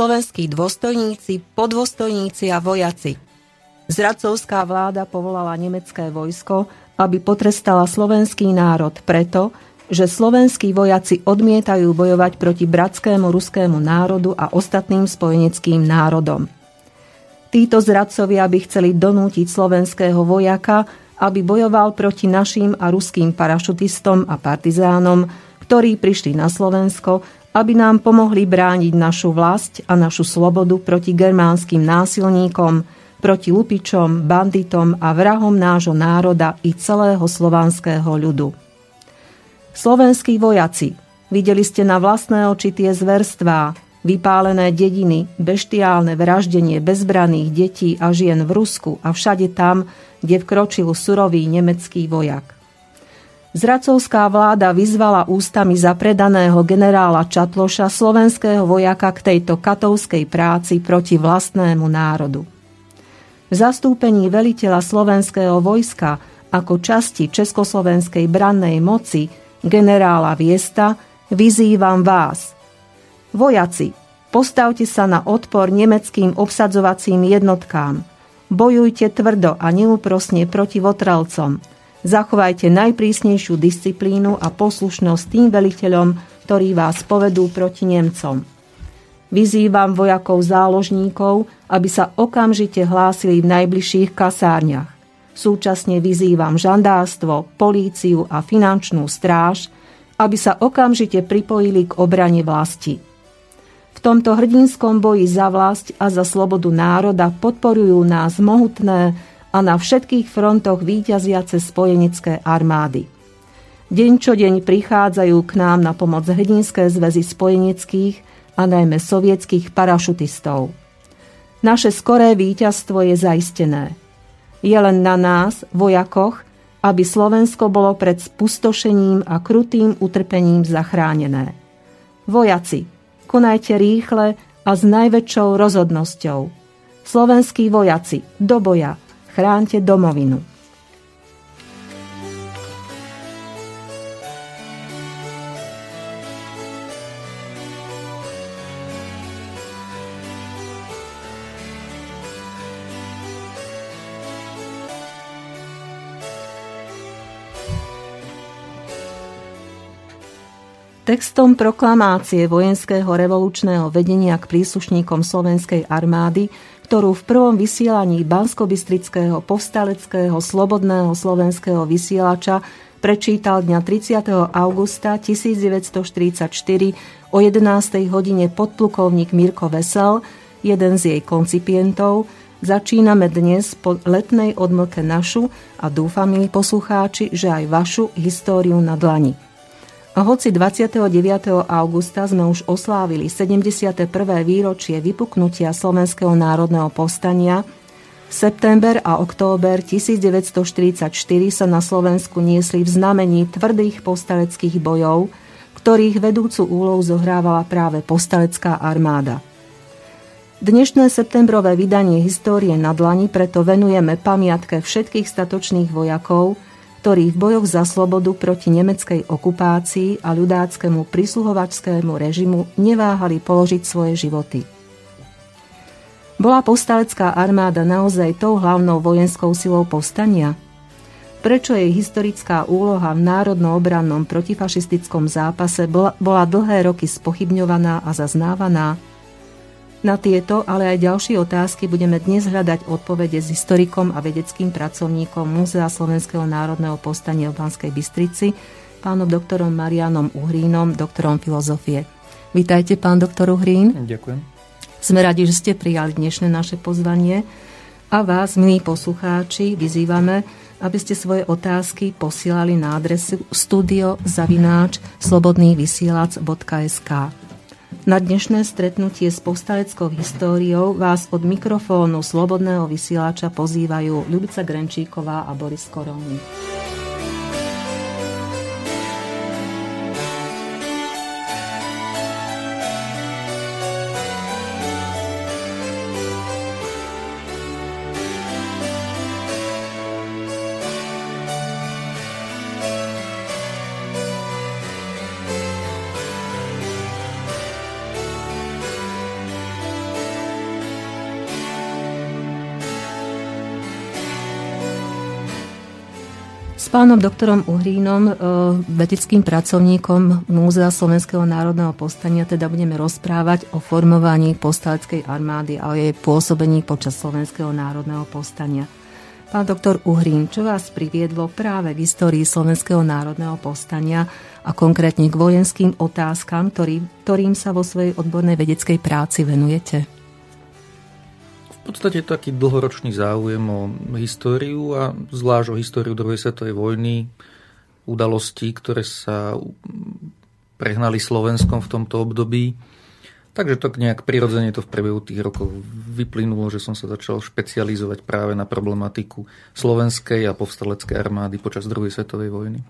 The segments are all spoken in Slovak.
slovenskí dôstojníci, podôstojníci a vojaci. Zradcovská vláda povolala nemecké vojsko, aby potrestala slovenský národ preto, že slovenskí vojaci odmietajú bojovať proti bratskému ruskému národu a ostatným spojeneckým národom. Títo zradcovia by chceli donútiť slovenského vojaka, aby bojoval proti našim a ruským parašutistom a partizánom, ktorí prišli na Slovensko, aby nám pomohli brániť našu vlast a našu slobodu proti germánskym násilníkom, proti lupičom, banditom a vrahom nášho národa i celého slovanského ľudu. Slovenskí vojaci, videli ste na vlastné oči tie zverstvá, vypálené dediny, beštiálne vraždenie bezbraných detí a žien v Rusku a všade tam, kde vkročil surový nemecký vojak. Zracovská vláda vyzvala ústami zapredaného generála Čatloša slovenského vojaka k tejto katovskej práci proti vlastnému národu. V zastúpení veliteľa slovenského vojska ako časti československej brannej moci generála Viesta vyzývam vás. Vojaci, postavte sa na odpor nemeckým obsadzovacím jednotkám. Bojujte tvrdo a neúprosne proti votrelcom – Zachovajte najprísnejšiu disciplínu a poslušnosť tým veliteľom, ktorí vás povedú proti Nemcom. Vyzývam vojakov záložníkov, aby sa okamžite hlásili v najbližších kasárniach. Súčasne vyzývam žandárstvo, políciu a finančnú stráž, aby sa okamžite pripojili k obrane vlasti. V tomto hrdinskom boji za vlast a za slobodu národa podporujú nás mohutné a na všetkých frontoch výťaziace spojenecké armády. Deň čo deň prichádzajú k nám na pomoc hrdinské zväzy spojeneckých a najmä sovietských parašutistov. Naše skoré víťazstvo je zaistené. Je len na nás, vojakoch, aby Slovensko bolo pred spustošením a krutým utrpením zachránené. Vojaci, konajte rýchle a s najväčšou rozhodnosťou. Slovenskí vojaci, do boja, Chránte domovinu. Textom proklamácie vojenského revolučného vedenia k príslušníkom slovenskej armády ktorú v prvom vysielaní Banskobistrického povstaleckého slobodného slovenského vysielača prečítal dňa 30. augusta 1944 o 11. hodine podplukovník Mirko Vesel, jeden z jej koncipientov, začíname dnes po letnej odmlke našu a dúfam, milí poslucháči, že aj vašu históriu na dlani. Hoci 29. augusta sme už oslávili 71. výročie vypuknutia Slovenského národného povstania, september a október 1944 sa na Slovensku niesli v znamení tvrdých postaleckých bojov, ktorých vedúcu úlohu zohrávala práve postalecká armáda. Dnešné septembrové vydanie Histórie na dlani preto venujeme pamiatke všetkých statočných vojakov, ktorí v bojoch za slobodu proti nemeckej okupácii a ľudáckému prisluhovačskému režimu neváhali položiť svoje životy. Bola postalecká armáda naozaj tou hlavnou vojenskou silou povstania? Prečo jej historická úloha v národno-obrannom protifašistickom zápase bola dlhé roky spochybňovaná a zaznávaná? Na tieto, ale aj ďalšie otázky budeme dnes hľadať odpovede s historikom a vedeckým pracovníkom Múzea Slovenského národného povstania v Banskej Bystrici, pánom doktorom Marianom Uhrínom, doktorom filozofie. Vítajte, pán doktor Uhrín. Ďakujem. Sme radi, že ste prijali dnešné naše pozvanie a vás, milí poslucháči, vyzývame, aby ste svoje otázky posielali na adresu studiozavináč slobodnývysielac.sk. Na dnešné stretnutie s povstaleckou históriou vás od mikrofónu Slobodného vysielača pozývajú Ľubica Grenčíková a Boris Koroni. Pánom doktorom Uhrínom, vedeckým pracovníkom Múzea Slovenského národného povstania, teda budeme rozprávať o formovaní povstaleckej armády a o jej pôsobení počas Slovenského národného povstania. Pán doktor Uhrín, čo vás priviedlo práve k histórii Slovenského národného povstania a konkrétne k vojenským otázkam, ktorý, ktorým sa vo svojej odbornej vedeckej práci venujete? Podstate je taký dlhoročný záujem o históriu a zvlášť o históriu druhej svetovej vojny, udalosti, ktoré sa prehnali Slovenskom v tomto období Takže to nejak prirodzene to v priebehu tých rokov vyplynulo, že som sa začal špecializovať práve na problematiku slovenskej a povstaleckej armády počas druhej svetovej vojny.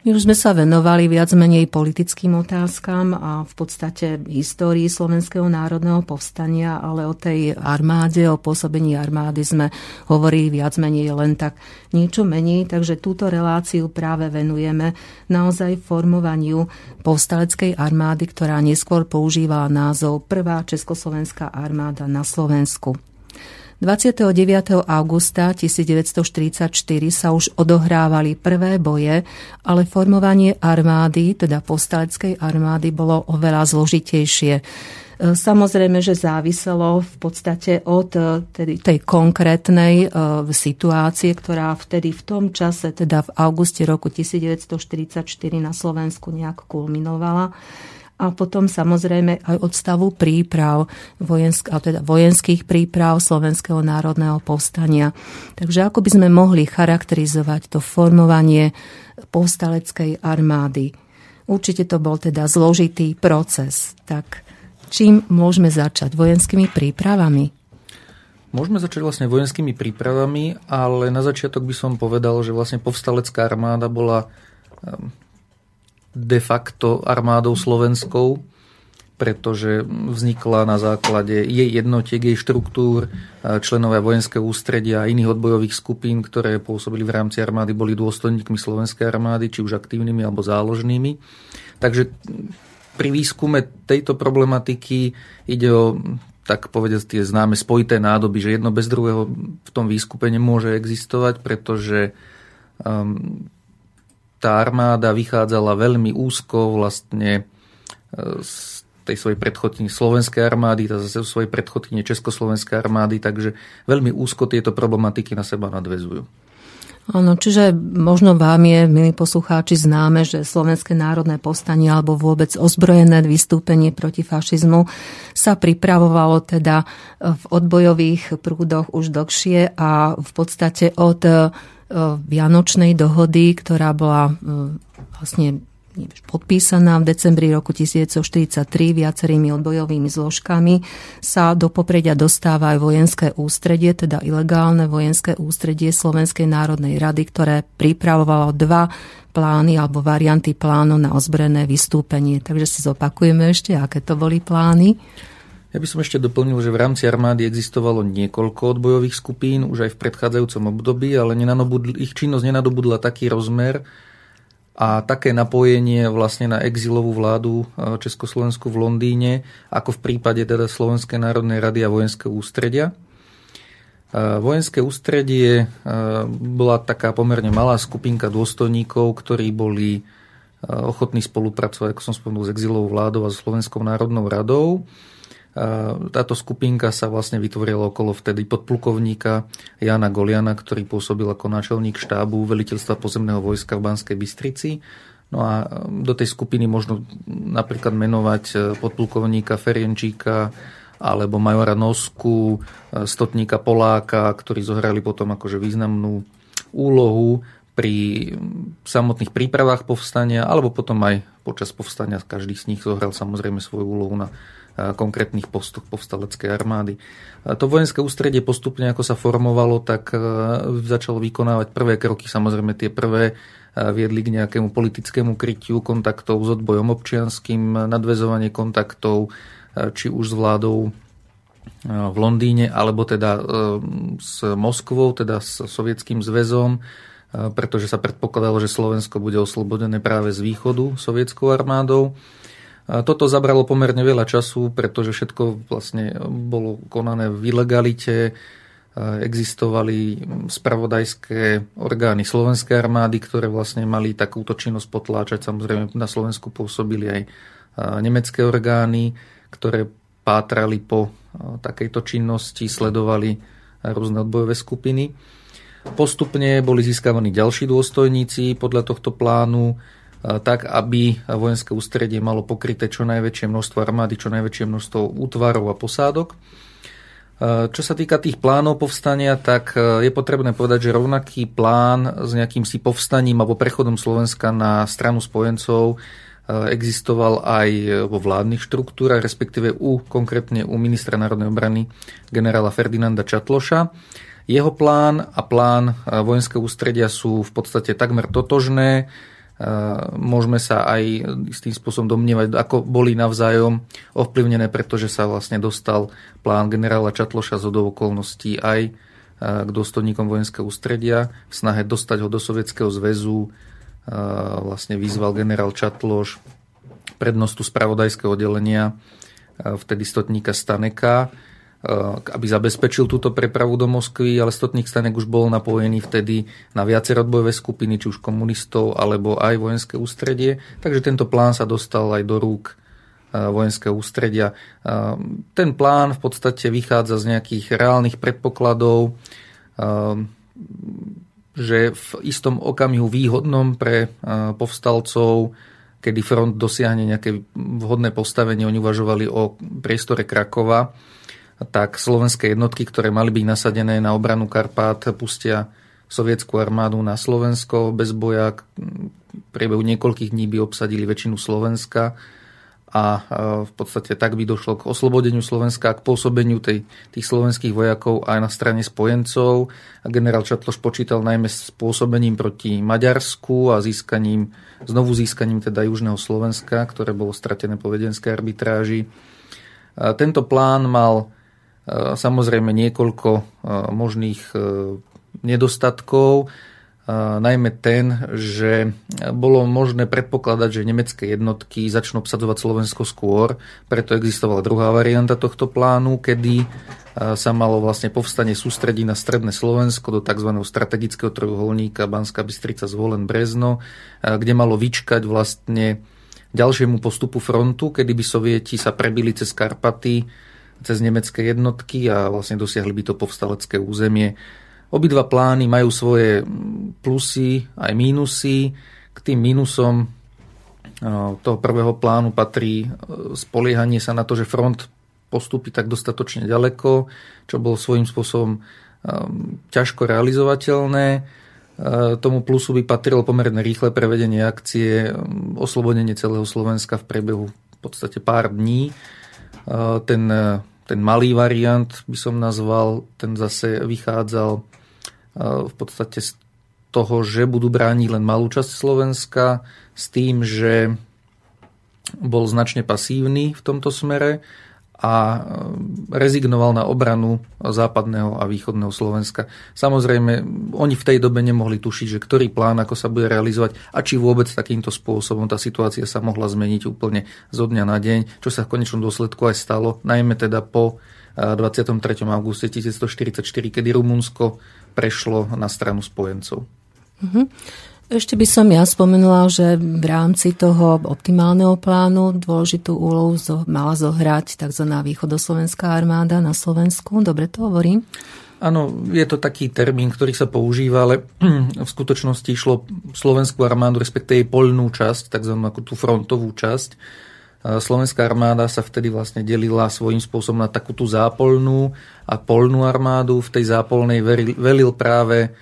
My už sme sa venovali viac menej politickým otázkam a v podstate histórii Slovenského národného povstania, ale o tej armáde, o pôsobení armády sme hovorili viac menej len tak niečo menej, takže túto reláciu práve venujeme naozaj formovaniu povstaleckej armády, ktorá neskôr používala názov Prvá Československá armáda na Slovensku. 29. augusta 1944 sa už odohrávali prvé boje, ale formovanie armády, teda postaleckej armády, bolo oveľa zložitejšie. E, samozrejme, že záviselo v podstate od e, tedy, tej konkrétnej uh, situácie, ktorá vtedy v tom čase, teda v auguste roku 1944 na Slovensku nejak kulminovala a potom samozrejme aj od stavu príprav vojensk, teda vojenských príprav Slovenského národného povstania. Takže ako by sme mohli charakterizovať to formovanie povstaleckej armády? Určite to bol teda zložitý proces. Tak čím môžeme začať? Vojenskými prípravami? Môžeme začať vlastne vojenskými prípravami, ale na začiatok by som povedal, že vlastne povstalecká armáda bola ehm, de facto armádou slovenskou, pretože vznikla na základe jej jednotiek, jej štruktúr, členovia vojenského ústredia a iných odbojových skupín, ktoré pôsobili v rámci armády, boli dôstojníkmi slovenskej armády, či už aktívnymi alebo záložnými. Takže pri výskume tejto problematiky ide o tak povedať tie známe spojité nádoby, že jedno bez druhého v tom výskupe nemôže existovať, pretože um, tá armáda vychádzala veľmi úzko vlastne e, z tej svojej predchodkyne slovenskej armády, tá zase svojej predchodkyne československej armády, takže veľmi úzko tieto problematiky na seba nadvezujú. Áno, čiže možno vám je, milí poslucháči, známe, že Slovenské národné povstanie alebo vôbec ozbrojené vystúpenie proti fašizmu sa pripravovalo teda v odbojových prúdoch už dlhšie a v podstate od Vianočnej dohody, ktorá bola vlastne podpísaná v decembri roku 1943 viacerými odbojovými zložkami, sa do popredia dostáva aj vojenské ústredie, teda ilegálne vojenské ústredie Slovenskej národnej rady, ktoré pripravovalo dva plány alebo varianty plánu na ozbrojené vystúpenie. Takže si zopakujeme ešte, aké to boli plány. Ja by som ešte doplnil, že v rámci armády existovalo niekoľko odbojových skupín už aj v predchádzajúcom období, ale ich činnosť nenadobudla taký rozmer a také napojenie vlastne na exilovú vládu e, Československu v Londýne, ako v prípade teda Slovenskej národnej rady a vojenského ústredia. E, vojenské ústredie e, bola taká pomerne malá skupinka dôstojníkov, ktorí boli ochotní spolupracovať, ako som spomenul, s exilovou vládou a s Slovenskou národnou radou. Táto skupinka sa vlastne vytvorila okolo vtedy podplukovníka Jana Goliana, ktorý pôsobil ako náčelník štábu veliteľstva pozemného vojska v Banskej Bystrici. No a do tej skupiny možno napríklad menovať e, podplukovníka Ferienčíka alebo majora Nosku, e, stotníka Poláka, ktorí zohrali potom akože významnú úlohu pri samotných prípravách povstania, alebo potom aj počas povstania každý z nich zohral samozrejme svoju úlohu na konkrétnych postoch povstaleckej armády. To vojenské ústredie postupne, ako sa formovalo, tak začalo vykonávať prvé kroky. Samozrejme tie prvé viedli k nejakému politickému krytiu kontaktov s odbojom občianským, nadvezovanie kontaktov či už s vládou v Londýne, alebo teda s Moskvou, teda s Sovietským zväzom, pretože sa predpokladalo, že Slovensko bude oslobodené práve z východu sovietskou armádou. Toto zabralo pomerne veľa času, pretože všetko vlastne bolo konané v ilegalite. existovali spravodajské orgány slovenskej armády, ktoré vlastne mali takúto činnosť potláčať. Samozrejme na Slovensku pôsobili aj nemecké orgány, ktoré pátrali po takejto činnosti, sledovali rôzne odbojové skupiny. Postupne boli získavaní ďalší dôstojníci podľa tohto plánu, tak aby vojenské ústredie malo pokryté čo najväčšie množstvo armády, čo najväčšie množstvo útvarov a posádok. Čo sa týka tých plánov povstania, tak je potrebné povedať, že rovnaký plán s nejakým si povstaním alebo prechodom Slovenska na stranu spojencov existoval aj vo vládnych štruktúrach, respektíve u, konkrétne u ministra národnej obrany generála Ferdinanda Čatloša. Jeho plán a plán vojenského ústredia sú v podstate takmer totožné. Môžeme sa aj s tým spôsobom domnievať, ako boli navzájom ovplyvnené, pretože sa vlastne dostal plán generála Čatloša z okolností aj k dôstojníkom vojenského ústredia v snahe dostať ho do Sovietskeho zväzu. Vlastne vyzval generál Čatloš prednostu spravodajského oddelenia vtedy stotníka Staneka, Eh, aby zabezpečil túto prepravu do Moskvy, ale stotník stanek už bol napojený vtedy na viaceré odbojové skupiny, či už komunistov, alebo aj vojenské ústredie. Takže tento plán sa dostal aj do rúk eh, vojenského ústredia. Eh, ten plán v podstate vychádza z nejakých reálnych predpokladov, že v istom okamihu výhodnom pre povstalcov, kedy front dosiahne nejaké vhodné postavenie, oni uvažovali o priestore Krakova, tak slovenské jednotky, ktoré mali byť nasadené na obranu Karpát, pustia sovietskú armádu na Slovensko bez boja. V priebehu niekoľkých dní by obsadili väčšinu Slovenska a v podstate tak by došlo k oslobodeniu Slovenska a k pôsobeniu tej, tých slovenských vojakov aj na strane spojencov. A generál Čatloš počítal najmä s pôsobením proti Maďarsku a získaním, znovu získaním teda Južného Slovenska, ktoré bolo stratené po vedenskej arbitráži. A tento plán mal Samozrejme niekoľko možných nedostatkov, najmä ten, že bolo možné predpokladať, že nemecké jednotky začnú obsadzovať Slovensko skôr, preto existovala druhá varianta tohto plánu, kedy sa malo vlastne povstanie sústrediť na stredné Slovensko do tzv. strategického trojuholníka Banská Bystrica zvolen Brezno, kde malo vyčkať vlastne ďalšiemu postupu frontu, kedy by sovieti sa prebili cez Karpaty cez nemecké jednotky a vlastne dosiahli by to povstalecké územie. Obidva plány majú svoje plusy aj mínusy. K tým mínusom toho prvého plánu patrí spoliehanie sa na to, že front postupí tak dostatočne ďaleko, čo bolo svojím spôsobom ťažko realizovateľné. Tomu plusu by patrilo pomerne rýchle prevedenie akcie, oslobodenie celého Slovenska v priebehu v podstate pár dní. Ten ten malý variant by som nazval, ten zase vychádzal e, v podstate z toho, že budú brániť len malú časť Slovenska s tým, že bol značne pasívny v tomto smere a e, rezignoval na obranu západného a východného Slovenska. Samozrejme, oni v tej dobe nemohli tušiť, že ktorý plán, ako sa bude realizovať a či vôbec takýmto spôsobom tá situácia sa mohla zmeniť úplne zo dňa na deň, čo sa v konečnom dôsledku aj stalo, najmä teda po 23. E, auguste 1944, kedy Rumunsko prešlo na stranu spojencov. Mm-hmm. Ešte by som ja spomenula, že v rámci toho optimálneho plánu dôležitú úlohu mala zohrať tzv. východoslovenská armáda na Slovensku. Dobre to hovorím? Áno, je to taký termín, ktorý sa používa, ale v skutočnosti išlo slovenskú armádu, respektíve jej poľnú časť, tzv. ako tú frontovú časť. Slovenská armáda sa vtedy vlastne delila svojím spôsobom na takú tú zápolnú a polnú armádu. V tej zápolnej velil práve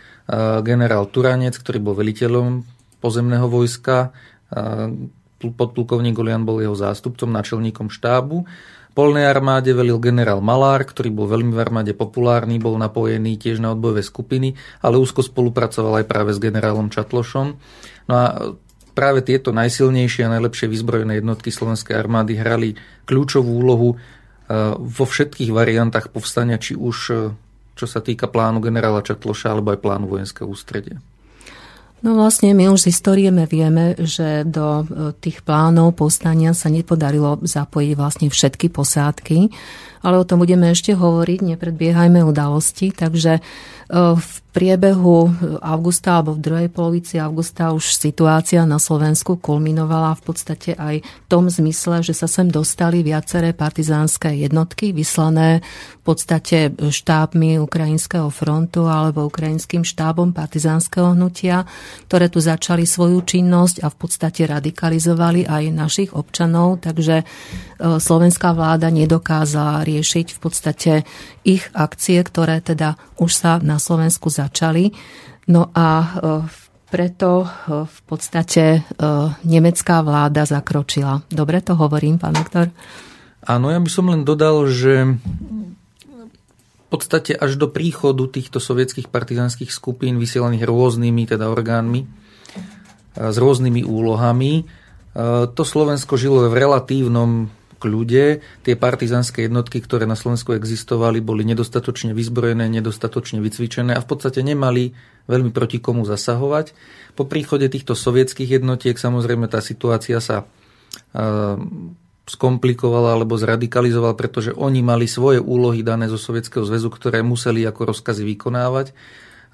generál Turanec, ktorý bol veliteľom pozemného vojska, podplukovník Golian bol jeho zástupcom, náčelníkom štábu. Polnej armáde velil generál Malár, ktorý bol veľmi v armáde populárny, bol napojený tiež na odbojové skupiny, ale úzko spolupracoval aj práve s generálom Čatlošom. No a práve tieto najsilnejšie a najlepšie vyzbrojené jednotky slovenskej armády hrali kľúčovú úlohu vo všetkých variantách povstania, či už čo sa týka plánu generála Čatloša alebo aj plánu vojenského ústredia. No vlastne my už z histórie vieme, že do e, tých plánov povstania sa nepodarilo zapojiť vlastne všetky posádky, ale o tom budeme ešte hovoriť, nepredbiehajme udalosti, takže v priebehu augusta alebo v druhej polovici augusta už situácia na Slovensku kulminovala. V podstate aj v tom zmysle, že sa sem dostali viaceré partizánske jednotky vyslané v podstate štábmi Ukrajinského frontu alebo ukrajinským štábom partizánskeho hnutia, ktoré tu začali svoju činnosť a v podstate radikalizovali aj našich občanov, takže e, slovenská vláda nedokázala riešiť v podstate ich akcie, ktoré teda už sa na Slovensku začali. No a e, preto e, v podstate e, nemecká vláda zakročila. Dobre to hovorím, pán doktor? Áno, ja by som len dodal, že v podstate až do príchodu týchto sovietských partizánskych skupín vysielaných rôznymi teda orgánmi s rôznymi úlohami, to Slovensko žilo v relatívnom kľude. Tie partizánske jednotky, ktoré na Slovensku existovali, boli nedostatočne vyzbrojené, nedostatočne vycvičené a v podstate nemali veľmi proti komu zasahovať. Po príchode týchto sovietských jednotiek samozrejme tá situácia sa skomplikovala alebo zradikalizovala, pretože oni mali svoje úlohy dané zo Sovietskeho zväzu, ktoré museli ako rozkazy vykonávať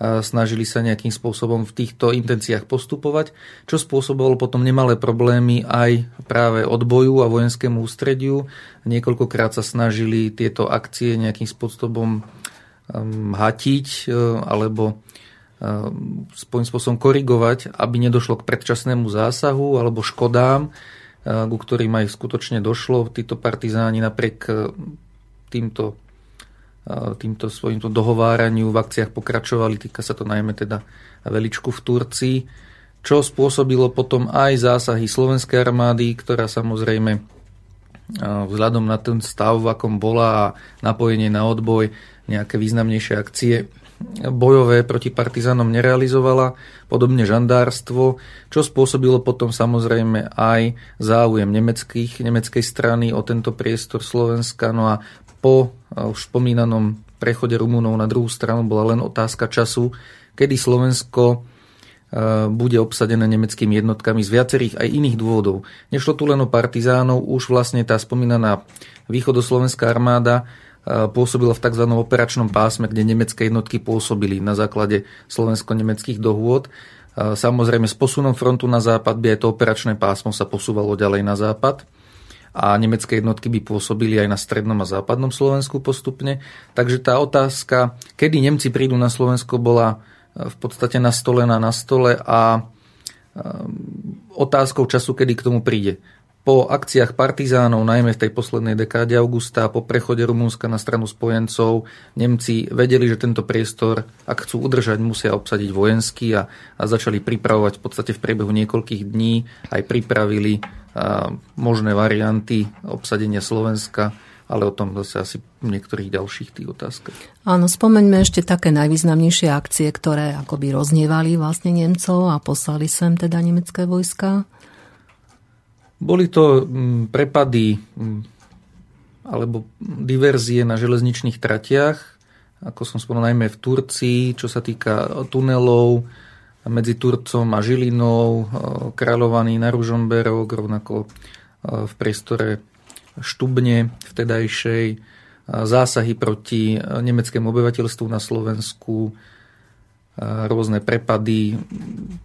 snažili sa nejakým spôsobom v týchto intenciách postupovať, čo spôsobovalo potom nemalé problémy aj práve odboju a vojenskému ústrediu. Niekoľkokrát sa snažili tieto akcie nejakým spôsobom um, hatiť uh, alebo um, svojím spôsobom korigovať, aby nedošlo k predčasnému zásahu alebo škodám, uh, ku ktorým aj skutočne došlo. Títo partizáni napriek týmto týmto svojim dohováraniu v akciách pokračovali. Týka sa to najmä teda veličku v Turcii, čo spôsobilo potom aj zásahy slovenskej armády, ktorá samozrejme vzhľadom na ten stav, v akom bola a napojenie na odboj, nejaké významnejšie akcie bojové proti partizánom nerealizovala, podobne žandárstvo, čo spôsobilo potom samozrejme aj záujem nemeckých, nemeckej strany o tento priestor Slovenska. No a po už spomínanom prechode Rumunov na druhú stranu bola len otázka času, kedy Slovensko bude obsadené nemeckými jednotkami z viacerých aj iných dôvodov. Nešlo tu len o partizánov, už vlastne tá spomínaná východoslovenská armáda pôsobila v tzv. operačnom pásme, kde nemecké jednotky pôsobili na základe slovensko-nemeckých dohôd. Samozrejme s posunom frontu na západ by aj to operačné pásmo sa posúvalo ďalej na západ a nemecké jednotky by pôsobili aj na strednom a západnom Slovensku postupne. Takže tá otázka, kedy Nemci prídu na Slovensko, bola e, v podstate nastolená na stole a e, otázkou času, kedy k tomu príde. Po akciách partizánov, najmä v tej poslednej dekáde augusta, po prechode Rumúnska na stranu spojencov, Nemci vedeli, že tento priestor, ak chcú udržať, musia obsadiť vojensky a, a začali pripravovať v podstate v priebehu niekoľkých dní, aj pripravili možné varianty obsadenia Slovenska, ale o tom zase asi v niektorých ďalších tých otázkach. Áno, spomeňme ešte také najvýznamnejšie akcie, ktoré akoby roznievali vlastne Nemcov a poslali sem teda nemecké vojska. Boli to mm, prepady mm, alebo diverzie na železničných tratiach, ako som spomenul najmä v Turcii, čo sa týka tunelov, medzi Turcom a Žilinou, e, kráľovaný na Ružomberok, rovnako e, v priestore Štubne vtedajšej, e, zásahy proti nemeckému obyvateľstvu na Slovensku, rôzne prepady,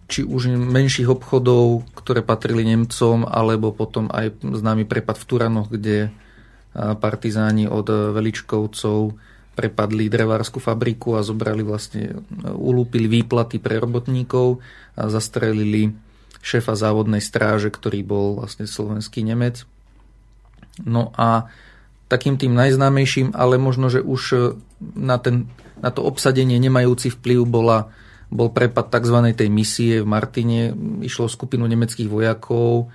či už menších obchodov, ktoré patrili Nemcom, alebo potom aj známy prepad v Turanoch, kde partizáni od veličkovcov prepadli drevárskú fabriku a zobrali vlastne, ulúpili výplaty pre robotníkov a zastrelili šéfa závodnej stráže, ktorý bol vlastne slovenský Nemec. No a takým tým najznámejším, ale možno, že už na, ten, na to obsadenie nemajúci vplyv bola, bol prepad tzv. tej misie v Martine. Išlo o skupinu nemeckých vojakov,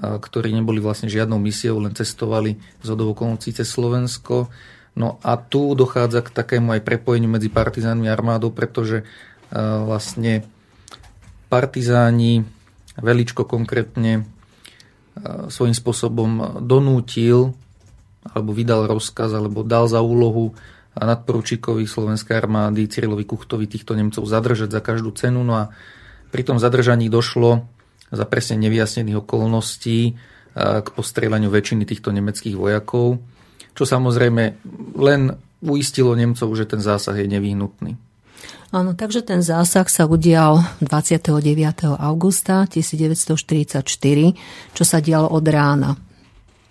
ktorí neboli vlastne žiadnou misiou, len cestovali z okolností cez Slovensko No a tu dochádza k takému aj prepojeniu medzi partizánmi a armádou, pretože e, vlastne partizáni, Veličko konkrétne, e, svojím spôsobom donútil alebo vydal rozkaz, alebo dal za úlohu nadporučíkovi slovenskej armády Cyrilovi Kuchtovi týchto Nemcov zadržať za každú cenu. No a Pri tom zadržaní došlo za presne nevyjasnených okolností k postrieľaniu väčšiny týchto nemeckých vojakov, čo samozrejme len uistilo Nemcov, že ten zásah je nevyhnutný. Áno, takže ten zásah sa udial 29. augusta 1944, čo sa dialo od rána.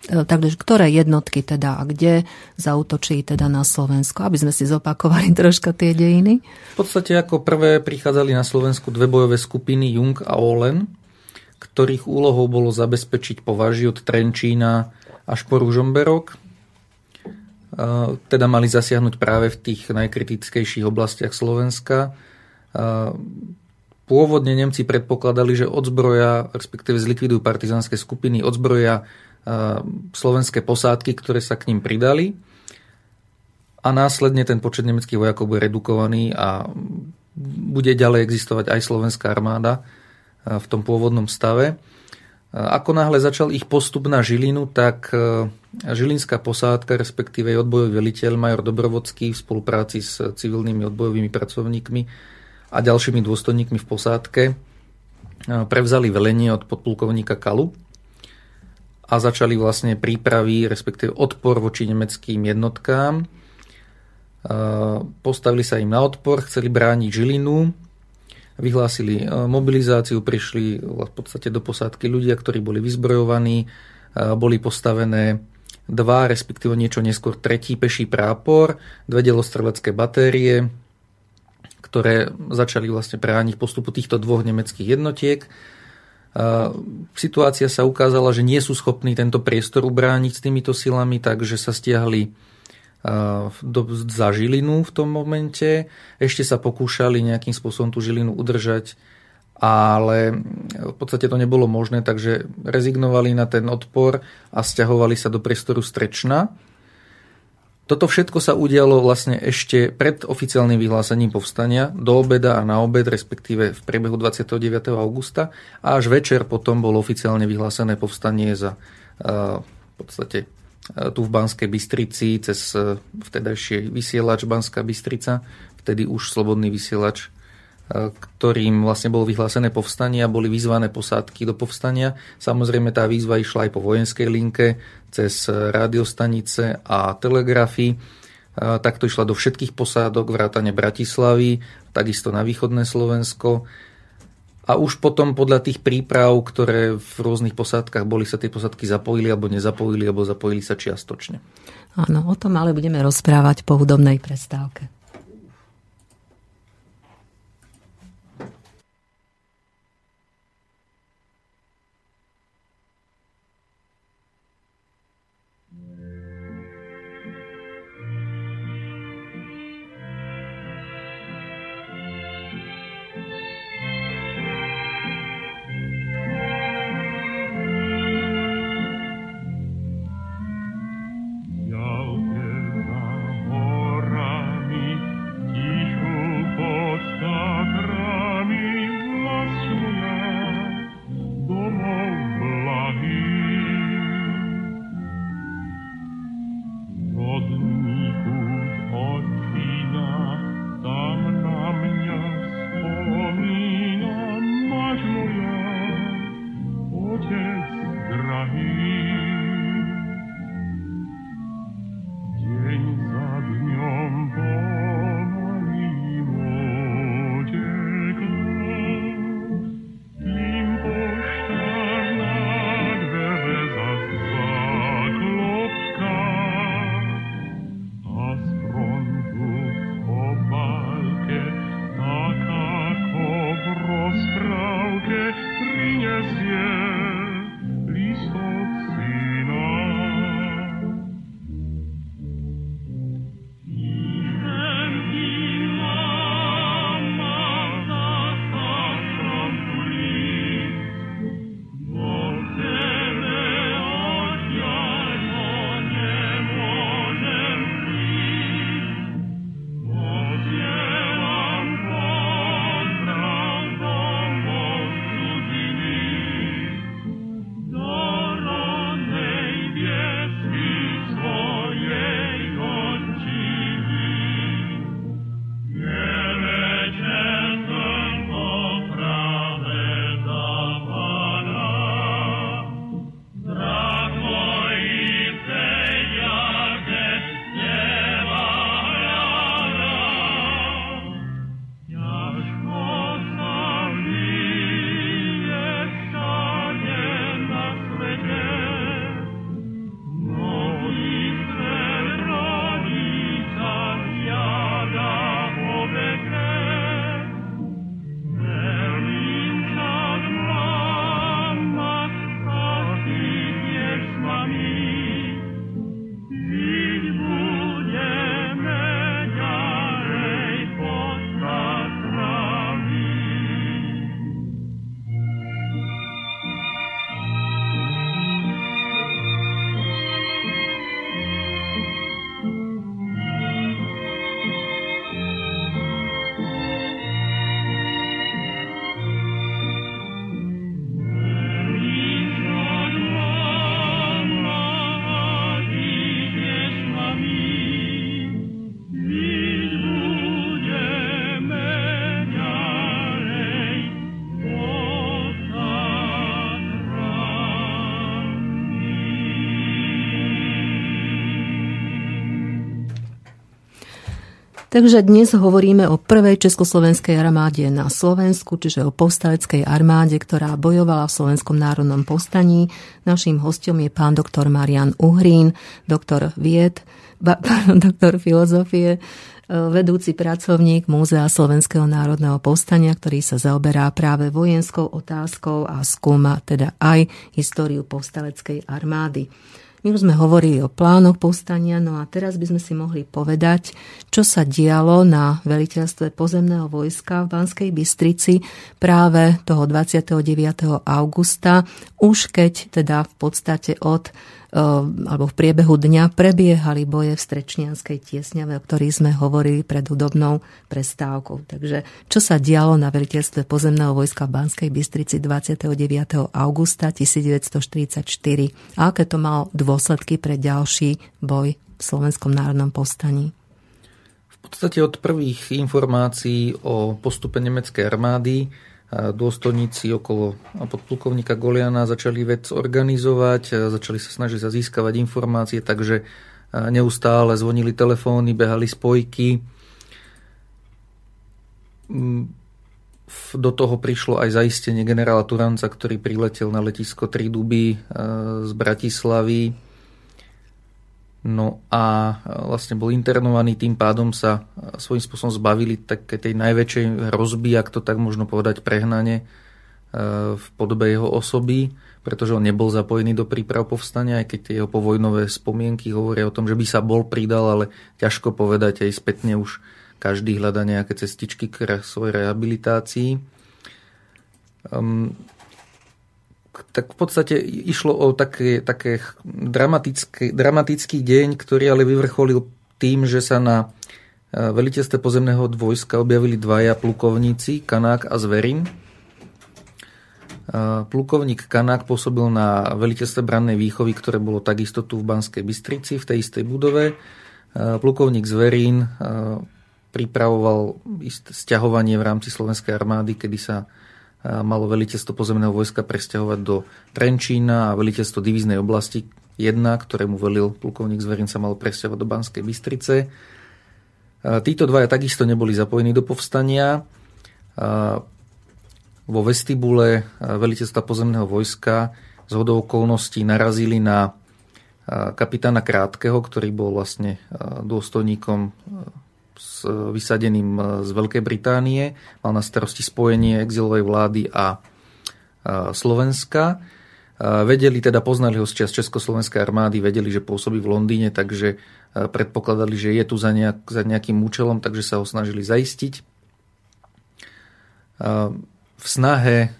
E, takže ktoré jednotky teda a kde zautočí teda na Slovensko, aby sme si zopakovali troška tie dejiny? V podstate ako prvé prichádzali na Slovensku dve bojové skupiny Jung a Olen, ktorých úlohou bolo zabezpečiť považi od Trenčína až po Ružomberok. Teda mali zasiahnuť práve v tých najkritickejších oblastiach Slovenska. Pôvodne Nemci predpokladali, že odzbroja, respektíve zlikvidujú partizánske skupiny, odzbroja slovenské posádky, ktoré sa k ním pridali a následne ten počet nemeckých vojakov bude redukovaný a bude ďalej existovať aj slovenská armáda v tom pôvodnom stave. Ako náhle začal ich postup na Žilinu, tak Žilinská posádka, respektíve odbojový veliteľ major Dobrovodský v spolupráci s civilnými odbojovými pracovníkmi a ďalšími dôstojníkmi v posádke prevzali velenie od podplukovníka Kalu a začali vlastne prípravy, respektíve odpor voči nemeckým jednotkám. Postavili sa im na odpor, chceli brániť Žilinu, vyhlásili e, mobilizáciu, prišli v podstate do posádky ľudia, ktorí boli vyzbrojovaní, e, boli postavené dva, respektíve niečo neskôr tretí peší prápor, dve delostrelecké batérie, ktoré začali vlastne brániť postupu týchto dvoch nemeckých jednotiek. E, situácia sa ukázala, že nie sú schopní tento priestor ubrániť s týmito silami, takže sa stiahli do, za Žilinu v tom momente. Ešte sa pokúšali nejakým spôsobom tú Žilinu udržať, ale v podstate to nebolo možné, takže rezignovali na ten odpor a stiahovali sa do priestoru Strečna. Toto všetko sa udialo vlastne ešte pred oficiálnym vyhlásením povstania, do obeda a na obed, respektíve v priebehu 29. augusta a až večer potom bolo oficiálne vyhlásené povstanie za v podstate tu v Banskej Bystrici cez e, vtedajší vysielač Banská Bystrica, vtedy už slobodný vysielač, e, ktorým vlastne bolo vyhlásené povstanie a boli vyzvané posádky do povstania. Samozrejme tá výzva išla aj po vojenskej linke, cez rádiostanice a telegrafy. Takto išla do všetkých posádok, vrátane Bratislavy, takisto na východné Slovensko a už potom podľa tých príprav, ktoré v rôznych posádkach boli, sa tie posádky zapojili alebo nezapojili, alebo zapojili sa čiastočne. Áno, o tom ale budeme rozprávať po hudobnej prestávke. Takže dnes hovoríme o prvej československej armáde na Slovensku, čiže o povstaleckej armáde, ktorá bojovala v Slovenskom národnom povstaní. Naším hostom je pán doktor Marian Uhrín, doktor vied, pardon, doktor filozofie, e, vedúci pracovník Múzea Slovenského národného povstania, ktorý sa zaoberá práve vojenskou otázkou a skúma teda aj históriu povstaleckej armády. My už sme hovorili o plánoch povstania, no a teraz by sme si mohli povedať, čo sa dialo na veliteľstve pozemného vojska v Banskej Bystrici práve toho 29. augusta, už keď teda v podstate od alebo v priebehu dňa prebiehali boje v Strečnianskej tiesňave, o ktorých sme hovorili pred hudobnou prestávkou. Takže čo sa dialo na veliteľstve pozemného vojska v Banskej Bystrici 29. augusta 1944 a aké to malo dôsledky pre ďalší boj v Slovenskom národnom povstaní? V podstate od prvých informácií o postupe nemeckej armády dôstojníci okolo podplukovníka Goliana začali vec organizovať, začali sa snažiť získavať informácie, takže neustále zvonili telefóny, behali spojky. Mm, do toho prišlo aj zaistenie generála Turanca, ktorý priletel na letisko Triduby z Bratislavy No a vlastne bol internovaný, tým pádom sa svojím spôsobom zbavili také tej najväčšej hrozby, ak to tak možno povedať prehnane, v podobe jeho osoby, pretože on nebol zapojený do príprav povstania, aj keď tie jeho povojnové spomienky hovoria o tom, že by sa bol pridal, ale ťažko povedať, aj spätne už každý hľada nejaké cestičky k svojej rehabilitácii. Um, tak v podstate išlo o také, také dramatický, dramatický deň, ktorý ale vyvrcholil tým, že sa na e, veliteľstve pozemného vojska objavili dvaja plukovníci, Kanák a Zverin. E, plukovník Kanák pôsobil na veliteľstve brannej výchovy, ktoré bolo takisto tu v Banskej Bystrici, v tej istej budove. E, plukovník Zverín pripravoval isté stiahovanie v rámci slovenskej armády, kedy sa malo veliteľstvo pozemného vojska presťahovať do Trenčína a veliteľstvo divíznej oblasti 1, ktorému velil plukovník Zverin sa mal presťahovať do Banskej Bystrice. Títo dvaja takisto neboli zapojení do povstania. Vo vestibule veliteľstva pozemného vojska z hodou okolností narazili na kapitána Krátkeho, ktorý bol vlastne dôstojníkom s vysadeným e, z Veľkej Británie, mal na starosti spojenie exilovej vlády a e, Slovenska. E, vedeli, teda poznali ho z čas Československej armády, vedeli, že pôsobí v Londýne, takže predpokladali, že je tu za, nejak, za nejakým účelom, takže sa ho snažili zaistiť. V snahe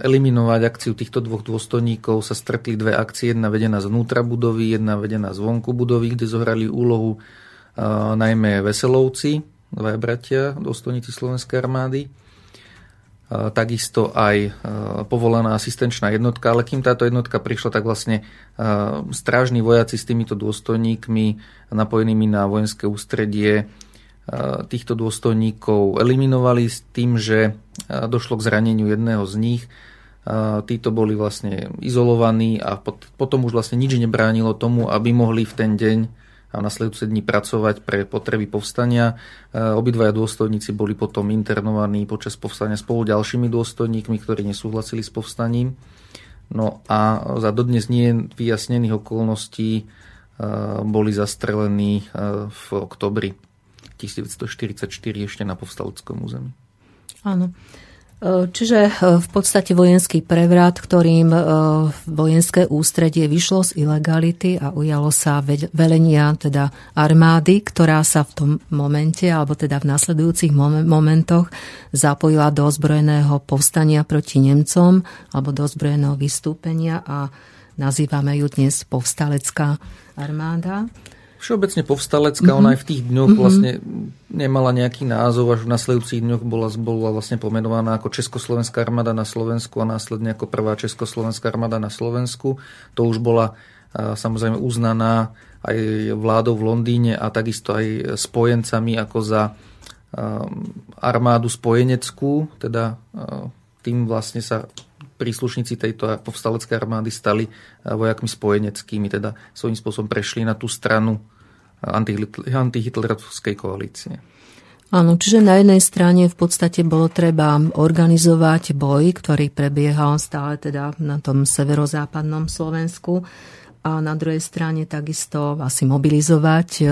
eliminovať akciu týchto dvoch dôstojníkov sa stretli dve akcie, jedna vedená zvnútra budovy, jedna vedená zvonku budovy, kde zohrali úlohu najmä Veselovci, dvaja bratia, dôstojníci Slovenskej armády, takisto aj povolaná asistenčná jednotka, ale kým táto jednotka prišla, tak vlastne strážni vojaci s týmito dôstojníkmi napojenými na vojenské ústredie týchto dôstojníkov eliminovali s tým, že došlo k zraneniu jedného z nich. Títo boli vlastne izolovaní a potom už vlastne nič nebránilo tomu, aby mohli v ten deň a nasledujúce dní pracovať pre potreby povstania. E, obidvaja dôstojníci boli potom internovaní počas povstania spolu ďalšími dôstojníkmi, ktorí nesúhlasili s povstaním. No a za dodnes nie vyjasnených okolností e, boli zastrelení e, v oktobri 1944 ešte na povstaleckom území. Áno. Čiže e, v podstate vojenský prevrat, ktorým e, vojenské ústredie vyšlo z ilegality a ujalo sa velenia teda armády, ktorá sa v tom momente, alebo teda v nasledujúcich momentoch zapojila do ozbrojeného povstania proti Nemcom alebo do ozbrojeného vystúpenia a nazývame ju dnes povstalecká armáda. Všeobecne povstalecká, mm-hmm. ona aj v tých dňoch mm-hmm. vlastne nemala nejaký názov, až v nasledujúcich dňoch bola, bola vlastne pomenovaná ako Československá armáda na Slovensku a následne ako prvá Československá armáda na Slovensku. To už bola samozrejme uznaná aj vládou v Londýne a takisto aj spojencami ako za armádu spojeneckú, teda tým vlastne sa príslušníci tejto povstaleckej armády stali vojakmi spojeneckými, teda svojím spôsobom prešli na tú stranu antihitlerovskej koalície. Áno, čiže na jednej strane v podstate bolo treba organizovať boj, ktorý prebiehal stále teda na tom severozápadnom Slovensku a na druhej strane takisto asi mobilizovať e,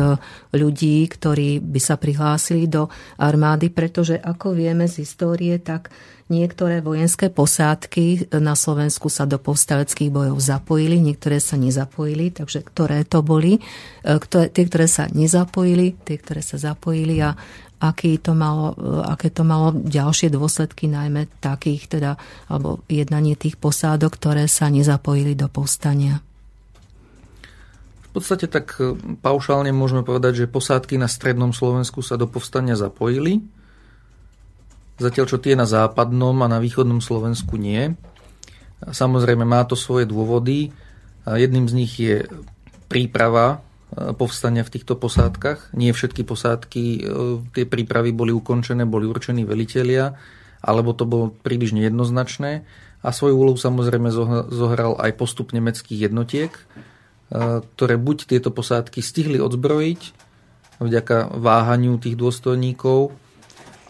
ľudí, ktorí by sa prihlásili do armády, pretože ako vieme z histórie, tak niektoré vojenské posádky na Slovensku sa do povstaleckých bojov zapojili, niektoré sa nezapojili, takže ktoré to boli, e, ktoré, tie, ktoré sa nezapojili, tie, ktoré sa zapojili a aký to malo, e, aké to malo ďalšie dôsledky, najmä takých teda, alebo jednanie tých posádok, ktoré sa nezapojili do povstania. V podstate tak e, paušálne môžeme povedať, že posádky na strednom Slovensku sa do povstania zapojili, zatiaľ čo tie na západnom a na východnom Slovensku nie. Samozrejme má to svoje dôvody. Jedným z nich je príprava e, povstania v týchto posádkach. Nie všetky posádky, e, tie prípravy boli ukončené, boli určení velitelia, alebo to bolo príliš nejednoznačné. A svoju úlohu samozrejme zohral aj postup nemeckých jednotiek, E, ktoré buď tieto posádky stihli odzbrojiť vďaka váhaniu tých dôstojníkov,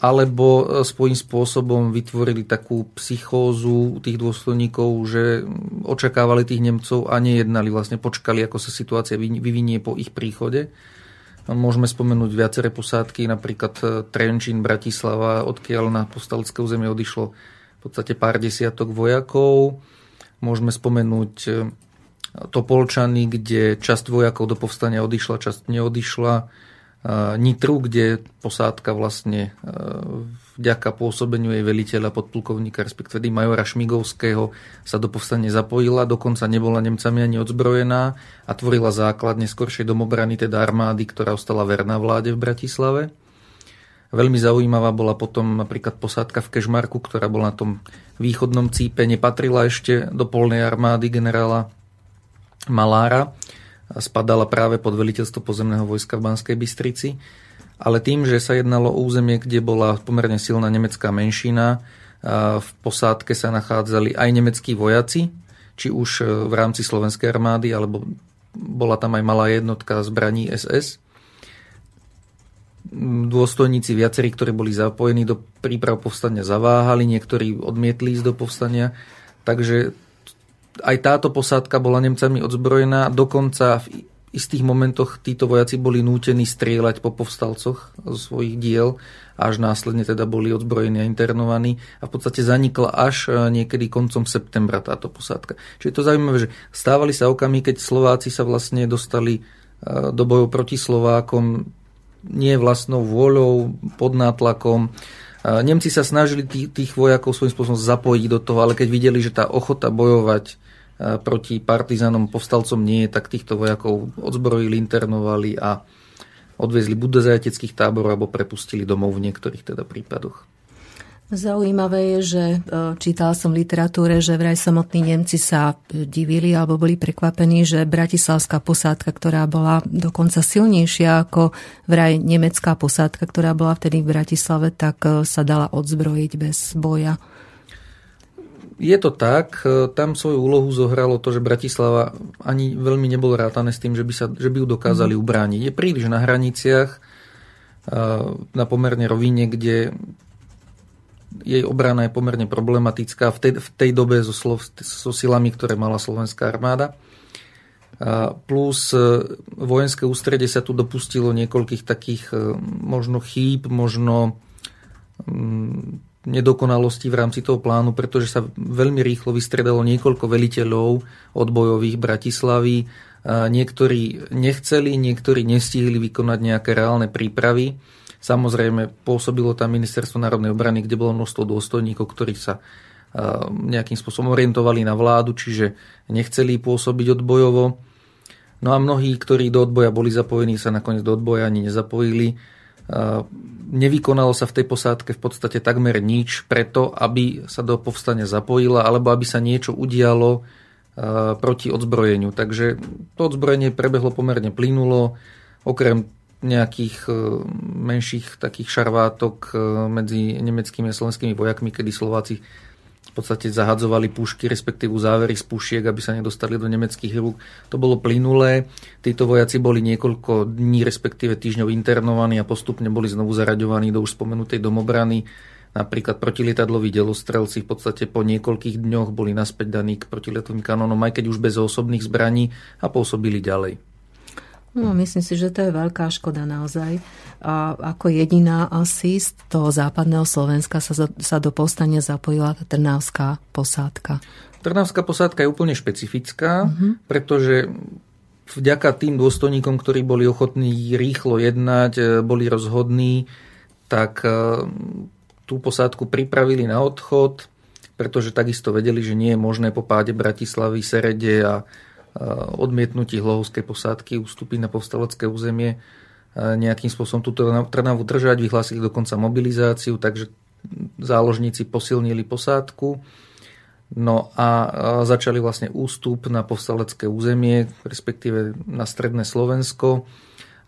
alebo e, svojím spôsobom vytvorili takú psychózu tých dôstojníkov, že očakávali tých Nemcov a nejednali, vlastne počkali, ako sa situácia vyvinie po ich príchode. Môžeme spomenúť viaceré posádky, napríklad e, Trenčín, Bratislava, odkiaľ na postalecké územie odišlo v podstate pár desiatok vojakov. Môžeme spomenúť Topolčany, kde časť vojakov do povstania odišla, časť neodišla. Nitru, kde posádka vlastne vďaka pôsobeniu jej veliteľa podplukovníka, respektíve majora Šmigovského sa do povstania zapojila, dokonca nebola Nemcami ani odzbrojená a tvorila základ neskôršej domobrany, teda armády, ktorá ostala verná vláde v Bratislave. Veľmi zaujímavá bola potom napríklad posádka v Kežmarku, ktorá bola na tom východnom cípe, nepatrila ešte do polnej armády generála Malára spadala práve pod veliteľstvo pozemného vojska v Banskej Bystrici, ale tým, že sa jednalo o územie, kde bola pomerne silná nemecká menšina, v posádke sa nachádzali aj nemeckí vojaci, či už e, v rámci slovenskej armády, alebo bola tam aj malá jednotka zbraní SS. Dôstojníci viacerí, ktorí boli zapojení do príprav povstania, zaváhali, niektorí odmietli ísť do povstania, takže aj táto posádka bola Nemcami odzbrojená, dokonca v istých momentoch títo vojaci boli nútení strieľať po povstalcoch zo svojich diel, až následne teda boli odzbrojení a internovaní a v podstate zanikla až e, niekedy koncom septembra táto posádka. Čiže je to zaujímavé, že stávali sa okamy, keď Slováci sa vlastne dostali e, do bojov proti Slovákom nie vlastnou vôľou, pod nátlakom. E, Nemci sa snažili tých vojakov svojím spôsobom zapojiť do toho, ale keď videli, že tá ochota bojovať proti partizánom, povstalcom nie tak týchto vojakov odzbrojili, internovali a odviezli buď do zajateckých táborov, alebo prepustili domov v niektorých teda prípadoch. Zaujímavé je, že e, čítala som v literatúre, že vraj samotní Nemci sa divili alebo boli prekvapení, že bratislavská posádka, ktorá bola dokonca silnejšia ako vraj nemecká posádka, ktorá bola vtedy v Bratislave, tak e, sa dala odzbrojiť bez boja. Je to tak, e, tam svoju úlohu zohralo to, že Bratislava ani veľmi nebolo rátané s tým, že by, sa, že by ju dokázali mhm. ubrániť. Je príliš na hraniciach, na pomerne rovine, kde jej obrana je pomerne problematická v tej, v tej dobe so, so silami, ktoré mala slovenská armáda. Plus e, vojenské ústredie sa tu dopustilo niekoľkých takých možno chýb, možno mm, nedokonalosti v rámci toho plánu, pretože sa veľmi rýchlo vystredalo niekoľko veliteľov odbojových Bratislavy. Niektorí nechceli, niektorí nestihli vykonať nejaké reálne prípravy. Samozrejme, pôsobilo tam Ministerstvo národnej obrany, kde bolo množstvo dôstojníkov, ktorí sa nejakým spôsobom orientovali na vládu, čiže nechceli pôsobiť odbojovo. No a mnohí, ktorí do odboja boli zapojení, sa nakoniec do odboja ani nezapojili nevykonalo sa v tej posádke v podstate takmer nič preto, aby sa do povstania zapojila alebo aby sa niečo udialo proti odzbrojeniu. Takže to odzbrojenie prebehlo pomerne plynulo, okrem nejakých e, menších takých šarvátok e, medzi nemeckými a slovenskými vojakmi, kedy Slováci v podstate zahadzovali pušky, respektívu závery z pušiek, aby sa nedostali do nemeckých rúk. To bolo plynulé. Títo vojaci boli niekoľko dní, respektíve týždňov internovaní a postupne boli znovu zaraďovaní do už spomenutej domobrany. Napríklad protilietadloví delostrelci v podstate po niekoľkých dňoch boli naspäť daní k protilietadlovým kanónom, aj keď už bez osobných zbraní a pôsobili ďalej. No, myslím si, že to je veľká škoda naozaj. A ako jediná asi z toho západného Slovenska sa, sa do povstania zapojila tá Trnavská posádka. Trnavská posádka je úplne špecifická, uh-huh. pretože vďaka tým dôstojníkom, ktorí boli ochotní rýchlo jednať, e, boli rozhodní, tak e, tú posádku pripravili na odchod, pretože takisto vedeli, že nie je možné po páde Bratislavy, Serede a odmietnutí hlohovskej posádky ustúpiť na povstalecké územie nejakým spôsobom túto Trnavu držať, vyhlásili dokonca mobilizáciu, takže záložníci posilnili posádku. No a začali vlastne ústup na povstalecké územie, respektíve na stredné Slovensko.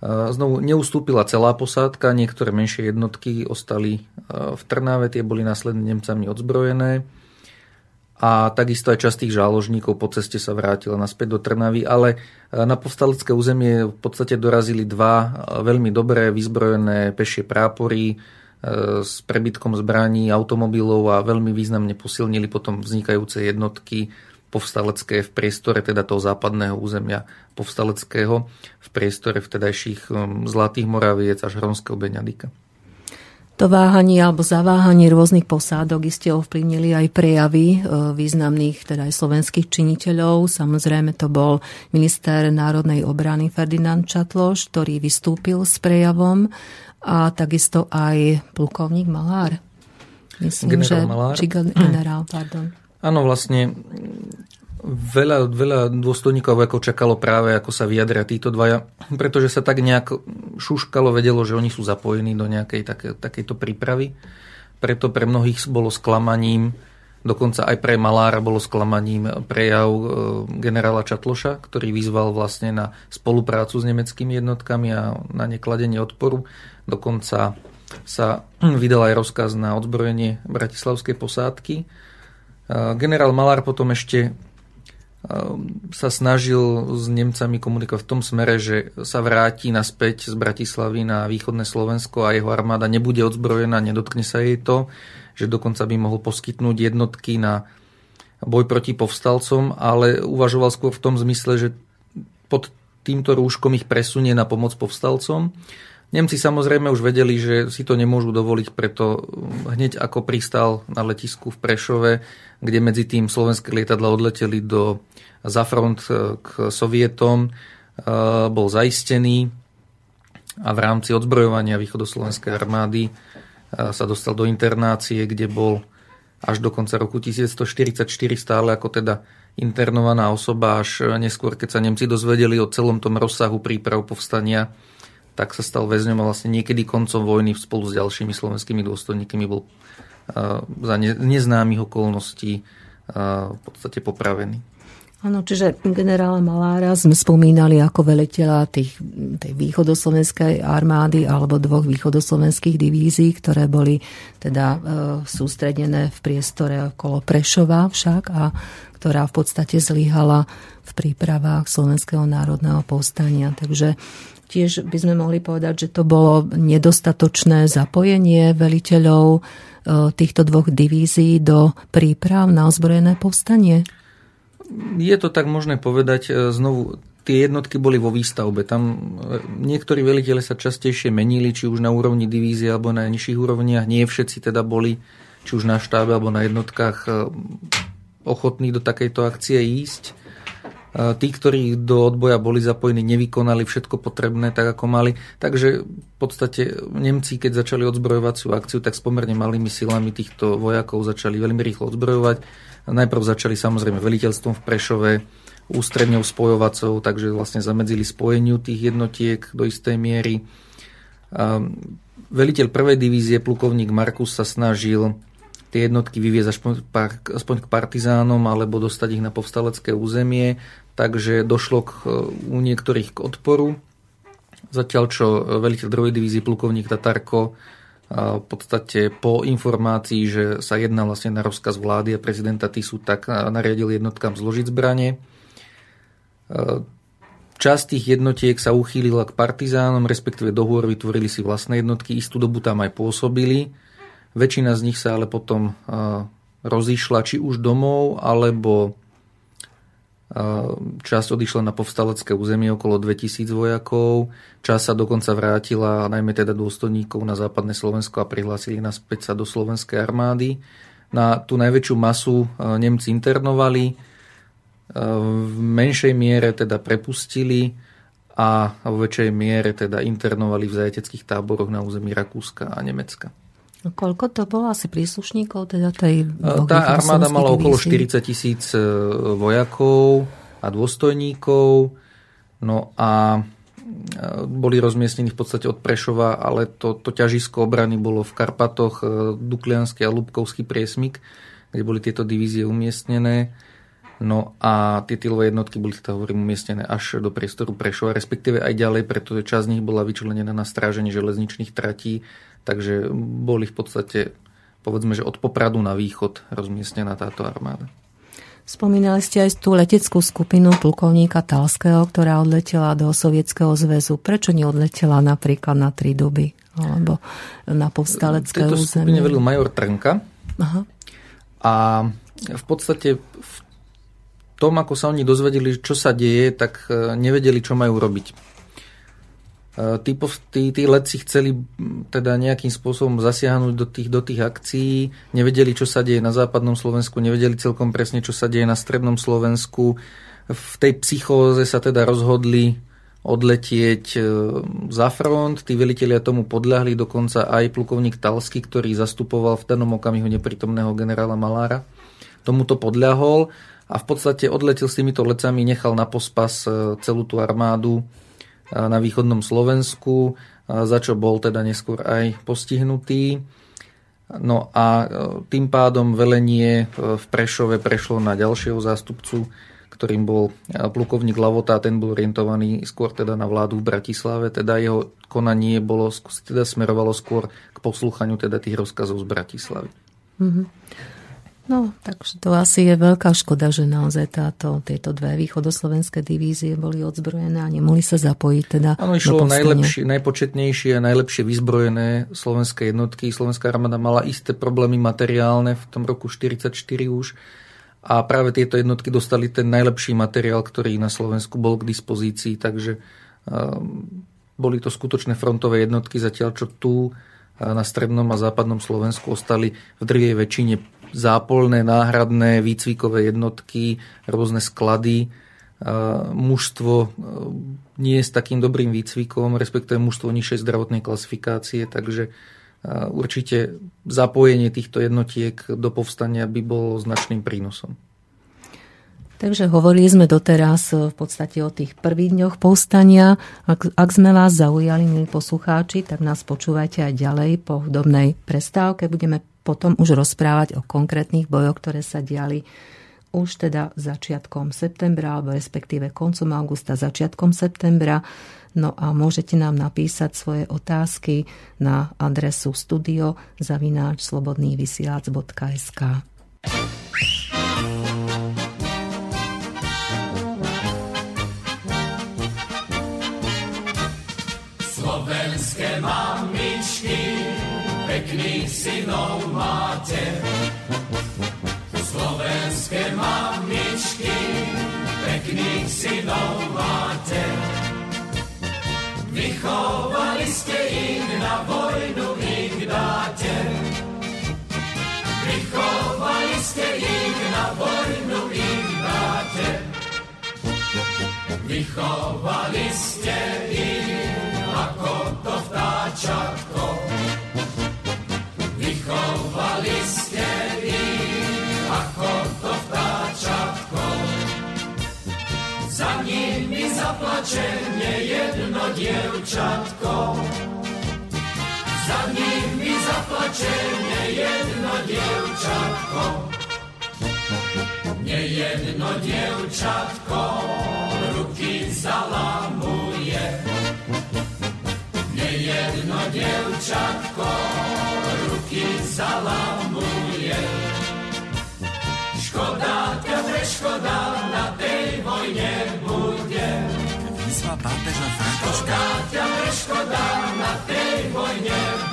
Znovu neustúpila celá posádka, niektoré menšie jednotky ostali v Trnave, tie boli následne Nemcami odzbrojené a takisto aj časť tých záložníkov po ceste sa vrátila naspäť do Trnavy, ale e, na povstalecké územie v podstate dorazili dva e, veľmi dobré vyzbrojené pešie prápory e, s prebytkom zbraní, automobilov a veľmi významne posilnili potom vznikajúce jednotky povstalecké v priestore teda toho západného územia povstaleckého v priestore vtedajších Zlatých Moraviec až Hronského Beňadika. To váhanie alebo zaváhanie rôznych posádok iste ovplyvnili aj prejavy e, významných teda aj slovenských činiteľov. Samozrejme to bol minister národnej obrany Ferdinand Čatloš, ktorý vystúpil s prejavom a takisto aj plukovník Malár. Myslím, generál že... Malár. Či generál, pardon. Áno, vlastne Veľa, veľa dôstojníkov ako čakalo práve, ako sa vyjadria títo dvaja, pretože sa tak nejak šuškalo, vedelo, že oni sú zapojení do nejakej také, takejto prípravy. Preto pre mnohých bolo sklamaním, dokonca aj pre Malára bolo sklamaním prejav e, generála Čatloša, ktorý vyzval vlastne na spoluprácu s nemeckými jednotkami a na nekladenie odporu. Dokonca sa vydal aj rozkaz na odzbrojenie bratislavskej posádky. E, generál Malár potom ešte sa snažil s Nemcami komunikovať v tom smere, že sa vráti naspäť z Bratislavy na východné Slovensko a jeho armáda nebude odzbrojená, nedotkne sa jej to, že dokonca by mohol poskytnúť jednotky na boj proti povstalcom, ale uvažoval skôr v tom zmysle, že pod týmto rúškom ich presunie na pomoc povstalcom. Nemci samozrejme už vedeli, že si to nemôžu dovoliť, preto hneď ako pristal na letisku v Prešove, kde medzi tým slovenské lietadla odleteli do za front e, k Sovietom, e, bol zaistený a v rámci odzbrojovania východoslovenskej armády e, sa dostal do internácie, kde bol až do konca roku 1944 stále ako teda internovaná osoba, až neskôr, keď sa Nemci dozvedeli o celom tom rozsahu príprav povstania, tak sa stal väzňom a vlastne niekedy koncom vojny spolu s ďalšími slovenskými dôstojníkmi bol za neznámych okolností v podstate popravený. Áno, čiže generála Malára sme spomínali ako veliteľa tých, tej východoslovenskej armády alebo dvoch východoslovenských divízií, ktoré boli teda e, sústredené v priestore okolo Prešova však a ktorá v podstate zlyhala v prípravách Slovenského národného povstania. Takže tiež by sme mohli povedať, že to bolo nedostatočné zapojenie veliteľov e, týchto dvoch divízií do príprav na ozbrojené povstanie. Je to tak možné povedať. E, znovu, tie jednotky boli vo výstavbe. Tam e, niektorí veliteľe sa častejšie menili, či už na úrovni divízie alebo na nižších úrovniach. Nie všetci teda boli, či už na štábe alebo na jednotkách, e, ochotní do takejto akcie ísť. Tí, ktorí do odboja boli zapojení, nevykonali všetko potrebné tak, ako mali. Takže v podstate Nemci, keď začali odzbrojovaciu akciu, tak s pomerne malými silami týchto vojakov začali veľmi rýchlo odzbrojovať Najprv začali samozrejme veliteľstvom v Prešove, ústredňou spojovacou, takže vlastne zamedzili spojeniu tých jednotiek do istej miery. Veliteľ prvej divízie, plukovník Markus, sa snažil tie jednotky vyviezť aspoň k partizánom alebo dostať ich na povstalecké územie, takže došlo k, u niektorých k odporu. Zatiaľ, čo veliteľ druhej divízie, plukovník Tatarko, v podstate po informácii, že sa jedná vlastne na rozkaz vlády a prezidenta Tisu, tak nariadil jednotkám zložiť zbranie. Časť tých jednotiek sa uchýlila k partizánom, respektíve dohovor vytvorili si vlastné jednotky, istú dobu tam aj pôsobili. Väčšina z nich sa ale potom rozišla či už domov, alebo Časť odišla na povstalecké územie, okolo 2000 vojakov. Časť sa dokonca vrátila, najmä teda dôstojníkov na západné Slovensko a prihlásili naspäť sa do slovenskej armády. Na tú najväčšiu masu Nemci internovali, v menšej miere teda prepustili a vo väčšej miere teda internovali v zajateckých táboroch na území Rakúska a Nemecka. Koľko to bolo asi príslušníkov? Teda tej Tá armáda mala okolo 40 tisíc e, vojakov a dôstojníkov. No a e, boli rozmiestnení v podstate od Prešova, ale to, to ťažisko obrany bolo v Karpatoch, e, Duklianský a Lubkovský priesmik, kde boli tieto divízie umiestnené. No a tie tylové jednotky boli, teda hovorím, umiestnené až do priestoru Prešova, respektíve aj ďalej, pretože časť z nich bola vyčlenená na stráženie železničných tratí Takže boli v podstate, povedzme, že od Popradu na východ rozmiestnená táto armáda. Spomínali ste aj tú leteckú skupinu plukovníka Talského, ktorá odletela do Sovietskeho zväzu. Prečo neodletela napríklad na tri doby? Alebo na povstalecké Tejto územie? skupine velil major Trnka. Aha. A v podstate v tom, ako sa oni dozvedeli, čo sa deje, tak e, nevedeli, čo majú robiť. E, tí, tí, tí letci chceli teda nejakým spôsobom zasiahnuť do tých, do tých akcií, nevedeli, čo sa deje na západnom Slovensku, nevedeli celkom presne, čo sa deje na strednom Slovensku. V tej psychóze sa teda rozhodli odletieť e, za front. Tí velitelia tomu podľahli, dokonca aj plukovník Talsky, ktorý zastupoval v danom okamihu neprítomného generála Malára. Tomuto podľahol a v podstate odletel s týmito lecami, nechal na pospas e, celú tú armádu na východnom Slovensku, za čo bol teda neskôr aj postihnutý. No a e, tým pádom velenie e, v Prešove prešlo na ďalšieho zástupcu, ktorým bol e, plukovník Lavota, ten bol orientovaný skôr teda na vládu v Bratislave, teda jeho konanie bolo, teda smerovalo skôr k poslúchaniu teda tých rozkazov z Bratislavy. Mm-hmm. No, takže to asi je veľká škoda, že naozaj táto, tieto dve východoslovenské divízie boli odzbrojené a nemohli sa zapojiť teda Áno, išlo najlepšie, najpočetnejšie a najlepšie vyzbrojené slovenské jednotky. Slovenská armáda mala isté problémy materiálne v tom roku 44 už. A práve tieto jednotky dostali ten najlepší materiál, ktorý na Slovensku bol k dispozícii, takže um, boli to skutočné frontové jednotky, zatiaľ čo tu na strednom a západnom Slovensku ostali v drvej väčšine zápolné, náhradné, výcvikové jednotky, rôzne sklady. Mužstvo e, nie je s takým dobrým výcvikom, respektíve mužstvo nižšej zdravotnej klasifikácie, takže e, určite zapojenie týchto jednotiek do povstania by bolo značným prínosom. Takže hovorili sme doteraz e, v podstate o tých prvých dňoch povstania. Ak, ak sme vás zaujali, milí poslucháči, tak nás počúvajte aj ďalej po hudobnej prestávke. Budeme potom už rozprávať o konkrétnych bojoch, ktoré sa diali už teda začiatkom septembra, alebo respektíve koncom augusta, začiatkom septembra. No a môžete nám napísať svoje otázky na adresu studio zavináč slobodnývysielac.sk. Slovenské mamičky pekných synov máte. Slovenské mamičky, pekných synov máte. Vychovali ste ich, na vojnu ich dáte. Vychovali ste ich, na vojnu ich dáte. Vychovali ste ich, ako to vtáčatko. Vychovali ste ich ako to vtáčatko. Za nimi zaplače jedno dievčatko. Za nimi zaplače jedno dievčatko. Nejedno dievčatko ruky zalamuje. Nejedno dievčatko ruky zalamuje. Škoda, ťa škoda, na tej vojne bude. Výzva pápeža Františka. Škoda, ťa škoda, na tej vojne bude.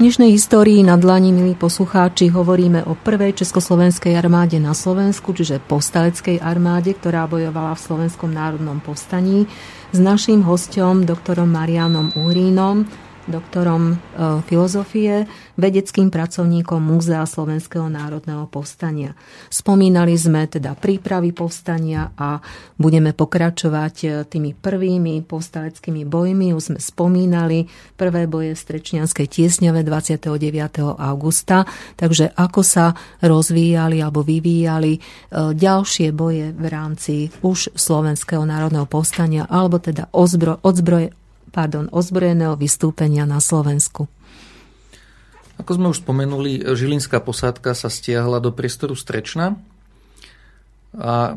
V dnešnej histórii na dlani, milí poslucháči, hovoríme o prvej československej armáde na Slovensku, čiže povstaleckej armáde, ktorá bojovala v Slovenskom národnom povstaní s naším hostom, doktorom Marianom Uhrínom, doktorom e, filozofie, vedeckým pracovníkom Múzea Slovenského národného povstania. Spomínali sme teda prípravy povstania a budeme pokračovať e, tými prvými povstaleckými bojmi. Už sme spomínali prvé boje v Strečnianskej tiesňave 29. augusta, takže ako sa rozvíjali alebo vyvíjali e, ďalšie boje v rámci už Slovenského národného povstania alebo teda odzbroje, pardon, ozbrojeného vystúpenia na Slovensku. Ako sme už spomenuli, Žilinská posádka sa stiahla do priestoru Strečna a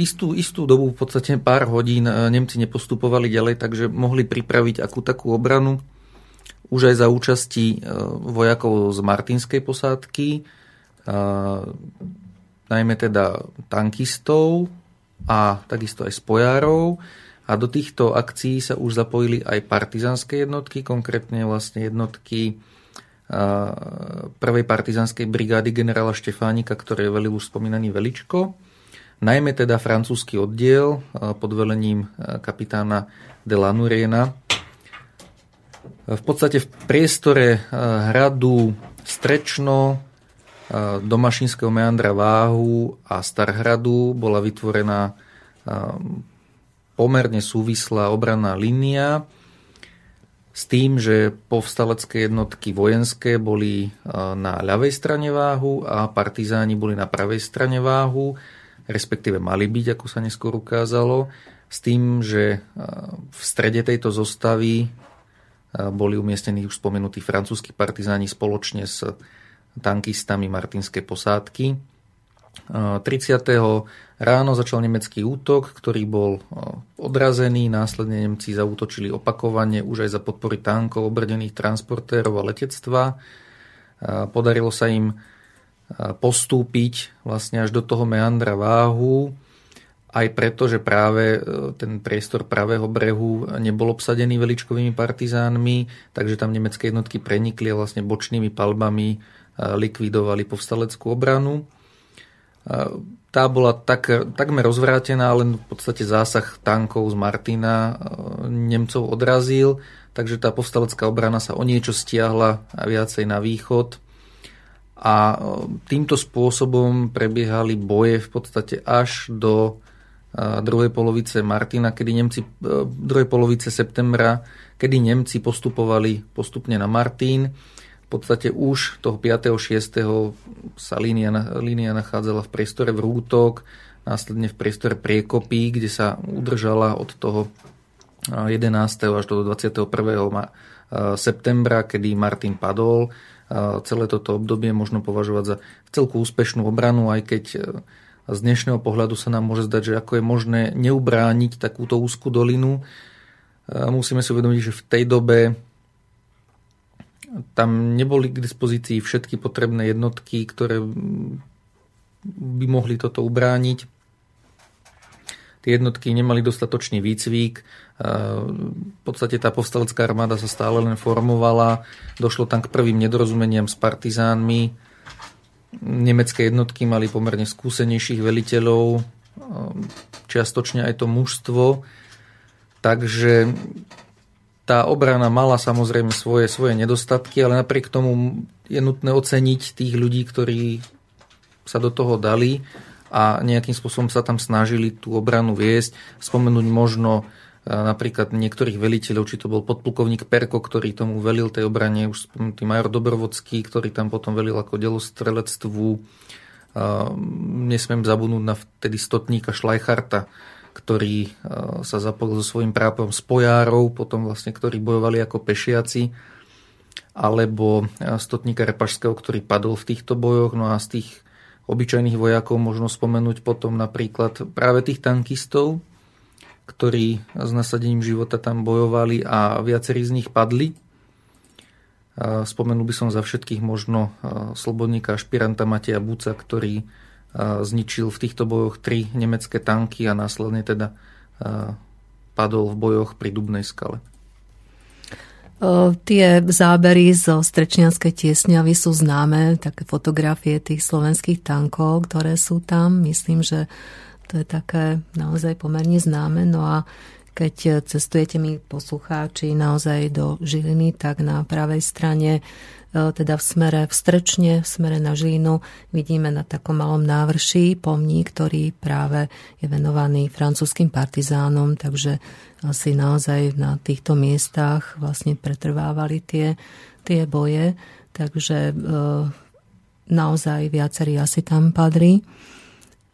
istú, istú dobu, v podstate pár hodín, e, Nemci nepostupovali ďalej, takže mohli pripraviť akú takú obranu už aj za účasti e, vojakov z Martinskej posádky, e, najmä teda tankistov a takisto aj spojárov. A do týchto akcií sa už zapojili aj partizánske jednotky, konkrétne vlastne jednotky prvej partizánskej brigády generála Štefánika, ktoré velil už spomínaný Veličko. Najmä teda francúzsky oddiel pod velením kapitána de Lanuriena. V podstate v priestore hradu Strečno, do Mašinského meandra Váhu a Starhradu bola vytvorená pomerne súvislá obranná línia s tým, že povstalecké jednotky vojenské boli e, na ľavej strane váhu a partizáni boli na pravej strane váhu, respektíve mali byť, ako sa neskôr ukázalo, s tým, že e, v strede tejto zostavy e, boli umiestnení už spomenutí francúzski partizáni spoločne s tankistami Martinskej posádky. 30. Ráno začal nemecký útok, ktorý bol odrazený, následne Nemci zautočili opakovane už aj za podpory tankov, obrdených transportérov a letectva. Podarilo sa im postúpiť vlastne až do toho meandra váhu, aj preto, že práve ten priestor pravého brehu nebol obsadený veličkovými partizánmi, takže tam nemecké jednotky prenikli a vlastne bočnými palbami likvidovali povstaleckú obranu. Tá bola tak, takmer rozvrátená, len v podstate zásah tankov z Martina e, Nemcov odrazil, takže tá povstalecká obrana sa o niečo stiahla viacej na východ. A e, týmto spôsobom prebiehali boje v podstate až do e, druhej polovice Martina, kedy Nemci, druhej polovice septembra, kedy Nemci postupovali postupne na Martín v podstate už toho 5. 6. sa línia, línia nachádzala v priestore Vrútok, následne v priestore Priekopy, kde sa udržala od toho 11. až do 21. septembra, kedy Martin padol. Celé toto obdobie možno považovať za celku úspešnú obranu, aj keď z dnešného pohľadu sa nám môže zdať, že ako je možné neubrániť takúto úzku dolinu. Musíme si uvedomiť, že v tej dobe tam neboli k dispozícii všetky potrebné jednotky, ktoré by mohli toto ubrániť. Tie jednotky nemali dostatočný výcvik. V podstate tá povstalecká armáda sa stále len formovala. Došlo tam k prvým nedorozumeniam s partizánmi. Nemecké jednotky mali pomerne skúsenejších veliteľov, čiastočne aj to mužstvo. Takže tá obrana mala samozrejme svoje, svoje nedostatky, ale napriek tomu je nutné oceniť tých ľudí, ktorí sa do toho dali a nejakým spôsobom sa tam snažili tú obranu viesť. Spomenúť možno e, napríklad niektorých veliteľov, či to bol podplukovník Perko, ktorý tomu velil tej obrane, už spomenutý major Dobrovodský, ktorý tam potom velil ako delostrelectvu. E, nesmiem zabudnúť na vtedy stotníka Šlajcharta, ktorý e, sa zapojil so svojím prápom spojárov, potom vlastne, ktorí bojovali ako pešiaci, alebo e, stotníka Repašského, ktorý padol v týchto bojoch. No a z tých obyčajných vojakov možno spomenúť potom napríklad práve tých tankistov, ktorí s nasadením života tam bojovali a viacerí z nich padli. Spomenul by som za všetkých možno slobodníka špiranta Mateja Buca, ktorý zničil v týchto bojoch tri nemecké tanky a následne teda padol v bojoch pri Dubnej skale. Tie zábery zo Strečnianskej tiesňavy sú známe, také fotografie tých slovenských tankov, ktoré sú tam. Myslím, že to je také naozaj pomerne známe. No a keď cestujete mi poslucháči naozaj do Žiliny, tak na pravej strane teda v smere v Strečne, v smere na Žínu vidíme na takom malom návrší pomník, ktorý práve je venovaný francúzským partizánom, takže asi naozaj na týchto miestach vlastne pretrvávali tie, tie boje, takže e, naozaj viacerí asi tam padli.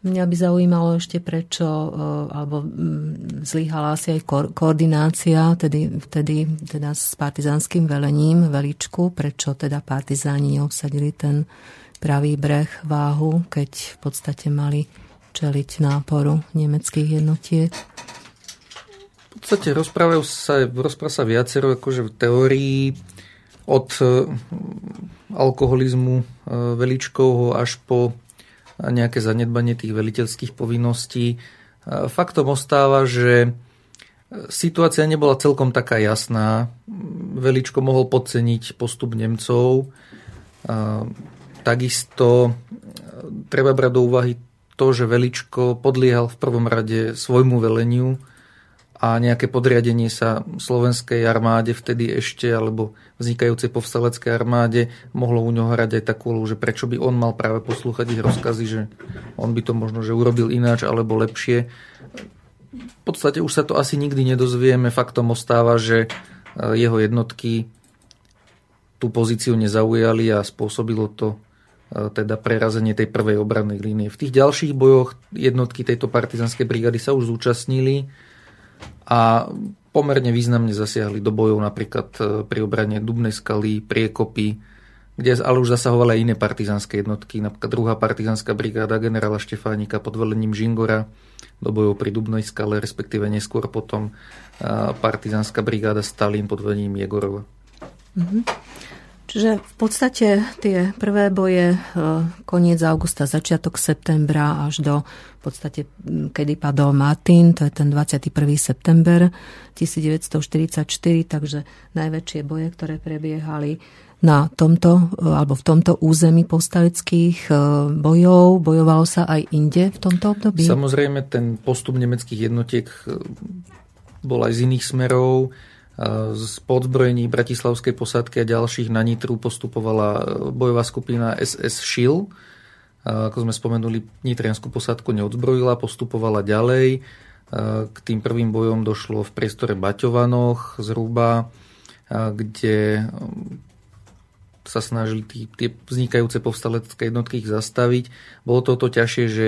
Mňa by zaujímalo ešte prečo, e, alebo mm, zlyhala asi aj ko- koordinácia, tedy, vtedy teda s partizánskym velením, veličku, prečo teda partizáni neobsadili ten pravý breh váhu, keď v podstate mali čeliť náporu nemeckých jednotiek. V podstate rozprávajú sa, rozpráva sa viacero akože v teórii od e, alkoholizmu e, veličkovho až po nejaké zanedbanie tých veliteľských povinností. Faktom ostáva, že situácia nebola celkom taká jasná. Veličko mohol podceniť postup Nemcov. Takisto treba brať do úvahy to, že Veličko podliehal v prvom rade svojmu veleniu a nejaké podriadenie sa slovenskej armáde vtedy ešte, alebo vznikajúcej povstaleckej armáde mohlo u ňoho hrať aj takú že prečo by on mal práve poslúchať ich rozkazy, že on by to možno že urobil ináč alebo lepšie. V podstate už sa to asi nikdy nedozvieme. Faktom ostáva, že e, jeho jednotky tú pozíciu nezaujali a spôsobilo to e, teda prerazenie tej prvej obrannej línie. V tých ďalších bojoch jednotky tejto partizanskej brigády sa už zúčastnili a pomerne významne zasiahli do bojov napríklad e, pri obrane Dubnej skaly, Priekopy, kde ale už zasahovali aj iné partizánske jednotky, napríklad druhá partizánska brigáda generála Štefánika pod velením Žingora do bojov pri Dubnej skale, respektíve neskôr potom e, partizánska brigáda Stalin pod velením Jegorova. Mm-hmm. Čiže v podstate tie prvé boje e, koniec augusta, začiatok septembra až do v podstate, kedy padol Martin, to je ten 21. september 1944, takže najväčšie boje, ktoré prebiehali na tomto, e, alebo v tomto území povstaleckých e, bojov. Bojovalo sa aj inde v tomto období? Samozrejme, ten postup nemeckých jednotiek bol aj z iných smerov z podzbrojení Bratislavskej posádky a ďalších na Nitru postupovala e, bojová skupina SS Shield. Ako sme spomenuli, nitrianskú posádku neodzbrojila, postupovala ďalej. K tým prvým bojom došlo v priestore Baťovanoch zhruba, kde sa snažili tie vznikajúce povstalecké jednotky ich zastaviť. Bolo to to ťažšie, že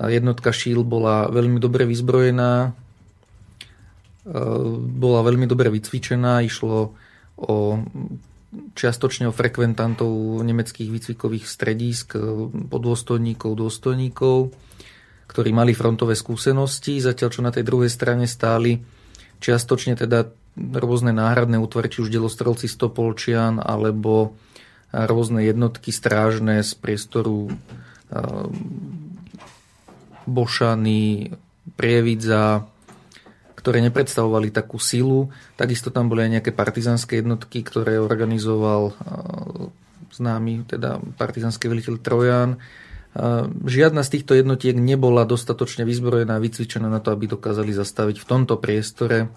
jednotka Shield bola veľmi dobre vyzbrojená, bola veľmi dobre vycvičená, išlo o čiastočne o frekventantov nemeckých výcvikových stredísk, podôstojníkov, dôstojníkov, ktorí mali frontové skúsenosti, zatiaľ čo na tej druhej strane stáli čiastočne teda rôzne náhradné útvary, či už delostrelci Stopolčian, alebo rôzne jednotky strážne z priestoru Bošany, Prievidza, ktoré nepredstavovali takú silu. Takisto tam boli aj nejaké partizanské jednotky, ktoré organizoval známy teda partizanský veliteľ Trojan. Žiadna z týchto jednotiek nebola dostatočne vyzbrojená a vycvičená na to, aby dokázali zastaviť v tomto priestore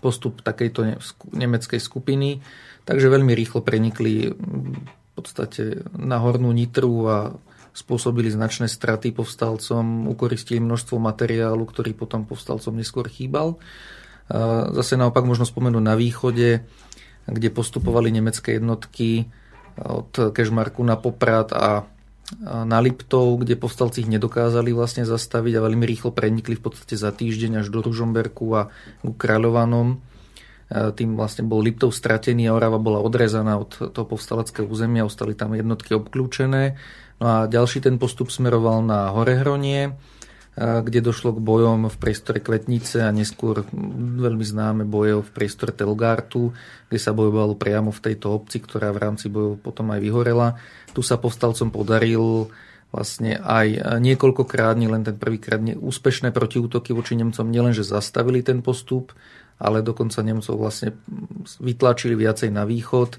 postup takejto nemeckej skupiny. Takže veľmi rýchlo prenikli v podstate na hornú nitru a spôsobili značné straty povstalcom, ukoristili množstvo materiálu, ktorý potom povstalcom neskôr chýbal. Zase naopak možno spomenúť na východe, kde postupovali nemecké jednotky od Kešmarku na Poprad a na Liptov, kde povstalci ich nedokázali vlastne zastaviť a veľmi rýchlo prenikli v podstate za týždeň až do Ružomberku a ku Kráľovanom. Tým vlastne bol Liptov stratený a Orava bola odrezaná od toho povstaleckého územia, ostali tam jednotky obklúčené. No a ďalší ten postup smeroval na Horehronie, kde došlo k bojom v priestore Kvetnice a neskôr veľmi známe boje v priestore Telgartu, kde sa bojovalo priamo v tejto obci, ktorá v rámci bojov potom aj vyhorela. Tu sa povstalcom podaril vlastne aj niekoľkokrát, len ten prvýkrát úspešné protiútoky voči Nemcom nielenže zastavili ten postup, ale dokonca Nemcov vlastne vytlačili viacej na východ.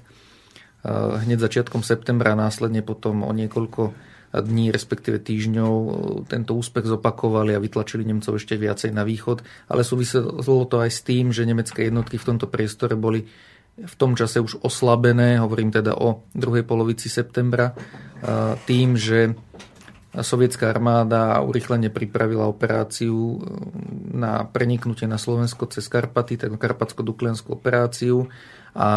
Hneď začiatkom septembra a následne potom o niekoľko dní, respektíve týždňov tento úspech zopakovali a vytlačili Nemcov ešte viacej na východ, ale súviselo to aj s tým, že nemecké jednotky v tomto priestore boli v tom čase už oslabené, hovorím teda o druhej polovici septembra, tým, že sovietská armáda urychlene pripravila operáciu na preniknutie na Slovensko cez Karpaty, tak karpatsko-duklenskú operáciu a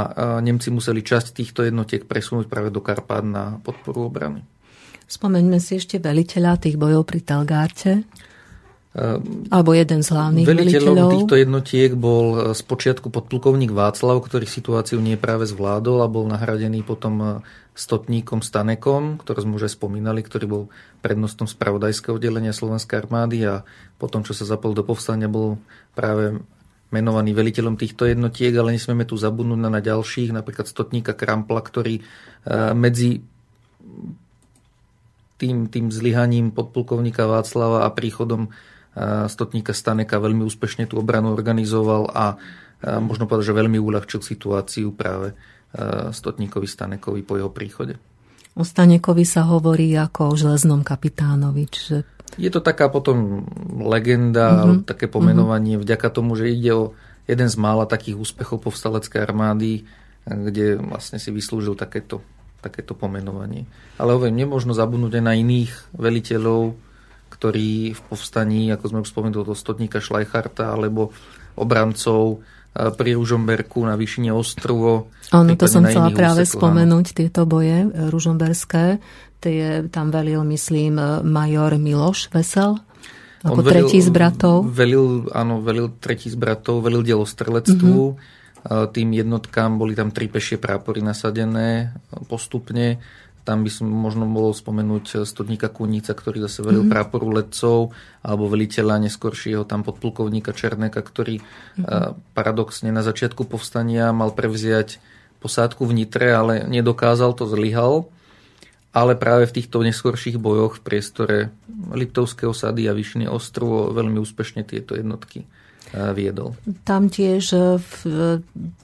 Nemci museli časť týchto jednotiek presunúť práve do Karpát na podporu obrany. Spomeňme si ešte veliteľa tých bojov pri Talgárte. Ehm, Alebo jeden z hlavných veliteľom. Veliteľom týchto jednotiek bol e, z počiatku podplukovník Václav, ktorý situáciu nie práve zvládol a bol nahradený potom e, stotníkom Stanekom, ktorý sme už aj spomínali, ktorý bol prednostom spravodajského oddelenia Slovenskej armády a potom, čo sa zapol do povstania, bol práve menovaný veliteľom týchto jednotiek, ale nesmieme tu zabudnúť na ďalších, napríklad stotníka Krampla, ktorý e, medzi tým, tým zlyhaním podplukovníka Václava a príchodom stotníka Staneka veľmi úspešne tú obranu organizoval a možno povedať, že veľmi uľahčil situáciu práve stotníkovi Stanekovi po jeho príchode. O Stanekovi sa hovorí ako o železnom kapitánovi, čiže... Je to taká potom legenda, mm-hmm. také pomenovanie mm-hmm. vďaka tomu, že ide o jeden z mála takých úspechov povstaleckej armády, kde vlastne si vyslúžil takéto takéto pomenovanie. Ale hovorím, nemôžno zabudnúť aj na iných veliteľov, ktorí v povstaní, ako sme už spomenuli, do stotníka Šlajcharta alebo obrancov eh, pri Ružomberku na výšine Ostrovo. Ono, to som chcela práve úseku, spomenúť, áno. tieto boje eh, ružomberské. Tie, tam velil, myslím, eh, major Miloš Vesel, ako On velil, tretí z bratov. Velil, áno, velil tretí z bratov, velil dielostrelectvu. Mm-hmm tým jednotkám. Boli tam tri pešie prápory nasadené postupne. Tam by som možno mohol spomenúť stodníka Kunica, ktorý zase velil mm-hmm. práporu letcov, alebo veliteľa neskoršieho tam podplukovníka Černeka, ktorý mm-hmm. paradoxne na začiatku povstania mal prevziať posádku v Nitre, ale nedokázal, to zlyhal. Ale práve v týchto neskorších bojoch v priestore Liptovského sady a Vyšný ostrovo veľmi úspešne tieto jednotky viedol. Tam tiež e, v,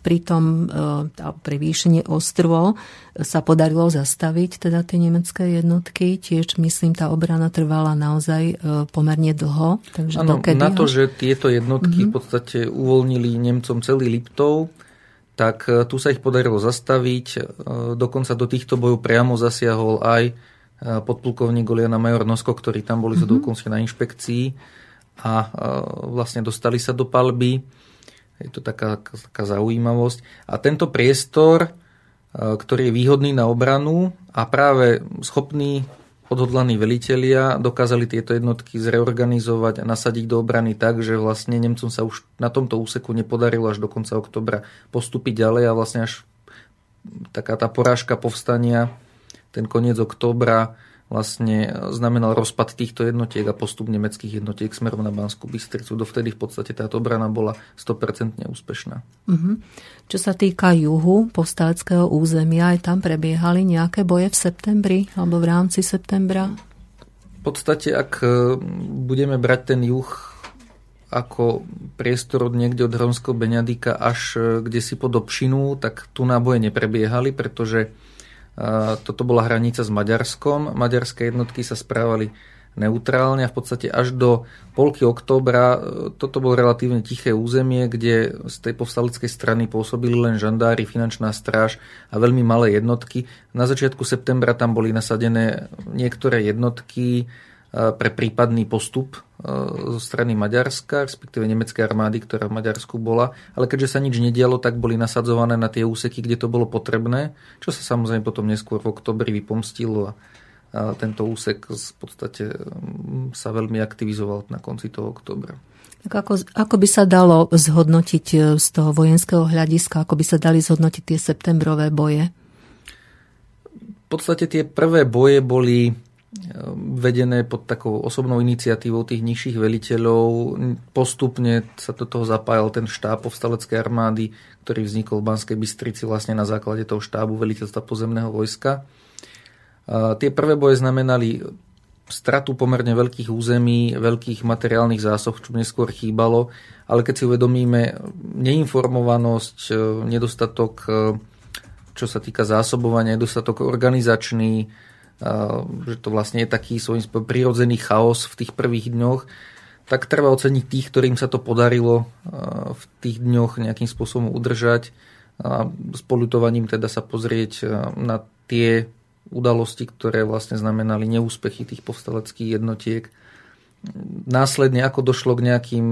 pri tom e, pri výšení ostrovo sa podarilo zastaviť teda tie nemecké jednotky. Tiež myslím, tá obrana trvala naozaj e, pomerne dlho. Takže ano, na to, že tieto jednotky mm-hmm. v podstate uvoľnili Nemcom celý Liptov, tak tu sa ich podarilo zastaviť. Dokonca do týchto bojov priamo zasiahol aj podplukovník Goliana Major Nosko, ktorí tam boli mm-hmm. dokonca na inšpekcii a vlastne dostali sa do palby. Je to taká, taká zaujímavosť. A tento priestor, ktorý je výhodný na obranu a práve schopní odhodlaní velitelia dokázali tieto jednotky zreorganizovať a nasadiť do obrany tak, že vlastne Nemcom sa už na tomto úseku nepodarilo až do konca oktobra postúpiť ďalej a vlastne až taká tá porážka povstania, ten koniec oktobra vlastne znamenal rozpad týchto jednotiek a postup nemeckých jednotiek smerom na Banskú Bystricu. Dovtedy v podstate táto obrana bola 100% úspešná. Uh-huh. Čo sa týka juhu povstaleckého územia, aj tam prebiehali nejaké boje v septembri alebo v rámci septembra? V podstate, ak e, budeme brať ten juh ako priestor od niekde od Hronského Beňadika až e, kde si pod Obšinu, tak tu náboje neprebiehali, pretože toto bola hranica s Maďarskom. Maďarské jednotky sa správali neutrálne a v podstate až do polky októbra e, toto bolo relatívne tiché územie, kde z tej povstaleckej strany pôsobili len žandári, finančná stráž a veľmi malé jednotky. Na začiatku septembra tam boli nasadené niektoré jednotky, pre prípadný postup zo strany Maďarska, respektíve nemeckej armády, ktorá v Maďarsku bola. Ale keďže sa nič nedialo, tak boli nasadzované na tie úseky, kde to bolo potrebné, čo sa samozrejme potom neskôr v oktobri vypomstilo a tento úsek v podstate sa veľmi aktivizoval na konci toho oktobra. Tak ako, ako by sa dalo zhodnotiť e, z toho vojenského hľadiska, ako by sa dali zhodnotiť tie septembrové boje? V podstate tie prvé boje boli vedené pod takou osobnou iniciatívou tých nižších veliteľov. Postupne sa do toho zapájal ten štáb povstaleckej armády, ktorý vznikol v Banskej Bystrici vlastne na základe toho štábu veliteľstva pozemného vojska. Tie prvé boje znamenali stratu pomerne veľkých území, veľkých materiálnych zásob, čo neskôr chýbalo, ale keď si uvedomíme neinformovanosť, nedostatok, čo sa týka zásobovania, nedostatok organizačný, že to vlastne je taký spôsobom prirodzený chaos v tých prvých dňoch, tak treba oceniť tých, ktorým sa to podarilo v tých dňoch nejakým spôsobom udržať a s polutovaním teda sa pozrieť na tie udalosti, ktoré vlastne znamenali neúspechy tých povstaleckých jednotiek. Následne, ako došlo k nejakým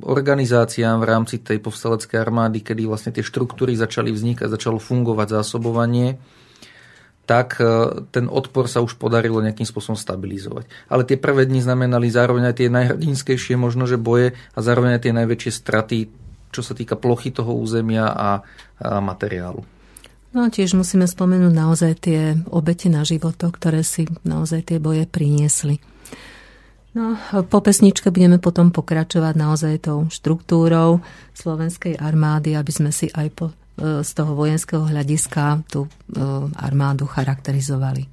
organizáciám v rámci tej povstaleckej armády, kedy vlastne tie štruktúry začali vznikať, začalo fungovať zásobovanie, tak e, ten odpor sa už podarilo nejakým spôsobom stabilizovať. Ale tie prvé dni znamenali zároveň aj tie najhrdinskejšie možno, že boje a zároveň aj tie najväčšie straty, čo sa týka plochy toho územia a, a materiálu. No a tiež musíme spomenúť naozaj tie obete na životoch, ktoré si naozaj tie boje priniesli. No, po pesničke budeme potom pokračovať naozaj tou štruktúrou slovenskej armády, aby sme si aj po, z toho vojenského hľadiska tú e, armádu charakterizovali.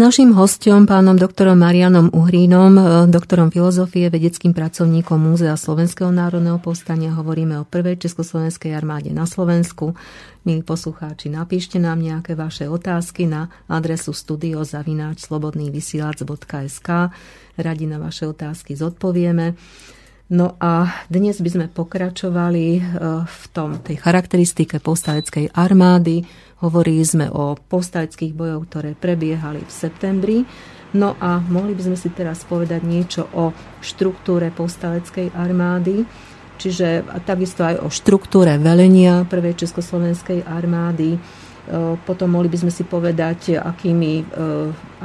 Našim hostom, pánom doktorom Marianom Uhrínom, e, doktorom filozofie, vedeckým pracovníkom Múzea Slovenského národného povstania, hovoríme o prvej Československej armáde na Slovensku. Milí poslucháči, napíšte nám nejaké vaše otázky na adresu studiozavináčslobodnývysielac.sk Radi na vaše otázky zodpovieme. No a dnes by sme pokračovali e, v tom, tej charakteristike povstaleckej armády. Hovorili sme o povstaleckých bojoch, ktoré prebiehali v septembri. No a mohli by sme si teraz povedať niečo o štruktúre povstaleckej armády, čiže takisto aj o štruktúre velenia prvej Československej armády, E, potom mohli by sme si povedať, akými, e,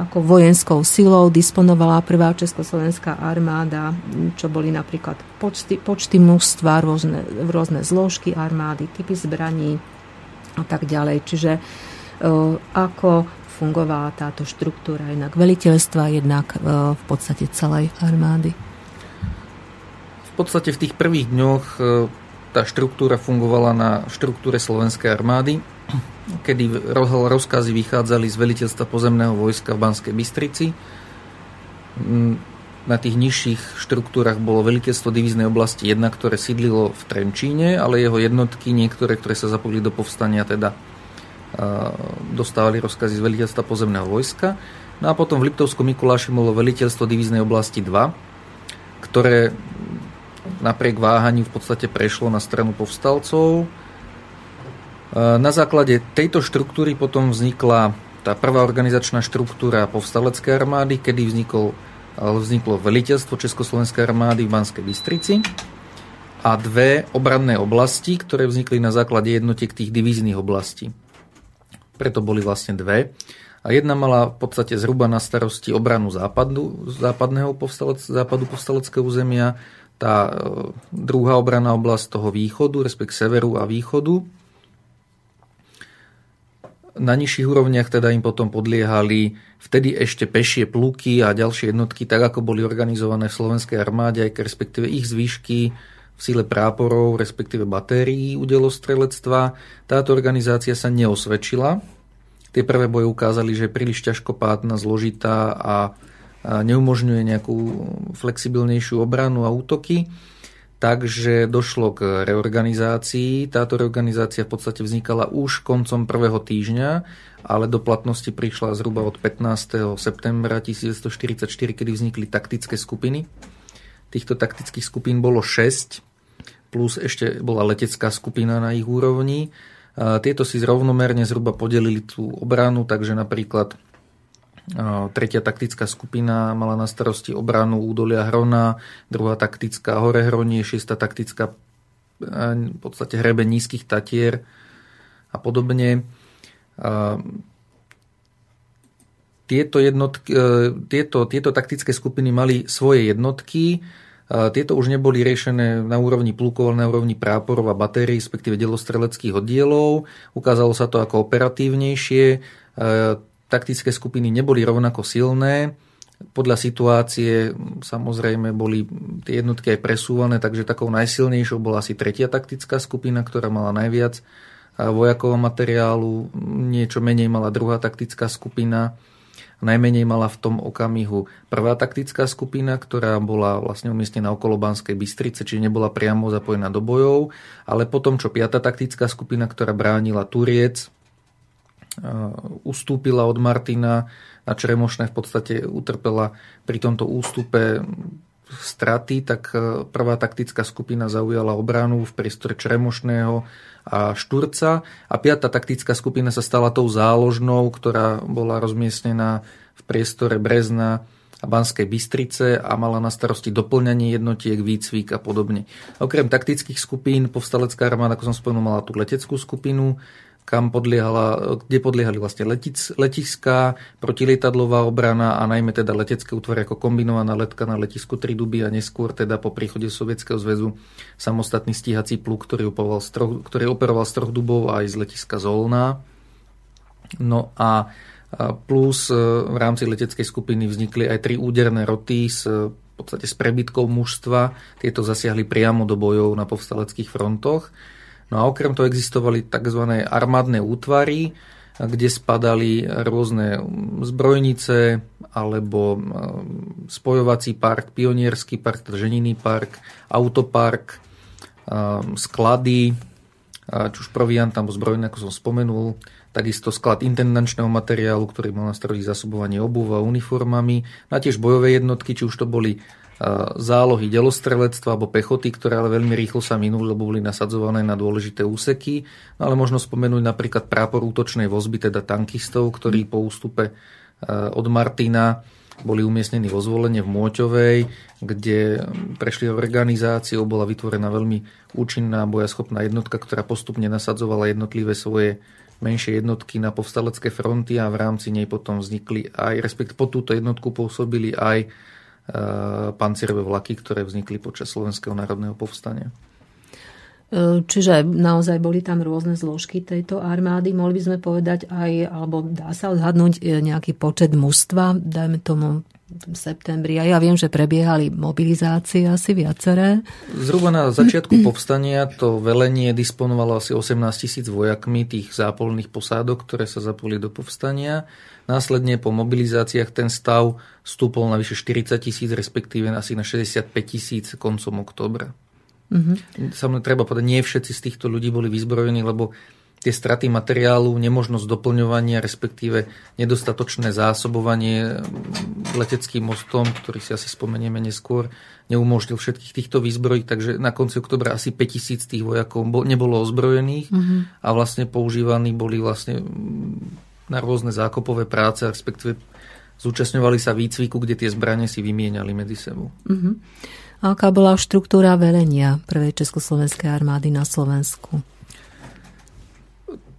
ako vojenskou silou disponovala prvá Československá armáda, čo boli napríklad počty, počty mužstva, rôzne, rôzne zložky armády, typy zbraní a tak ďalej. Čiže e, ako fungovala táto štruktúra jednak veliteľstva, jednak v podstate celej armády. V podstate v tých prvých dňoch tá štruktúra fungovala na štruktúre slovenskej armády kedy rozkazy vychádzali z veliteľstva pozemného vojska v Banskej Bystrici. Na tých nižších štruktúrach bolo veliteľstvo divíznej oblasti 1, ktoré sídlilo v Trenčíne, ale jeho jednotky, niektoré, ktoré sa zapojili do povstania, teda dostávali rozkazy z veliteľstva pozemného vojska. No a potom v Liptovskom Mikuláši bolo veliteľstvo divíznej oblasti 2, ktoré napriek váhaní v podstate prešlo na stranu povstalcov na základe tejto štruktúry potom vznikla tá prvá organizačná štruktúra povstaleckej armády, kedy vznikol, vzniklo veliteľstvo Československej armády v Banskej Bystrici. a dve obranné oblasti, ktoré vznikli na základe jednotiek tých divíznych oblastí. Preto boli vlastne dve. A jedna mala v podstate zhruba na starosti obranu západu, západného povstalec, západu povstaleckého územia, tá e, druhá obranná oblasť toho východu, respekt severu a východu. Na nižších úrovniach teda im potom podliehali vtedy ešte pešie pluky a ďalšie jednotky, tak ako boli organizované v slovenskej armáde, aj respektíve ich zvýšky v síle práporov, respektíve batérií udelostrelectva. Táto organizácia sa neosvedčila, Tie prvé boje ukázali, že je príliš ťažkopádna, zložitá a neumožňuje nejakú flexibilnejšiu obranu a útoky. Takže došlo k reorganizácii. Táto reorganizácia v podstate vznikala už koncom prvého týždňa, ale do platnosti prišla zhruba od 15. septembra 1944, kedy vznikli taktické skupiny. Týchto taktických skupín bolo 6, plus ešte bola letecká skupina na ich úrovni. Tieto si zrovnomerne zhruba podelili tú obranu, takže napríklad tretia taktická skupina mala na starosti obranu údolia Hrona, druhá taktická hore Hronie, šiesta taktická v podstate hrebe nízkych tatier a podobne. Tieto, jednotky, tieto, tieto taktické skupiny mali svoje jednotky, tieto už neboli riešené na úrovni plukov, na úrovni práporov a batérií, respektíve delostreleckých oddielov. Ukázalo sa to ako operatívnejšie. Taktické skupiny neboli rovnako silné. Podľa situácie samozrejme boli tie jednotky aj presúvané, takže takou najsilnejšou bola asi tretia taktická skupina, ktorá mala najviac e, vojakov materiálu, niečo menej mala druhá taktická skupina. Najmenej mala v tom okamihu prvá taktická skupina, ktorá bola vlastne umiestnená okolo Banskej Bystrice, čiže nebola priamo zapojená do bojov, ale potom, čo piata taktická skupina, ktorá bránila Turiec, ustúpila od Martina na Čremošné v podstate utrpela pri tomto ústupe straty, tak e, prvá taktická skupina zaujala obranu v priestore Čremošného a Šturca a piata taktická skupina sa stala tou záložnou, ktorá bola rozmiestnená v priestore Brezna a Banskej Bystrice a mala na starosti doplňanie jednotiek, výcvik a podobne. Okrem taktických skupín povstalecká armáda, ako som spomenul, mala tú leteckú skupinu, kam podliehala, kde podliehali vlastne letic, letiská, protilietadlová obrana a najmä teda letecké útvary ako kombinovaná letka na letisku Triduby a neskôr teda po príchode Sovietskeho zväzu samostatný stíhací pluk, ktorý troch, ktorý operoval z troch dubov aj z letiska Zolná. No a plus e, v rámci leteckej skupiny vznikli aj tri úderné roty s v podstate s prebytkou mužstva. Tieto zasiahli priamo do bojov na povstaleckých frontoch. No a okrem toho existovali tzv. armádne útvary, kde spadali rôzne zbrojnice alebo um, spojovací park, pionierský park, teda ženinný park, autopark, um, sklady, či už proviant alebo zbrojné, ako som spomenul, takisto sklad intendančného materiálu, ktorý mal na starosti zasobovanie obuva uniformami, a tiež bojové jednotky, či už to boli zálohy delostrelectva alebo pechoty, ktoré ale veľmi rýchlo sa minuli, lebo boli nasadzované na dôležité úseky. No ale možno spomenúť napríklad prápor útočnej vozby, teda tankistov, ktorí po ústupe od Martina boli umiestnení vo zvolenie v Môťovej, kde prešli organizáciou, bola vytvorená veľmi účinná bojaschopná jednotka, ktorá postupne nasadzovala jednotlivé svoje menšie jednotky na povstalecké fronty a v rámci nej potom vznikli aj, respekt po túto jednotku pôsobili aj Eh, pancierové vlaky, ktoré vznikli počas Slovenského národného povstania. Eh, čiže naozaj boli tam rôzne zložky tejto armády. Mohli by sme povedať aj, alebo dá sa odhadnúť eh, nejaký počet mužstva, dajme tomu septembri. A ja viem, že prebiehali mobilizácie asi viaceré. Zhruba na začiatku povstania to velenie disponovalo asi 18 tisíc vojakmi tých zápolných posádok, ktoré sa zapoli do povstania. Následne po mobilizáciách ten stav stúpol na vyše 40 tisíc, respektíve asi na 65 tisíc koncom oktobra. Mm-hmm. Samozrejme, treba povedať, nie všetci z týchto ľudí boli vyzbrojení, lebo tie straty materiálu, nemožnosť doplňovania, respektíve nedostatočné zásobovanie leteckým mostom, ktorý si asi spomenieme neskôr, neumožnil všetkých týchto výzbrojí, takže na konci oktobra asi 5000 tých vojakov nebolo ozbrojených mm-hmm. a vlastne používaní boli vlastne na rôzne zákopové práce, respektíve zúčastňovali sa výcviku, kde tie zbranie si vymieniali medzi sebou. Uh-huh. A aká bola štruktúra velenia prvej Československej armády na Slovensku?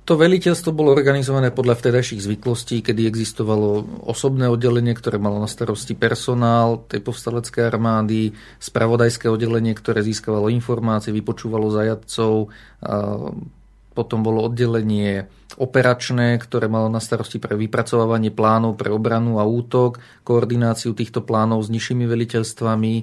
To veliteľstvo bolo organizované podľa vtedajších zvyklostí, kedy existovalo osobné oddelenie, ktoré malo na starosti personál tej povstaleckej armády, spravodajské oddelenie, ktoré získavalo informácie, vypočúvalo zajadcov, potom bolo oddelenie operačné, ktoré malo na starosti pre vypracovávanie plánov pre obranu a útok, koordináciu týchto plánov s nižšími veliteľstvami,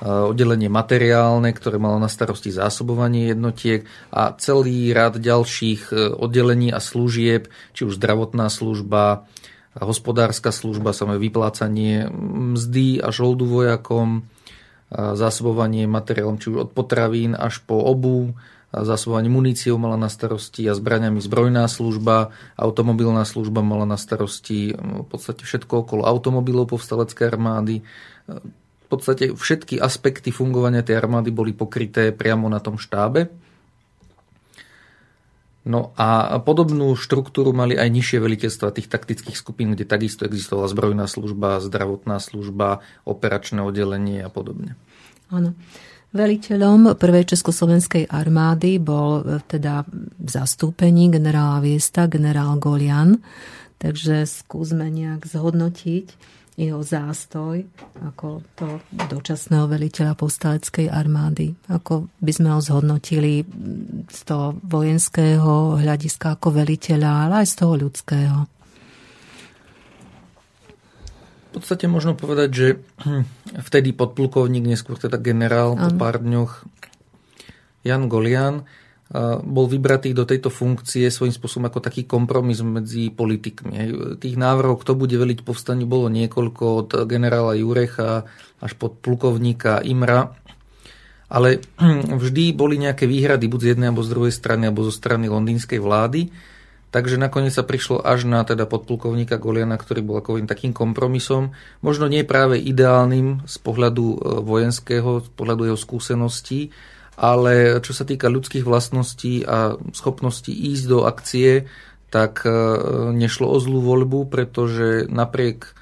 oddelenie materiálne, ktoré malo na starosti zásobovanie jednotiek a celý rad ďalších eh, oddelení a služieb, či už zdravotná služba, hospodárska služba, samé vyplácanie mzdy a žoldu vojakom, zásobovanie materiálom, či už od potravín až po obu, zásobovanie muníciou mala na starosti a zbraniami zbrojná služba, automobilná služba mala na starosti v podstate všetko okolo automobilov povstaleckej armády, podstate všetky aspekty fungovania tej armády boli pokryté priamo na tom štábe. No a podobnú štruktúru mali aj nižšie veliteľstva tých taktických skupín, kde takisto existovala zbrojná služba, zdravotná služba, operačné oddelenie a podobne. Áno. Veliteľom prvej československej armády bol e, teda v zastúpení generála Viesta, generál Golian. Takže skúsme nejak zhodnotiť jeho zástoj ako to dočasného veliteľa povstaleckej armády. Ako by sme ho zhodnotili z toho vojenského hľadiska ako veliteľa, ale aj z toho ľudského. V podstate možno povedať, že vtedy podplukovník, neskôr teda generál po pár dňoch Jan Golian bol vybratý do tejto funkcie svojím spôsobom ako taký kompromis medzi politikmi. Tých návrhov, kto bude veliť povstaniu, bolo niekoľko od generála Jurecha až pod plukovníka Imra. Ale vždy boli nejaké výhrady buď z jednej alebo z druhej strany alebo zo strany londýnskej vlády. Takže nakoniec sa prišlo až na teda podplukovníka Goliana, ktorý bol ako takým kompromisom. Možno nie práve ideálnym z pohľadu e, vojenského, z pohľadu jeho skúseností, ale čo sa týka ľudských vlastností a schopností ísť do akcie, tak e, nešlo o zlú voľbu, pretože napriek e,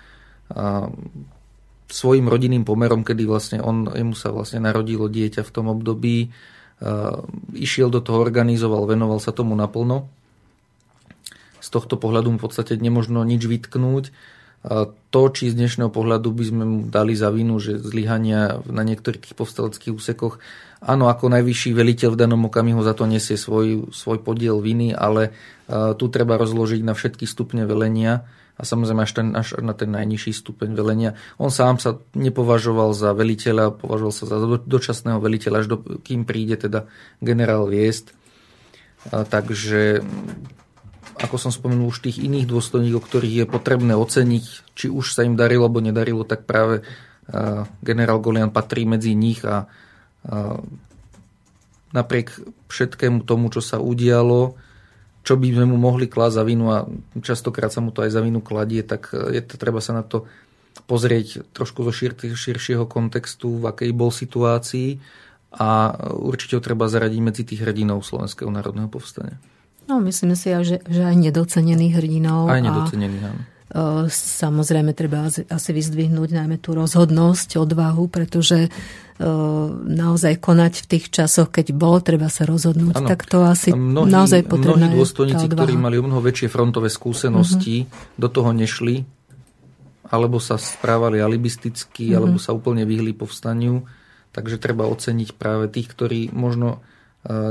svojim rodinným pomerom, kedy vlastne on, jemu sa vlastne narodilo dieťa v tom období, e, išiel do toho, organizoval, venoval sa tomu naplno. Z tohto pohľadu v podstate nemožno nič vytknúť. To, či z dnešného pohľadu by sme mu dali za vinu, že zlyhania na niektorých tých povstaleckých úsekoch Áno, ako najvyšší veliteľ v danom okamihu za to nesie svoj, svoj podiel viny, ale uh, tu treba rozložiť na všetky stupne velenia a samozrejme až, ten, až na ten najnižší stupeň velenia. On sám sa nepovažoval za veliteľa, považoval sa za do, dočasného veliteľa, až do, kým príde teda generál Viest. Uh, takže ako som spomenul, už tých iných dôstojníkov, ktorých je potrebné oceniť, či už sa im darilo alebo nedarilo, tak práve uh, generál Golian patrí medzi nich a napriek všetkému tomu, čo sa udialo, čo by sme mu mohli klásť za vinu a častokrát sa mu to aj za vinu kladie, tak je to, treba sa na to pozrieť trošku zo šir, širšieho kontextu, v akej bol situácii a určite ho treba zaradiť medzi tých hrdinov Slovenského národného povstania. No, myslím si, že, že aj nedocenených hrdinov. Aj nedocenených, áno. Samozrejme, treba asi vyzdvihnúť najmä tú rozhodnosť, odvahu, pretože naozaj konať v tých časoch, keď bolo treba sa rozhodnúť, ano. tak to asi mnohí, naozaj potrebné. Mnohí dôstojníci, ktorí mali o mnoho väčšie frontové skúsenosti, uh-huh. do toho nešli, alebo sa správali alibisticky, uh-huh. alebo sa úplne vyhli povstaniu. Takže treba oceniť práve tých, ktorí možno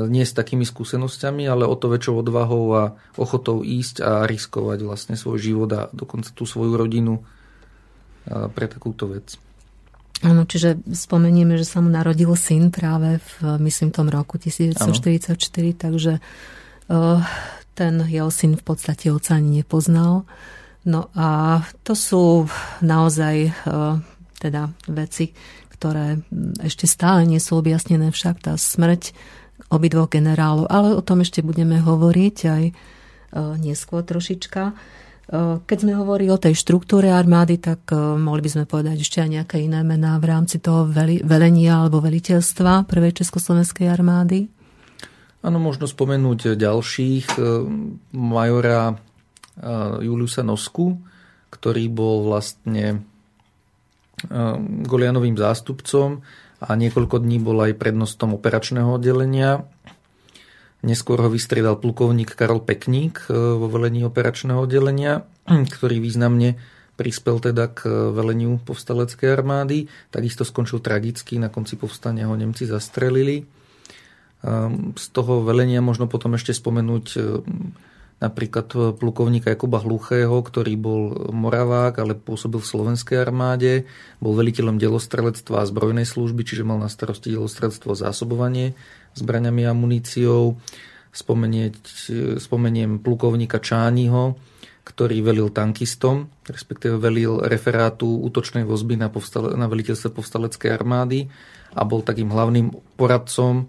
nie s takými skúsenosťami, ale o to väčšou odvahou a ochotou ísť a riskovať vlastne svoj život a dokonca tú svoju rodinu pre takúto vec. Áno, čiže spomenieme, že sa mu narodil syn práve v, myslím, tom roku 1944, ano. takže uh, ten jeho syn v podstate oca ani nepoznal. No a to sú naozaj uh, teda veci, ktoré ešte stále nie sú objasnené, však tá smrť obidvoch generálov, ale o tom ešte budeme hovoriť aj e, neskôr trošička. E, keď sme hovorili o tej štruktúre armády, tak e, mohli by sme povedať ešte aj nejaké iné mená v rámci toho velenia alebo veliteľstva prvej Československej armády. Áno, možno spomenúť ďalších. Majora Juliusa Nosku, ktorý bol vlastne Golianovým zástupcom a niekoľko dní bol aj prednostom operačného oddelenia. Neskôr ho vystriedal plukovník Karol Pekník vo velení operačného oddelenia, ktorý významne prispel teda k veleniu povstaleckej armády. Takisto skončil tragicky, na konci povstania ho Nemci zastrelili. Z toho velenia možno potom ešte spomenúť napríklad plukovníka Jakuba Hluchého, ktorý bol Moravák, ale pôsobil v slovenskej armáde, bol veliteľom delostrelectva a zbrojnej služby, čiže mal na starosti delostrelectvo a zásobovanie zbraňami a muníciou. Spomeniem plukovníka Čányho, ktorý velil tankistom, respektíve velil referátu útočnej vozby na, povstale, na veliteľstve povstaleckej armády a bol takým hlavným poradcom,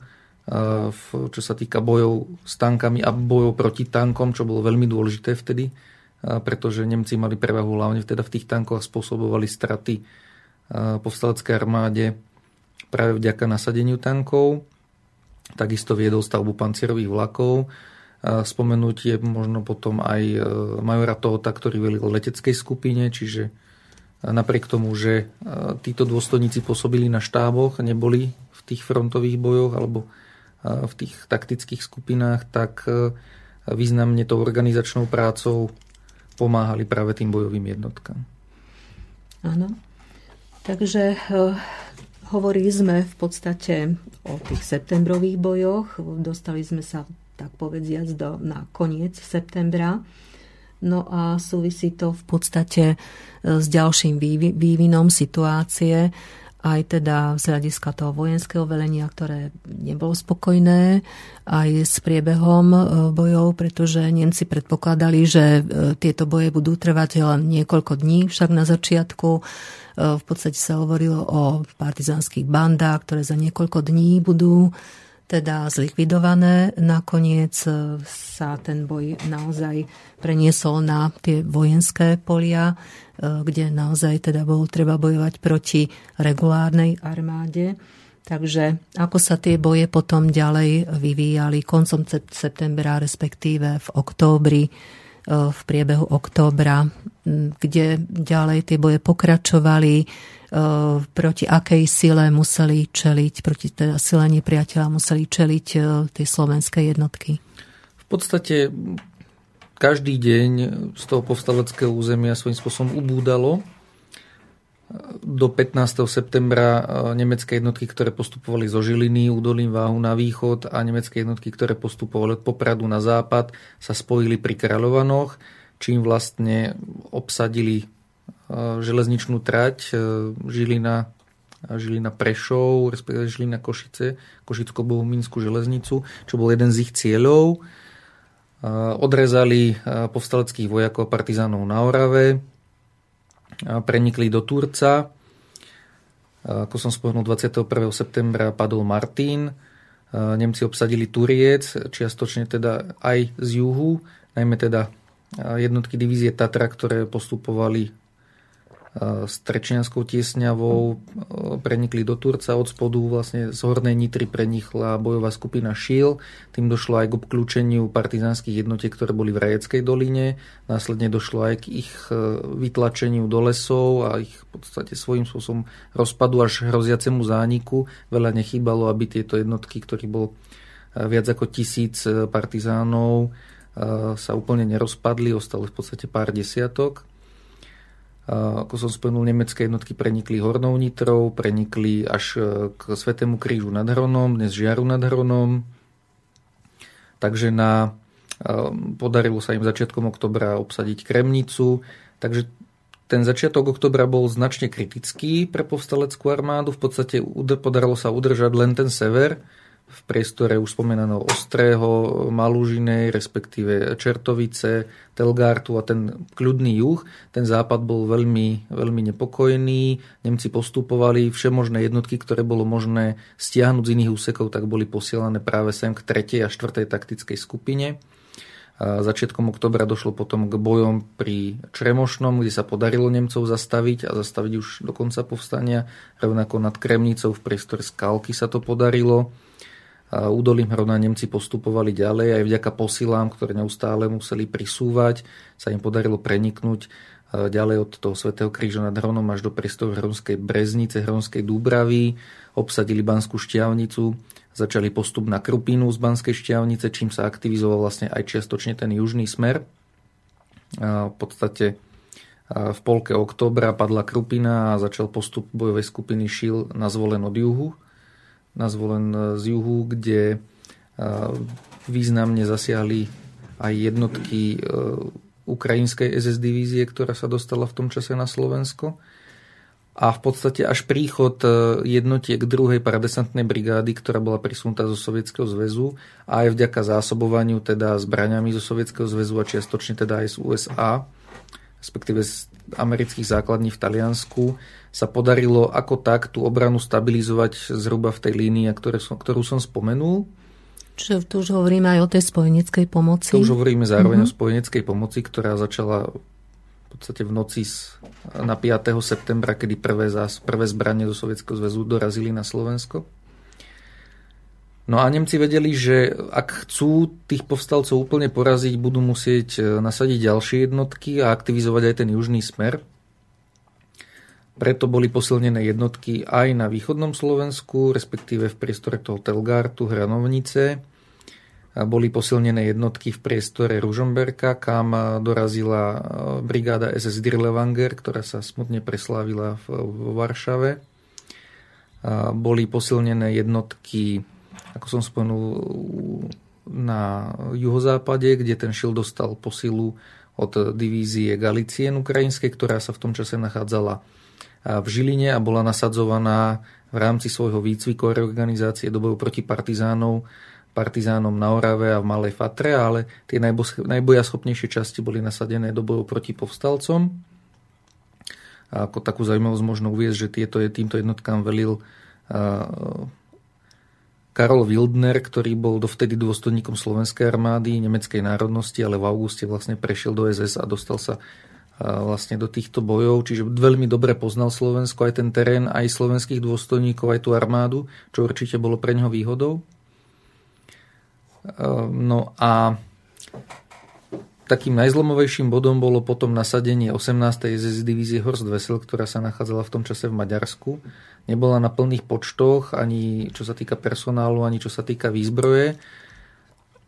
čo sa týka bojov s tankami a bojov proti tankom, čo bolo veľmi dôležité vtedy, pretože Nemci mali prevahu hlavne teda v tých tankoch spôsobovali straty povstaleckej armáde práve vďaka nasadeniu tankov. Takisto viedol stavbu pancierových vlakov Spomenúť je možno potom aj e, majora Tohota, ktorý velil leteckej skupine, čiže e, napriek tomu, že e, títo dôstojníci pôsobili na štáboch, neboli v tých frontových bojoch alebo v tých taktických skupinách, tak významne tou organizačnou prácou pomáhali práve tým bojovým jednotkám. Áno. Takže hovorili sme v podstate o tých septembrových bojoch. Dostali sme sa tak povediac do, na koniec septembra. No a súvisí to v podstate e, s ďalším vývinom situácie, aj teda z hľadiska toho vojenského velenia, ktoré nebolo spokojné, aj s priebehom e, bojov, pretože Nemci predpokladali, že e, tieto boje budú trvať len niekoľko dní, však na začiatku. V podstate sa hovorilo o partizánskych bandách, ktoré za niekoľko dní budú teda zlikvidované. Nakoniec e, sa ten boj naozaj preniesol na tie vojenské polia, e, kde naozaj teda bolo treba bojovať proti regulárnej armáde. Takže ako sa tie boje potom ďalej vyvíjali koncom septembra, respektíve v októbri, e, v priebehu októbra, kde ďalej tie boje pokračovali, proti akej sile museli čeliť, proti teda sile nepriateľa museli čeliť eh, tej slovenskej jednotky? V podstate každý deň z toho povstaleckého územia svojím spôsobom ubúdalo. Do 15. septembra eh, nemecké jednotky, ktoré postupovali zo Žiliny, údolím Váhu na východ a nemecké jednotky, ktoré postupovali od Popradu na západ, sa spojili pri Kráľovanoch, čím vlastne obsadili Eh, železničnú trať eh, Žilina, Žilina Prešov, respektíve Žilina Košice, Košicko-Bohumínsku železnicu, čo bol jeden z ich cieľov. Eh, odrezali povstaleckých vojakov a partizánov na Orave, prenikli do Turca. Ako som spomenul, 21. septembra padol Martin. Nemci obsadili Turiec, čiastočne teda aj z juhu, najmä teda jednotky divízie Tatra, ktoré postupovali s Trečianskou tiesňavou e, prenikli do Turca od spodu, vlastne z Hornej Nitry prenikla bojová skupina Šil, tým došlo aj k obklúčeniu partizánskych jednotiek, ktoré boli v Rajeckej doline, následne došlo aj k ich e, vytlačeniu do lesov a ich v podstate svojím spôsobom rozpadu až hroziacemu zániku. Veľa nechýbalo, aby tieto jednotky, ktorý bol e, viac ako tisíc partizánov, sa úplne nerozpadli, ostalo v podstate pár desiatok. Ako som spomenul, nemecké jednotky prenikli Hornou Nitrou, prenikli až e, k Svetému krížu nad Hronom, dnes Žiaru nad Hronom. Takže na, e, podarilo sa im začiatkom oktobra obsadiť Kremnicu. Takže ten začiatok oktobra bol značne kritický pre povstaleckú armádu. V podstate podarilo sa udržať len ten sever, v priestore už spomínaného Ostrého, Malúžinej, respektíve Čertovice, Telgártu a ten kľudný juh. Ten západ bol veľmi, veľmi nepokojný. Nemci postupovali, všemožné jednotky, ktoré bolo možné stiahnuť z iných úsekov, tak boli posielané práve sem k 3. a 4. taktickej skupine. A začiatkom oktobra došlo potom k bojom pri Čremošnom, kde sa podarilo Nemcov zastaviť a zastaviť už do konca povstania. Rovnako nad Kremnicou v priestore Skalky sa to podarilo údolím Hrona Nemci postupovali ďalej aj vďaka posilám, ktoré neustále museli prisúvať, sa im podarilo preniknúť ďalej od toho Svetého kríža nad Hronom až do priestoru Hronskej Breznice, Hronskej Dúbravy, obsadili Banskú šťavnicu, začali postup na Krupínu z Banskej šťavnice, čím sa aktivizoval vlastne aj čiastočne ten južný smer. V podstate v polke októbra padla Krupina a začal postup bojovej skupiny Šil na zvolen od juhu. Na zvolen z juhu, kde významne zasiahli aj jednotky ukrajinskej SS divízie, ktorá sa dostala v tom čase na Slovensko. A v podstate až príchod e, jednotiek druhej paradesantnej brigády, ktorá bola prisunutá zo Sovietskeho zväzu a aj vďaka zásobovaniu teda zbraňami zo Sovietskeho zväzu a čiastočne teda aj z USA, respektíve z amerických základní v Taliansku, sa podarilo ako tak tú obranu stabilizovať zhruba v tej línii, ktorú som spomenul. Čiže tu už hovoríme aj o tej spojeneckej pomoci. Tu už hovoríme zároveň mm-hmm. o spojeneckej pomoci, ktorá začala v podstate v noci na 5. septembra, kedy prvé, zás, prvé zbranie zo Sovietskeho zväzu dorazili na Slovensko. No a Nemci vedeli, že ak chcú tých povstalcov úplne poraziť, budú musieť e, nasadiť ďalšie jednotky a aktivizovať aj ten južný smer. Preto boli posilnené jednotky aj na východnom Slovensku, respektíve v priestore toho Telgartu, Hranovnice, boli posilnené jednotky v priestore Ružomberka, kam dorazila e, brigáda SS Dirlewanger, ktorá sa smutne preslávila v Varšave. Boli posilnené jednotky, ako som spomenul, na juhozápade, kde ten šil dostal posilu od divízie Galicien ukrajinskej, ktorá sa v tom čase nachádzala v Žiline a bola nasadzovaná v rámci svojho výcviku a reorganizácie do boju proti partizánov partizánom na Orave a v Malej Fatre, ale tie najbojaschopnejšie časti boli nasadené do bojov proti povstalcom. A ako takú zaujímavosť možno uviezť, že tieto, týmto jednotkám velil Karol Wildner, ktorý bol dovtedy dôstojníkom Slovenskej armády, nemeckej národnosti, ale v auguste vlastne prešiel do SS a dostal sa vlastne do týchto bojov, čiže veľmi dobre poznal Slovensko, aj ten terén, aj slovenských dôstojníkov, aj tú armádu, čo určite bolo pre ňoho výhodou. No a takým najzlomovejším bodom bolo potom nasadenie 18. SS divízie Horst Wessel, ktorá sa nachádzala v tom čase v Maďarsku. Nebola na plných počtoch, ani čo sa týka personálu, ani čo sa týka výzbroje.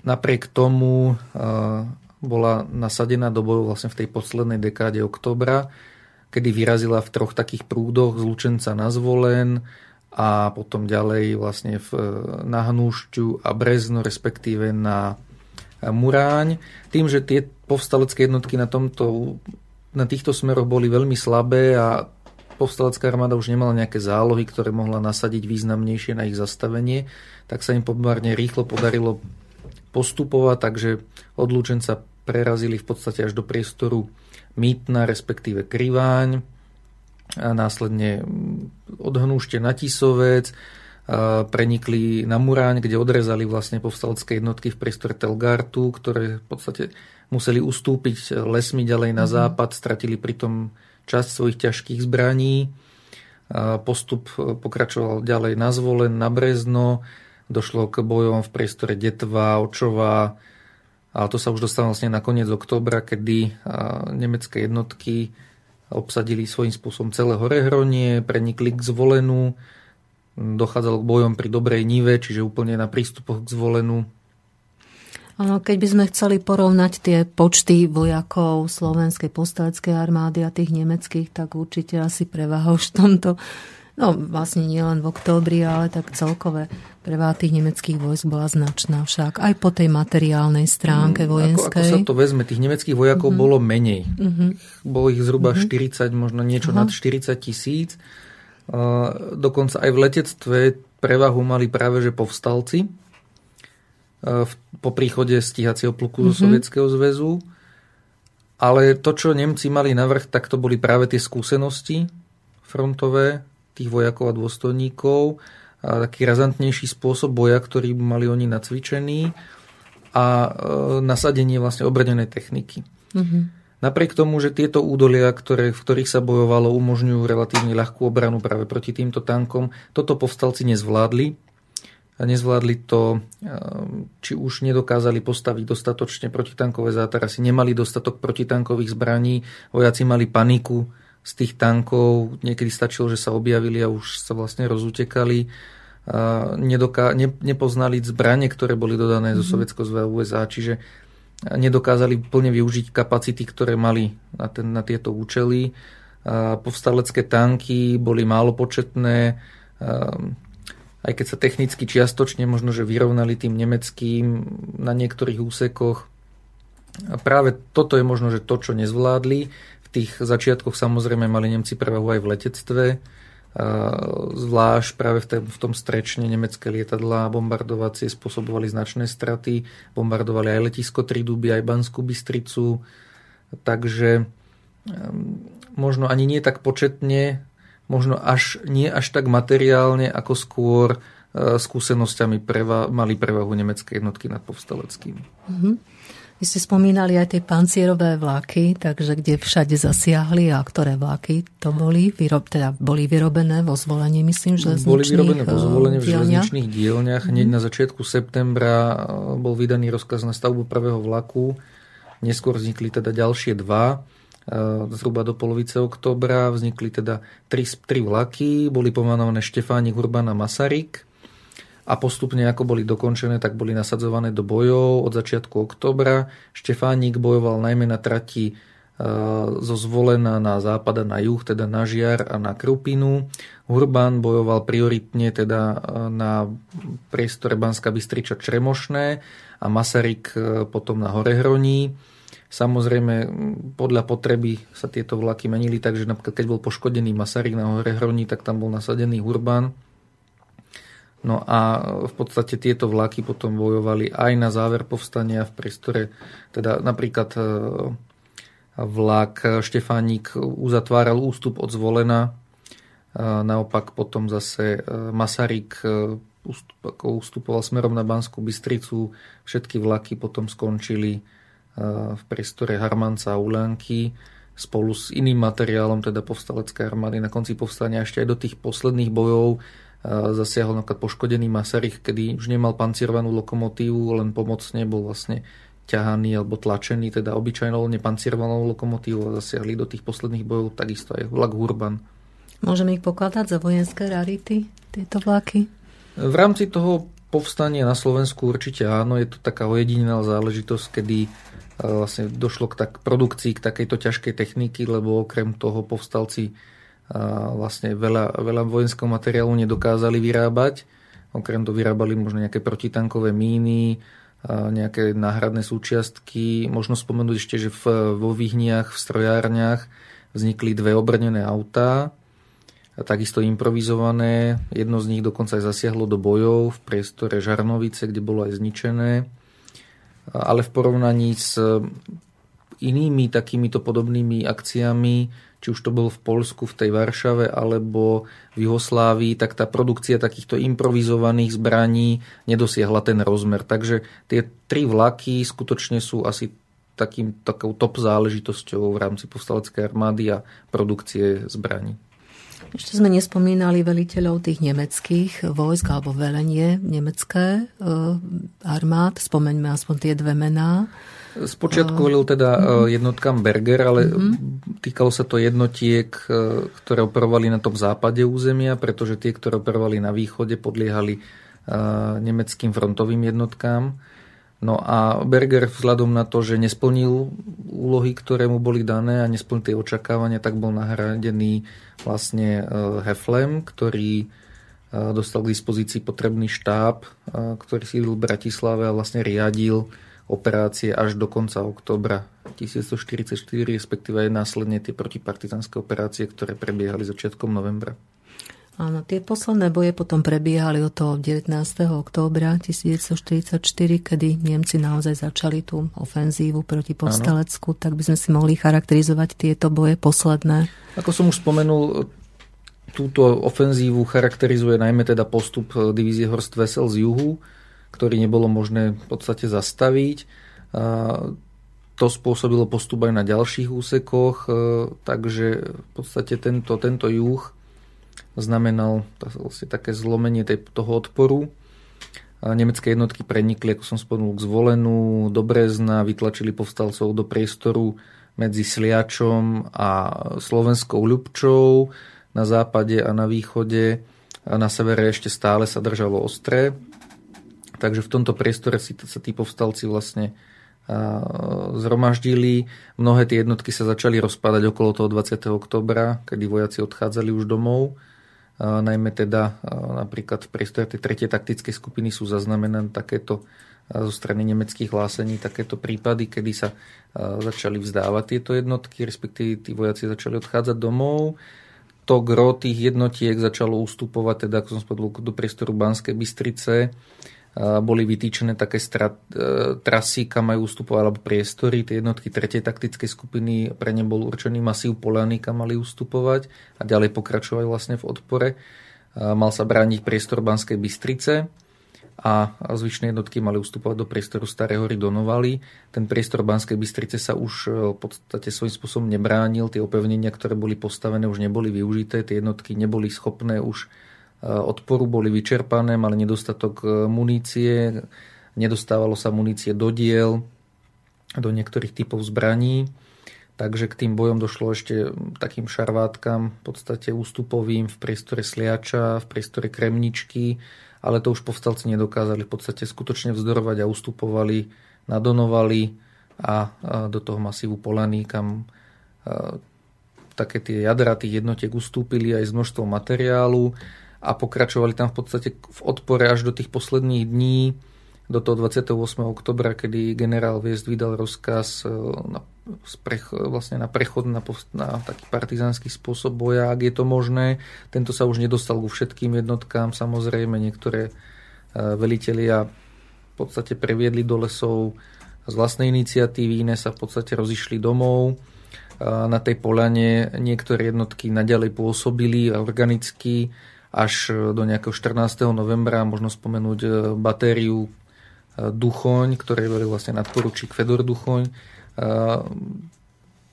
Napriek tomu bola nasadená do boju vlastne v tej poslednej dekáde oktobra, kedy vyrazila v troch takých prúdoch z Lučenca na Zvolen, a potom ďalej vlastne v, na Hnúšťu a Brezno, respektíve na Muráň. Tým, že tie povstalecké jednotky na, tomto, na týchto smeroch boli veľmi slabé a povstalecká armáda už nemala nejaké zálohy, ktoré mohla nasadiť významnejšie na ich zastavenie, tak sa im pomerne rýchlo podarilo postupovať, takže odlúčenca prerazili v podstate až do priestoru Mýtna, respektíve Kriváň a následne odhnúšte na Tisovec, prenikli na Muráň, kde odrezali vlastne povstalecké jednotky v priestore Telgartu, ktoré v podstate museli ustúpiť lesmi ďalej na mhm. západ, stratili pritom časť svojich ťažkých zbraní. Postup pokračoval ďalej na Zvolen, na Brezno, došlo k bojom v priestore Detva, Očová, a to sa už dostalo vlastne na koniec oktobra, kedy nemecké jednotky obsadili svojím spôsobom celé Horehronie, prenikli k zvolenu, dochádzalo k bojom pri Dobrej Nive, čiže úplne na prístupoch k zvolenu. Ano, keď by sme chceli porovnať tie počty vojakov slovenskej posteleckej armády a tých nemeckých, tak určite asi prevaha už v tomto No vlastne nie len v októbri, ale tak celkové preváha tých nemeckých vojsk bola značná však. Aj po tej materiálnej stránke vojenskej. Ako, ako sa to vezme, tých nemeckých vojakov mm-hmm. bolo menej. Mm-hmm. Bolo ich zhruba mm-hmm. 40, možno niečo Aha. nad 40 tisíc. Dokonca aj v letectve prevahu mali práve že povstalci v, po príchode stíhacieho pluku mm-hmm. zo Sovietskeho zväzu. Ale to, čo Nemci mali navrh, tak to boli práve tie skúsenosti frontové, tých vojakov a dôstojníkov, a taký razantnejší spôsob boja, ktorý mali oni nacvičený a e, nasadenie vlastne obrnenej techniky. Mm-hmm. Napriek tomu, že tieto údolia, ktoré, v ktorých sa bojovalo, umožňujú relatívne ľahkú obranu práve proti týmto tankom, toto povstalci nezvládli. nezvládli to, či už nedokázali postaviť dostatočne protitankové zátarasy, nemali dostatok protitankových zbraní, vojaci mali paniku z tých tankov, niekedy stačilo, že sa objavili a už sa vlastne rozutekali nedoká- ne- nepoznali zbranie, ktoré boli dodané mm-hmm. zo mhm. Sovietského zväzu USA, čiže nedokázali plne využiť kapacity, ktoré mali na, ten, na tieto účely. Povstalecké tanky boli málo početné, aj keď sa technicky čiastočne možno, že vyrovnali tým nemeckým na niektorých úsekoch. A práve toto je možno, že to, čo nezvládli. V tých začiatkoch samozrejme mali Nemci prevahu aj v letectve zvlášť práve v, té, v tom strečne nemecké lietadlá bombardovacie spôsobovali značné straty, bombardovali aj letisko Triduby, aj Banskú Bystricu, takže možno ani nie tak početne, možno až, nie až tak materiálne, ako skôr e, skúsenosťami preva, mali prevahu nemecké jednotky nad povstaleckým. Mm-hmm. Vy ste spomínali aj tie pancierové vlaky, takže kde všade zasiahli a ktoré vlaky to boli, vyrob, teda boli vyrobené vo zvolení, myslím, že Boli vyrobené vo zvolení v železničných dielniach. Hneď mm. na začiatku septembra e, bol vydaný rozkaz na stavbu prvého vlaku. Neskôr vznikli teda ďalšie dva e, zhruba do polovice oktobra vznikli teda tri, tri vlaky, boli pomenované Štefánik, Urban a Masaryk a postupne ako boli dokončené, tak boli nasadzované do bojov od začiatku oktobra. Štefánik bojoval najmä na trati e, zo zvolená na západ a na juh, teda na Žiar a na Krupinu. Hurban bojoval prioritne teda e, na priestore Banska Bystriča Čremošné a Masaryk e, potom na Horehroní. Samozrejme, podľa potreby sa tieto vlaky menili, takže napríklad keď bol poškodený Masaryk na Horehroní, tak tam bol nasadený Hurban No a v podstate tieto vlaky potom bojovali aj na záver povstania v priestore, teda napríklad e, vlak Štefánik uzatváral ústup od Zvolena, e, naopak potom zase e, Masaryk ustupoval smerom na Banskú Bystricu, všetky vlaky potom skončili v priestore Harmanca a Ulánky. Spolu s iným materiálom, teda povstalecké armády na konci povstania ešte aj do tých posledných bojov zasiahol napríklad poškodený Masaryk, kedy už nemal pancierovanú lokomotívu, len pomocne bol vlastne ťahaný alebo tlačený, teda obyčajnou nepancierovanou lokomotívou a zasiahli do tých posledných bojov takisto aj vlak Hurban. Môžeme ich pokladať za vojenské rarity, tieto vlaky? V rámci toho povstania na Slovensku určite áno, je to taká ojedinená záležitosť, kedy vlastne došlo k tak, produkcii k takejto ťažkej techniky, lebo okrem toho povstalci vlastne veľa, veľa vojenského materiálu nedokázali vyrábať. Okrem toho vyrábali možno nejaké protitankové míny, nejaké náhradné súčiastky. Možno spomenúť ešte, že v, vo výhniach, v strojárniach vznikli dve obrnené autá, takisto improvizované. Jedno z nich dokonca aj zasiahlo do bojov v priestore Žarnovice, kde bolo aj zničené. Ale v porovnaní s inými takýmito podobnými akciami či už to bol v Polsku, v tej Varšave alebo v Juhoslávii, tak tá produkcia takýchto improvizovaných zbraní nedosiahla ten rozmer. Takže tie tri vlaky skutočne sú asi takým, takou top záležitosťou v rámci povstaleckej armády a produkcie zbraní. Ešte sme nespomínali veliteľov tých nemeckých vojsk alebo velenie nemecké e, armád. Spomeňme aspoň tie dve mená. Spočiatku volil teda mm-hmm. jednotkám Berger, ale mm-hmm. týkalo sa to jednotiek, e, ktoré operovali na tom západe územia, pretože tie, ktoré operovali na východe, podliehali e, nemeckým frontovým jednotkám. No a Berger vzhľadom na to, že nesplnil úlohy, ktoré mu boli dané a nesplnil tie očakávania, tak bol nahradený vlastne Heflem, ktorý dostal k dispozícii potrebný štáb, ktorý sídlil v Bratislave a vlastne riadil operácie až do konca oktobra 1944, respektíve aj následne tie protipartizánske operácie, ktoré prebiehali začiatkom novembra. Áno, tie posledné boje potom prebiehali od toho 19. októbra 1944, kedy Nemci naozaj začali tú ofenzívu proti povstalecku, tak by sme si mohli charakterizovať tieto boje posledné. Ako som už spomenul, túto ofenzívu charakterizuje najmä teda postup divízie Horst Wessel z juhu, ktorý nebolo možné v podstate zastaviť. To spôsobilo postup aj na ďalších úsekoch, e, takže v podstate tento, tento juh znamenal vlastne také zlomenie tej, toho odporu. Nemecké jednotky prenikli, ako som spomenul, k zvolenú do Brezna, vytlačili povstalcov do priestoru medzi Sliačom a Slovenskou Ľubčou na západe a na východe. A na severe ešte stále sa držalo ostré. Takže v tomto priestore si sa tí povstalci vlastne zhromaždili. Mnohé tie jednotky sa začali rozpadať okolo toho 20. oktobra, kedy vojaci odchádzali už domov. Najmä teda napríklad v priestore tej tretej taktickej skupiny sú zaznamenané takéto zo strany nemeckých hlásení takéto prípady, kedy sa začali vzdávať tieto jednotky, respektíve tí vojaci začali odchádzať domov. To gro tých jednotiek začalo ustupovať, teda ako som spomenul, do priestoru Banskej Bystrice boli vytýčené také strat, e, trasy, kam majú ustupovať, alebo priestory. Tie jednotky tretej taktickej skupiny, pre ne bol určený masív Polany, kam mali ustupovať a ďalej pokračovať vlastne v odpore. Mal sa brániť priestor Banskej Bystrice a zvyšné jednotky mali ustupovať do priestoru Staré hory do Novaly. Ten priestor Banskej Bystrice sa už e, v podstate svojím spôsobom nebránil. Tie opevnenia, ktoré boli postavené, už neboli využité. Tie jednotky neboli schopné už odporu boli vyčerpané, mali nedostatok eh, munície, nedostávalo sa munície do diel, do niektorých typov zbraní. Takže k tým bojom došlo ešte takým šarvátkam, v podstate ústupovým v priestore Sliača, v priestore Kremničky, ale to už povstalci nedokázali v podstate skutočne vzdorovať a ustupovali, nadonovali a do toho masívu Polaný, kam eh, také tie jadra tých jednotiek ustúpili aj s množstvom materiálu a pokračovali tam v podstate v odpore až do tých posledných dní, do toho 28. oktobra, kedy generál Viest vydal rozkaz e, na, vlastne na prechod na, na taký partizánsky spôsob boja, ak je to možné. Tento sa už nedostal ku všetkým jednotkám, samozrejme niektoré e, velitelia v podstate previedli do lesov z vlastnej iniciatívy, iné sa v podstate rozišli domov. E, na tej polane niektoré jednotky naďalej pôsobili organicky, až e, do nejakého 14. novembra možno spomenúť e, batériu e, Duchoň, ktoré boli vlastne nadporučík Fedor Duchoň.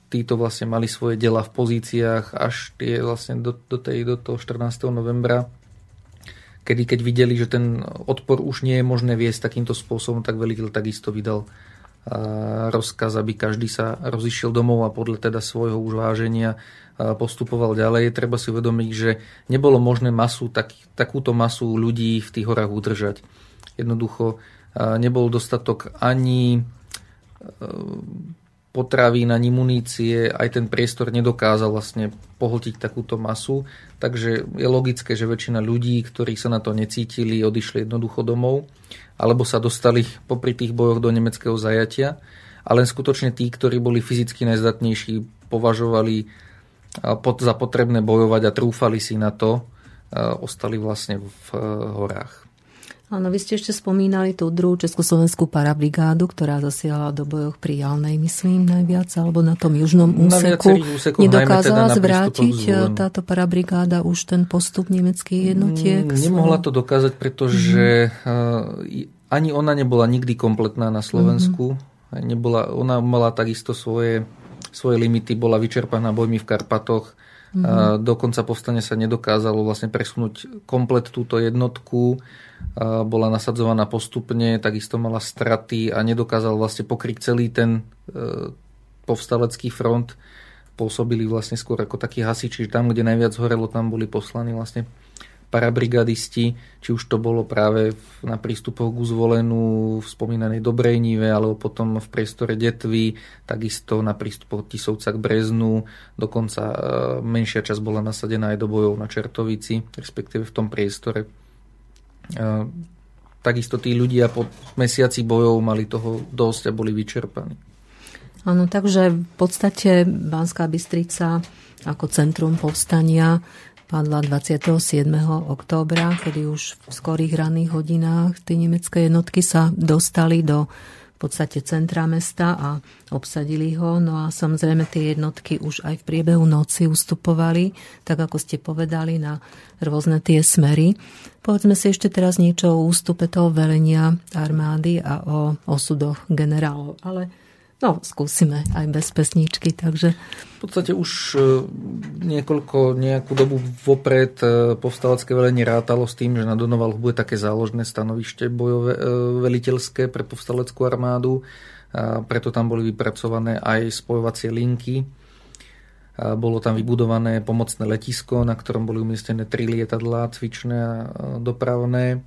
Títo vlastne mali svoje dela v pozíciách až tie vlastne do, do, tej, do toho 14. novembra, kedy keď videli, že ten odpor už nie je možné viesť takýmto spôsobom, tak veliteľ takisto vydal rozkaz, aby každý sa rozišiel domov a podľa teda svojho už váženia postupoval ďalej. Treba si uvedomiť, že nebolo možné masu, tak, takúto masu ľudí v tých horách udržať. Jednoducho nebol dostatok ani e, potravín, ani munície, aj ten priestor nedokázal vlastne pohltiť takúto masu. Takže je logické, že väčšina ľudí, ktorí sa na to necítili, odišli jednoducho domov, alebo sa dostali popri tých bojoch do nemeckého zajatia. Ale skutočne tí, ktorí boli fyzicky najzdatnejší, považovali za potrebné bojovať a trúfali si na to, ostali vlastne v horách. Áno, vy ste ešte spomínali tú druhú Československú parabrigádu, ktorá zasiala do bojoch pri Jalnej, myslím, najviac, alebo na tom južnom úseku. úseku Nedokázala teda zvrátiť e, táto parabrigáda už ten postup nemeckých jednotiek? Mm, nemohla to dokázať, pretože mm-hmm. ani ona nebola nikdy kompletná na Slovensku. Mm-hmm. Nebola, ona mala takisto svoje svoje limity, bola vyčerpaná bojmi v Karpatoch. Mm-hmm. Dokonca povstane sa nedokázalo vlastne presunúť komplet túto jednotku. Bola nasadzovaná postupne, takisto mala straty a nedokázal vlastne pokryť celý ten e, povstalecký front. Pôsobili vlastne skôr ako takí hasiči, tam, kde najviac horelo, tam boli poslaní vlastne parabrigadisti, či už to bolo práve na prístupoch k zvolenú v spomínanej Dobrej Nive, alebo potom v priestore Detvy, takisto na prístupoch Tisovca k Breznu, dokonca e, menšia časť bola nasadená aj do bojov na Čertovici, respektíve v tom priestore. E, takisto tí ľudia po mesiaci bojov mali toho dosť a boli vyčerpaní. Áno, takže v podstate Banská Bystrica ako centrum povstania padla 27. októbra, kedy už v skorých ranných hodinách tie nemecké jednotky sa dostali do v podstate centra mesta a obsadili ho. No a samozrejme tie jednotky už aj v priebehu noci ustupovali, tak ako ste povedali, na rôzne tie smery. Povedzme si ešte teraz niečo o ústupe toho velenia armády a o osudoch generálov. Ale No, skúsime aj bez pesničky, takže... V podstate už e, niekoľko, nejakú dobu vopred e, povstalecké velenie rátalo s tým, že na Donovalu bude také záložné stanovište bojové, e, veliteľské pre povstaleckú armádu. A preto tam boli vypracované aj spojovacie linky. A bolo tam vybudované pomocné letisko, na ktorom boli umiestnené tri lietadlá cvičné a dopravné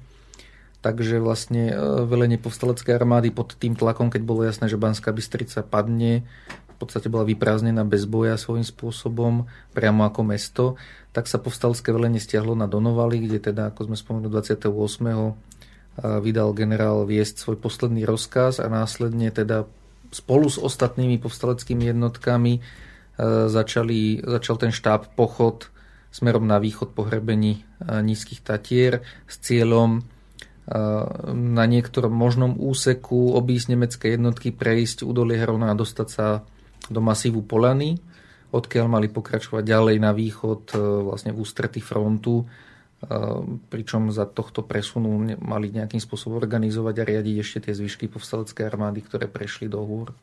Takže vlastne e, velenie povstaleckej armády pod tým tlakom, keď bolo jasné, že Banská Bystrica padne, v podstate bola vyprázdnená bez boja svojím spôsobom, priamo ako mesto, tak sa povstalecké velenie stiahlo na Donovali, kde teda, ako sme spomenuli, 28. E, vydal generál Viesť svoj posledný rozkaz a následne teda spolu s ostatnými povstaleckými jednotkami e, začali, začal ten štáb pochod smerom na východ po hrebení nízkych Tatier s cieľom na niektorom možnom úseku obísť nemecké jednotky, prejsť údolie Hrona a dostať sa do masívu Polany, odkiaľ mali pokračovať ďalej na východ e, vlastne v ústrety frontu, e, pričom za tohto presunu mali nejakým spôsobom organizovať a riadiť ešte tie zvyšky povstaleckej armády, ktoré prešli do hôr.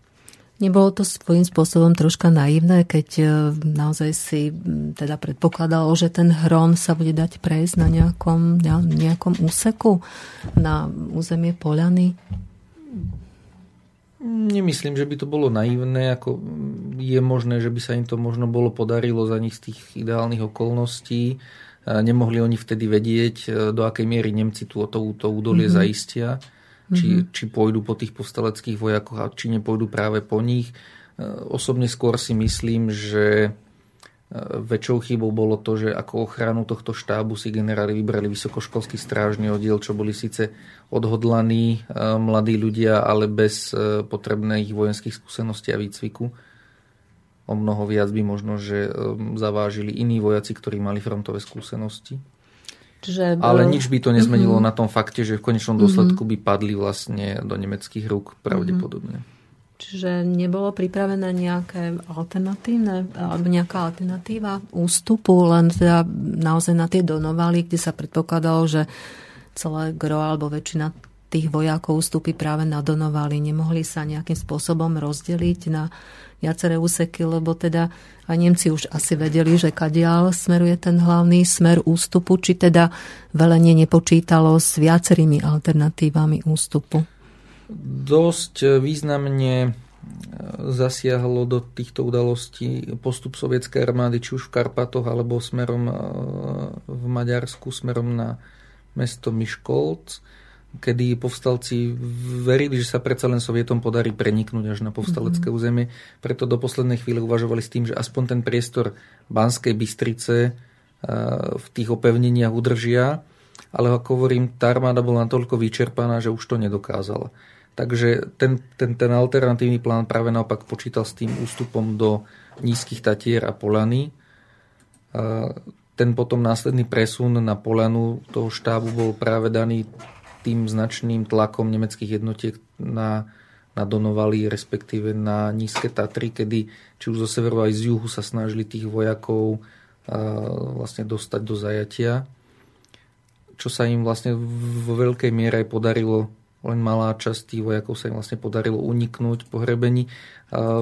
Nebolo to svojím spôsobom troška naivné, keď e, naozaj si teda predpokladalo, že ten hron sa bude dať prejsť na nejakom, na nejakom úseku na územie Poľany? Nemyslím, že by to bolo naivné. Ako je možné, že by sa im to možno bolo podarilo za nich z tých ideálnych okolností. Nemohli oni vtedy vedieť, e, do akej miery Nemci tú, to, to údolie mm-hmm. zaistia či, mm-hmm. či pôjdu po tých posteleckých vojakoch a či nepôjdu práve po nich. E, osobne skôr si myslím, že e, väčšou chybou bolo to, že ako ochranu tohto štábu si generáli vybrali vysokoškolský strážny oddiel, čo boli síce odhodlaní e, mladí ľudia, ale bez potrebných vojenských skúseností a výcviku. O mnoho viac by možno, že zavážili iní vojaci, ktorí mali frontové skúsenosti. Čiže, Ale nič by to nezmenilo mm-hmm. na tom fakte, že v konečnom dôsledku mm-hmm. by padli vlastne do nemeckých rúk pravdepodobne. Mm-hmm. Čiže nebolo pripravené nejaké alternatívne, alebo nejaká alternatíva ústupu, len teda naozaj na tie donovali, kde sa predpokladalo, že celé gro alebo väčšina tých vojakov ústupy práve na donovali. Nemohli sa nejakým spôsobom rozdeliť na viaceré úseky, lebo teda aj Nemci už asi vedeli, že kadiaľ smeruje ten hlavný smer ústupu, či teda velenie nepočítalo s viacerými alternatívami ústupu. Dosť významne e, zasiahlo do týchto udalostí postup sovietskej armády, či už v Karpatoch, alebo smerom e, v Maďarsku, smerom na mesto Miškolc kedy povstalci verili, že sa predsa len Sovietom podarí preniknúť až na povstalecké mm-hmm. územie. Preto do poslednej chvíle uvažovali s tým, že aspoň ten priestor Banskej Bystrice v tých opevneniach udržia, ale ako hovorím, tá armáda bola natoľko vyčerpaná, že už to nedokázala. Takže ten, ten, ten alternatívny plán práve naopak počítal s tým ústupom do nízkych Tatier a Polany. Ten potom následný presun na Polanu toho štábu bol práve daný tým značným tlakom nemeckých jednotiek na, na Donovali, respektíve na Nízke Tatry, kedy či už zo severu aj z juhu sa snažili tých vojakov vlastne dostať do zajatia. Čo sa im vlastne vo veľkej miere aj podarilo, len malá časť tých vojakov sa im vlastne podarilo uniknúť po hrebení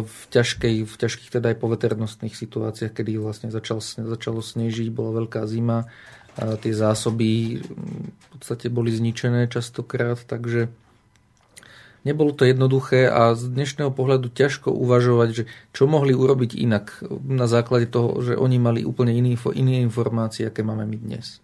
v, ťažkej, v ťažkých teda aj poveternostných situáciách, kedy vlastne začal, začalo snežiť, bola veľká zima, tie zásoby v podstate boli zničené častokrát, takže nebolo to jednoduché a z dnešného pohľadu ťažko uvažovať, že čo mohli urobiť inak na základe toho, že oni mali úplne iné, iné informácie, aké máme my dnes.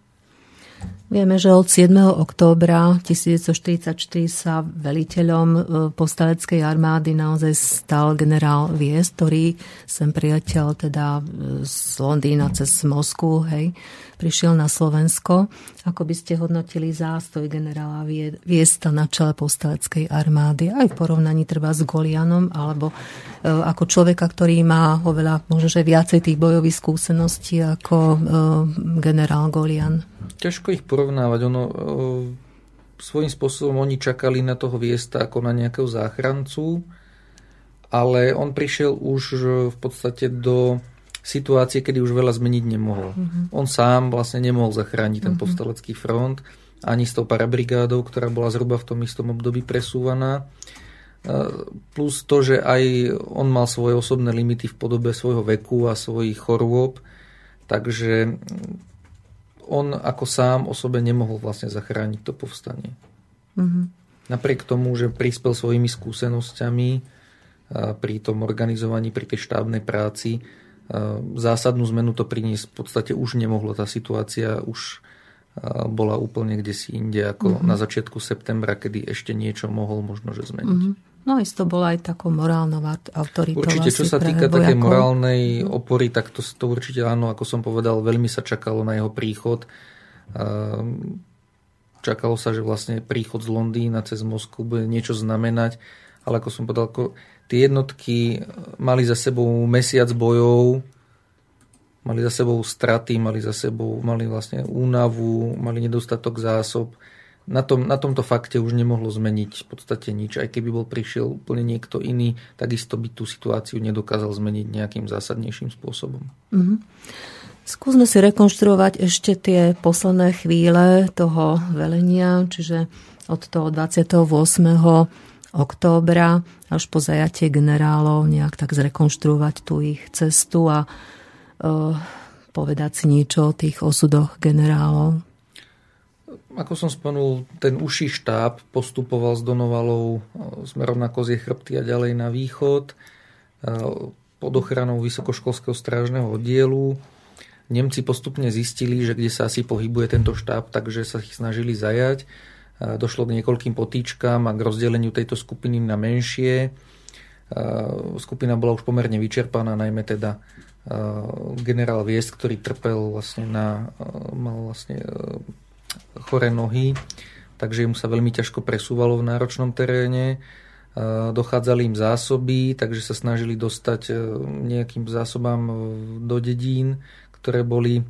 Vieme, že od 7. októbra 1944 sa veliteľom e, postaleckej armády naozaj stal generál Vies, ktorý sem priateľ teda e, z Londýna cez Moskvu, hej, prišiel na Slovensko. Ako by ste hodnotili zástoj generála Viesta na čele postaleckej armády, aj v porovnaní treba s Golianom, alebo e, ako človeka, ktorý má oveľa, možno, že viacej tých bojových skúseností ako generál Golian? Ťažko ich porovnávať. Ono, e, svojím spôsobom oni čakali na toho viesta ako na nejakého záchrancu, ale on prišiel už v podstate do situácie, kedy už veľa zmeniť nemohol. Mm-hmm. On sám vlastne nemohol zachrániť ten mm-hmm. povstalecký front, ani s tou parabrigádou, ktorá bola zhruba v tom istom období presúvaná. plus to, že aj on mal svoje osobné limity v podobe svojho veku a svojich chorôb, takže on ako sám o sebe nemohol vlastne zachrániť to povstanie. Mm-hmm. Napriek tomu, že prispel svojimi skúsenosťami pri tom organizovaní, pri tej štábnej práci, zásadnú zmenu to priniesť v podstate už nemohlo. Tá situácia už bola úplne kde si inde, ako mm-hmm. na začiatku septembra, kedy ešte niečo mohol možno že zmeniť. Mm-hmm. No isto bola aj takou morálnou autoritou. Určite, čo sa týka také morálnej opory, tak to, to určite áno, ako som povedal, veľmi sa čakalo na jeho príchod. Čakalo sa, že vlastne príchod z Londýna cez Moskvu bude niečo znamenať, ale ako som povedal, ako tie jednotky mali za sebou mesiac bojov, mali za sebou straty, mali za sebou mali vlastne únavu, mali nedostatok zásob na, tom, na tomto fakte už nemohlo zmeniť v podstate nič. Aj keby bol prišiel úplne niekto iný, takisto by tú situáciu nedokázal zmeniť nejakým zásadnejším spôsobom. Mm-hmm. Skúsme si rekonštruovať ešte tie posledné chvíle toho velenia, čiže od toho 28. októbra až po zajatie generálov, nejak tak zrekonštruovať tú ich cestu a uh, povedať si niečo o tých osudoch generálov. Ako som spomenul, ten uší štáb postupoval s Donovalou e, smerom na Kozie chrbty a ďalej na východ e, pod ochranou Vysokoškolského strážneho oddielu. Nemci postupne zistili, že kde sa asi pohybuje tento štáb, takže sa ich snažili zajať. Došlo k niekoľkým potýčkam a k rozdeleniu tejto skupiny na menšie. Skupina bola už pomerne vyčerpaná, najmä teda generál Viest, ktorý trpel vlastne na, mal vlastne chore nohy, takže mu sa veľmi ťažko presúvalo v náročnom teréne. Dochádzali im zásoby, takže sa snažili dostať e, nejakým zásobám do dedín, ktoré boli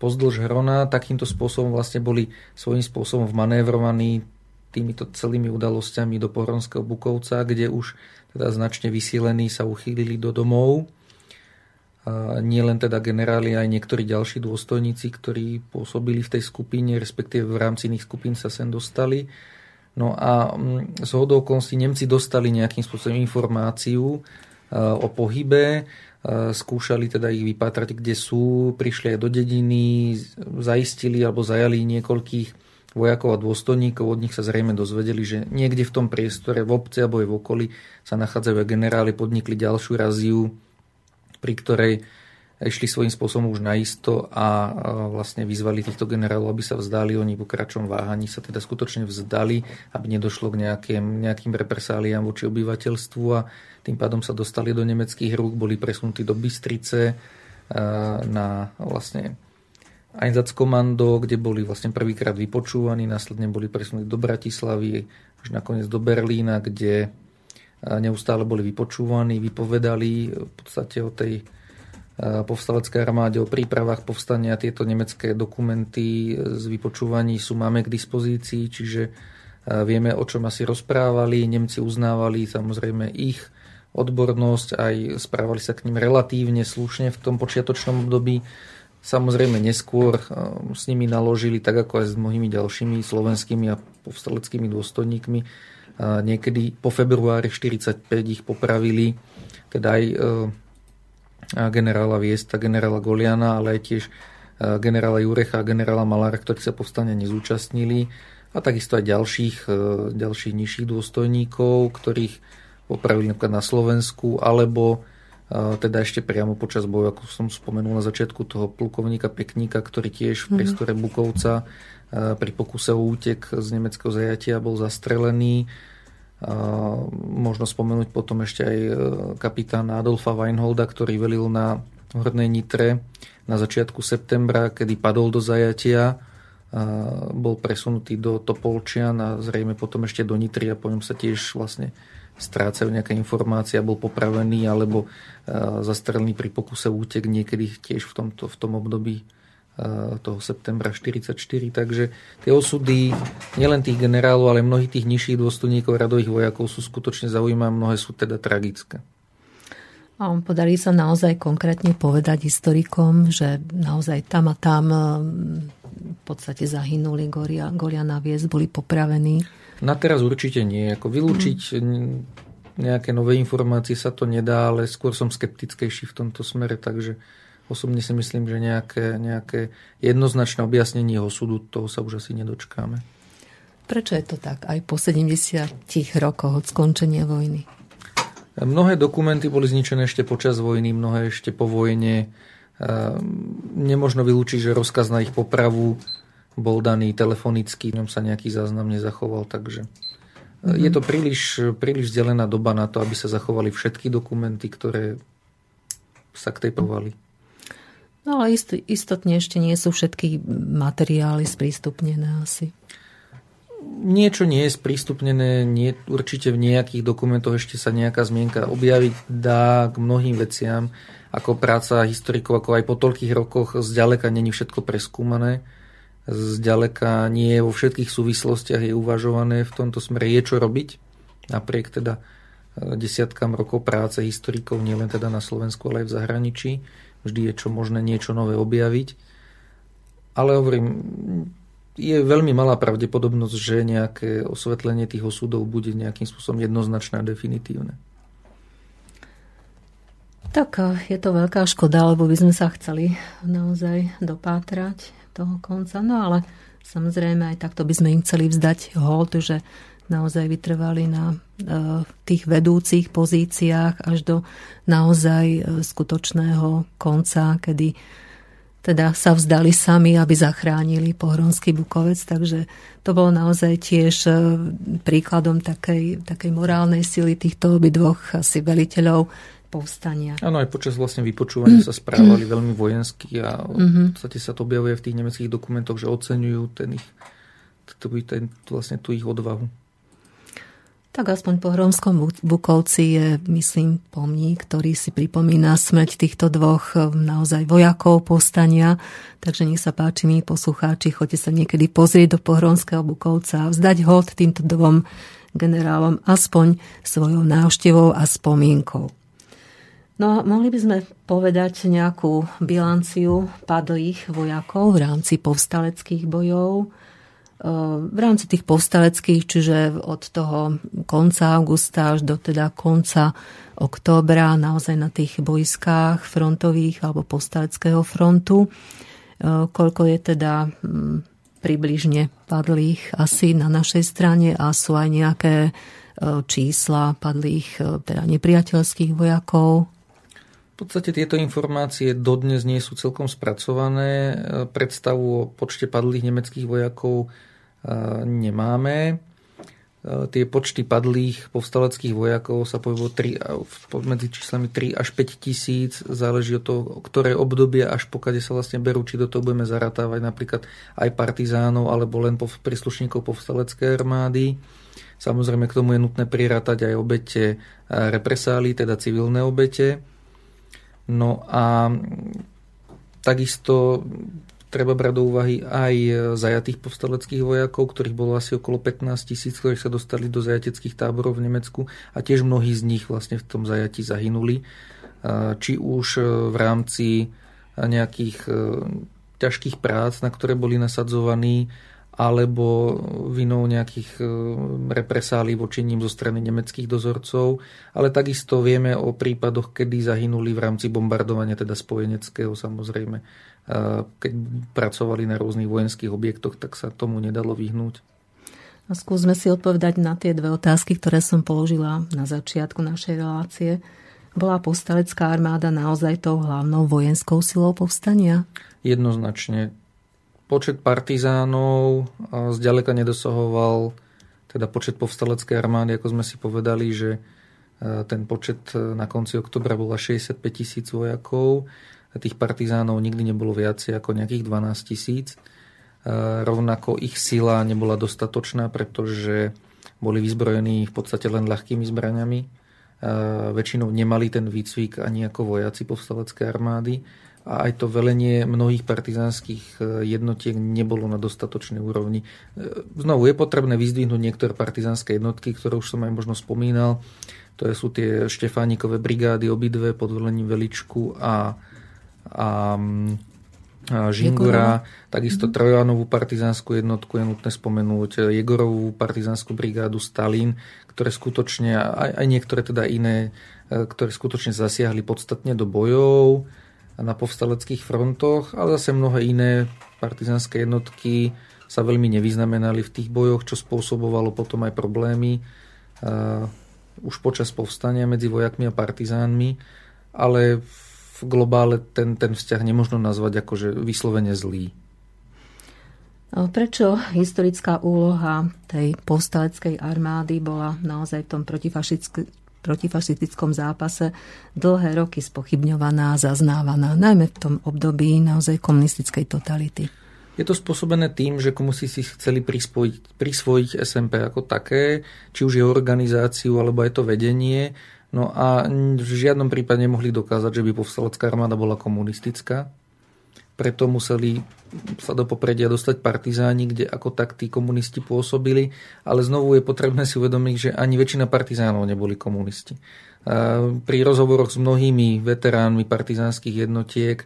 pozdĺž Hrona. Takýmto spôsobom vlastne boli svojím spôsobom vmanévrovaní týmito celými udalosťami do Pohronského Bukovca, kde už teda značne vysílení sa uchýlili do domov nie len teda generáli, aj niektorí ďalší dôstojníci, ktorí pôsobili v tej skupine, respektíve v rámci iných skupín sa sem dostali. No a mm, z okolností Nemci dostali nejakým spôsobom informáciu e, o pohybe, skúšali teda ich vypatrať, kde sú, prišli aj do dediny, zaistili alebo zajali niekoľkých vojakov a dôstojníkov, od nich sa zrejme dozvedeli, že niekde v tom priestore, v obci alebo aj v okolí sa nachádzajú generáli, podnikli ďalšiu raziu, pri ktorej išli svojím spôsobom už naisto a vlastne vyzvali týchto generálov, aby sa vzdali. Oni po kračom váhaní sa teda skutočne vzdali, aby nedošlo k nejakým, nejakým represáliám voči obyvateľstvu a tým pádom sa dostali do nemeckých rúk, boli presunutí do Bystrice na vlastne Einsatzkommando, kde boli vlastne prvýkrát vypočúvaní, následne boli presunutí do Bratislavy, až nakoniec do Berlína, kde neustále boli vypočúvaní, vypovedali v podstate o tej povstaleckej armáde, o prípravách povstania. Tieto nemecké dokumenty z vypočúvaní sú máme k dispozícii, čiže vieme, o čom asi rozprávali. Nemci uznávali samozrejme ich odbornosť, aj správali sa k ním relatívne slušne v tom počiatočnom období. Samozrejme neskôr s nimi naložili, tak ako aj s mnohými ďalšími slovenskými a povstaleckými dôstojníkmi, Niekedy po februári 45 ich popravili, teda aj e, generála Viesta, generála Goliana, ale aj tiež e, generála Jurecha a generála Malára, ktorí sa povstania nezúčastnili a takisto aj ďalších, e, ďalších nižších dôstojníkov, ktorých popravili napríklad na Slovensku, alebo teda ešte priamo počas boju, ako som spomenul na začiatku toho plukovníka Pekníka, ktorý tiež v mhm. priestore Bukovca pri pokuse o útek z nemeckého zajatia bol zastrelený. Možno spomenúť potom ešte aj e, kapitána Adolfa Weinholda, ktorý velil na Hornej Nitre na začiatku septembra, kedy padol do zajatia. Bol presunutý do Topolčian a zrejme potom ešte do Nitry a po ňom sa tiež vlastne strácajú nejaké informácie a bol popravený alebo e, zastrelený pri pokuse útek niekedy tiež v tomto v tom období toho septembra 44, takže tie osudy nielen tých generálov, ale mnohých tých nižších dôstojníkov radových vojakov sú skutočne zaujímavé, mnohé sú teda tragické. A podarí sa naozaj konkrétne povedať historikom, že naozaj tam a tam v podstate zahynuli Goria, Goria na Vies, boli popravení. Na teraz určite nie. Ako vylúčiť nejaké nové informácie sa to nedá, ale skôr som skeptickejší v tomto smere, takže osobne si myslím, že nejaké, nejaké jednoznačné objasnenie osudu, toho sa už asi nedočkáme. Prečo je to tak aj po 70 rokoch od skončenia vojny? Mnohé dokumenty boli zničené ešte počas vojny, mnohé ešte po vojne. Nemožno vylúčiť, že rozkaz na ich popravu bol daný telefonicky, v ňom sa nejaký záznam nezachoval, takže mm-hmm. je to príliš, príliš vzdelená doba na to, aby sa zachovali všetky dokumenty, ktoré sa k tej povali. No ale ist, istotne ešte nie sú všetky materiály sprístupnené asi. Niečo nie je sprístupnené, nie, určite v nejakých dokumentoch ešte sa nejaká zmienka objaviť dá k mnohým veciam, ako práca historikov, ako aj po toľkých rokoch zďaleka není všetko preskúmané zďaleka nie vo všetkých súvislostiach je uvažované v tomto smere. Je čo robiť, napriek teda e, desiatkám rokov práce historikov, nielen teda na Slovensku, ale aj v zahraničí. Vždy je čo možné niečo nové objaviť. Ale hovorím, je veľmi malá pravdepodobnosť, že nejaké osvetlenie tých osudov bude nejakým spôsobom jednoznačné a definitívne. Tak e, je to veľká škoda, lebo by sme sa chceli naozaj dopátrať toho konca. No ale samozrejme aj takto by sme im chceli vzdať hold, že naozaj vytrvali na e, tých vedúcich pozíciách až do naozaj e, skutočného konca, kedy teda sa vzdali sami, aby zachránili pohronský Bukovec, takže to bolo naozaj tiež e, príkladom takej, takej morálnej sily týchto obidvoch asi veliteľov, povstania. Áno, aj počas vlastne vypočúvania sa správali veľmi vojensky a v podstate sa to objavuje v tých nemeckých dokumentoch, že oceňujú ten ich, ten, vlastne tú ich odvahu. Tak aspoň po Hromskom Bukovci je, myslím, pomník, ktorý si pripomína smrť týchto dvoch eh, naozaj vojakov povstania. Takže nech sa páči, my poslucháči, choďte sa niekedy pozrieť do Pohromského Bukovca a vzdať hod týmto dvom generálom aspoň svojou návštevou a spomienkou. No, mohli by sme povedať nejakú bilanciu padlých vojakov v rámci povstaleckých bojov. E, v rámci tých povstaleckých, čiže od toho konca augusta až do teda konca októbra naozaj na tých bojskách frontových alebo povstaleckého frontu. E, koľko je teda približne padlých asi na našej strane a sú aj nejaké e, čísla padlých teda nepriateľských vojakov v podstate tieto informácie dodnes nie sú celkom spracované. Predstavu o počte padlých nemeckých vojakov e, nemáme. E, tie počty padlých povstaleckých vojakov sa pohybujú medzi číslami 3 až 5 tisíc. Záleží od toho, ktoré obdobie až pokade sa vlastne berú, či do toho budeme zaratávať napríklad aj partizánov alebo len príslušníkov povstaleckej armády. Samozrejme k tomu je nutné prirátať aj obete represálí, teda civilné obete. No a takisto treba brať do úvahy aj zajatých povstaleckých vojakov, ktorých bolo asi okolo 15 tisíc, ktorí sa dostali do zajateckých táborov v Nemecku a tiež mnohí z nich vlastne v tom zajati zahynuli. Či už v rámci nejakých e, ťažkých prác, na ktoré boli nasadzovaní, alebo vinou nejakých e, represálí voči ním zo strany nemeckých dozorcov, ale takisto vieme o prípadoch, kedy zahynuli v rámci bombardovania, teda spojeneckého samozrejme. Keď pracovali na rôznych vojenských objektoch, tak sa tomu nedalo vyhnúť. A skúsme si odpovedať na tie dve otázky, ktoré som položila na začiatku našej relácie. Bola postalecká armáda naozaj tou hlavnou vojenskou silou povstania? Jednoznačne počet partizánov zďaleka nedosahoval teda počet povstaleckej armády, ako sme si povedali, že e, ten počet na konci oktobra bola 65 tisíc vojakov. Tých partizánov nikdy nebolo viacej ako nejakých 12 tisíc. Rovnako ich sila nebola dostatočná, pretože boli vyzbrojení v podstate len ľahkými zbraniami. Väčšinou nemali ten výcvik ani ako vojaci povstaleckej armády a aj to velenie mnohých partizánskych e, jednotiek nebolo na dostatočnej úrovni. E, znovu je potrebné vyzdvihnúť niektoré partizánske jednotky, ktoré už som aj možno spomínal. To sú tie Štefánikové brigády, obidve pod velením Veličku a, a Žingura, takisto mm-hmm. Trojanovú partizánsku jednotku je nutné spomenúť, Jegorovú partizánsku brigádu Stalin, ktoré skutočne, aj, aj niektoré teda iné, e, ktoré skutočne zasiahli podstatne do bojov na povstaleckých frontoch, ale zase mnohé iné partizánske jednotky sa veľmi nevyznamenali v tých bojoch, čo spôsobovalo potom aj problémy uh, už počas povstania medzi vojakmi a partizánmi, ale v globále ten, ten vzťah nemožno nazvať akože vyslovene zlý. Prečo historická úloha tej povstaleckej armády bola naozaj v tom protifašistickom zápase dlhé roky spochybňovaná, zaznávaná, najmä v tom období naozaj komunistickej totality? Je to spôsobené tým, že komunisti si chceli prisvojiť, prisvojiť SMP ako také, či už je organizáciu, alebo je to vedenie, No a v žiadnom prípade nemohli dokázať, že by povstalecká armáda bola komunistická. Preto museli sa do popredia dostať partizáni, kde ako tak tí komunisti pôsobili, ale znovu je potrebné si uvedomiť, že ani väčšina partizánov neboli komunisti. Pri rozhovoroch s mnohými veteránmi partizánskych jednotiek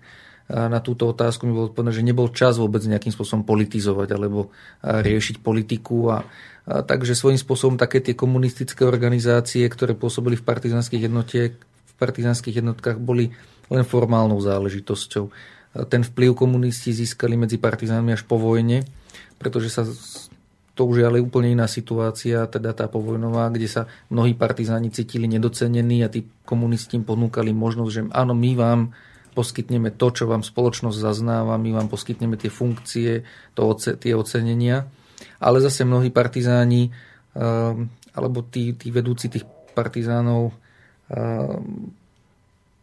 na túto otázku mi bolo povedané, že nebol čas vôbec nejakým spôsobom politizovať alebo riešiť politiku a a takže svojím spôsobom také tie komunistické organizácie, ktoré pôsobili v partizánskych jednotiek, v partizánskych jednotkách boli len formálnou záležitosťou. Ten vplyv komunisti získali medzi partizánmi až po vojne, pretože sa to už je ale úplne iná situácia, teda tá povojnová, kde sa mnohí partizáni cítili nedocenení a tí komunisti im ponúkali možnosť, že áno, my vám poskytneme to, čo vám spoločnosť zaznáva, my vám poskytneme tie funkcie, to, tie ocenenia ale zase mnohí partizáni ehm, alebo tí, tí vedúci tých partizánov ehm,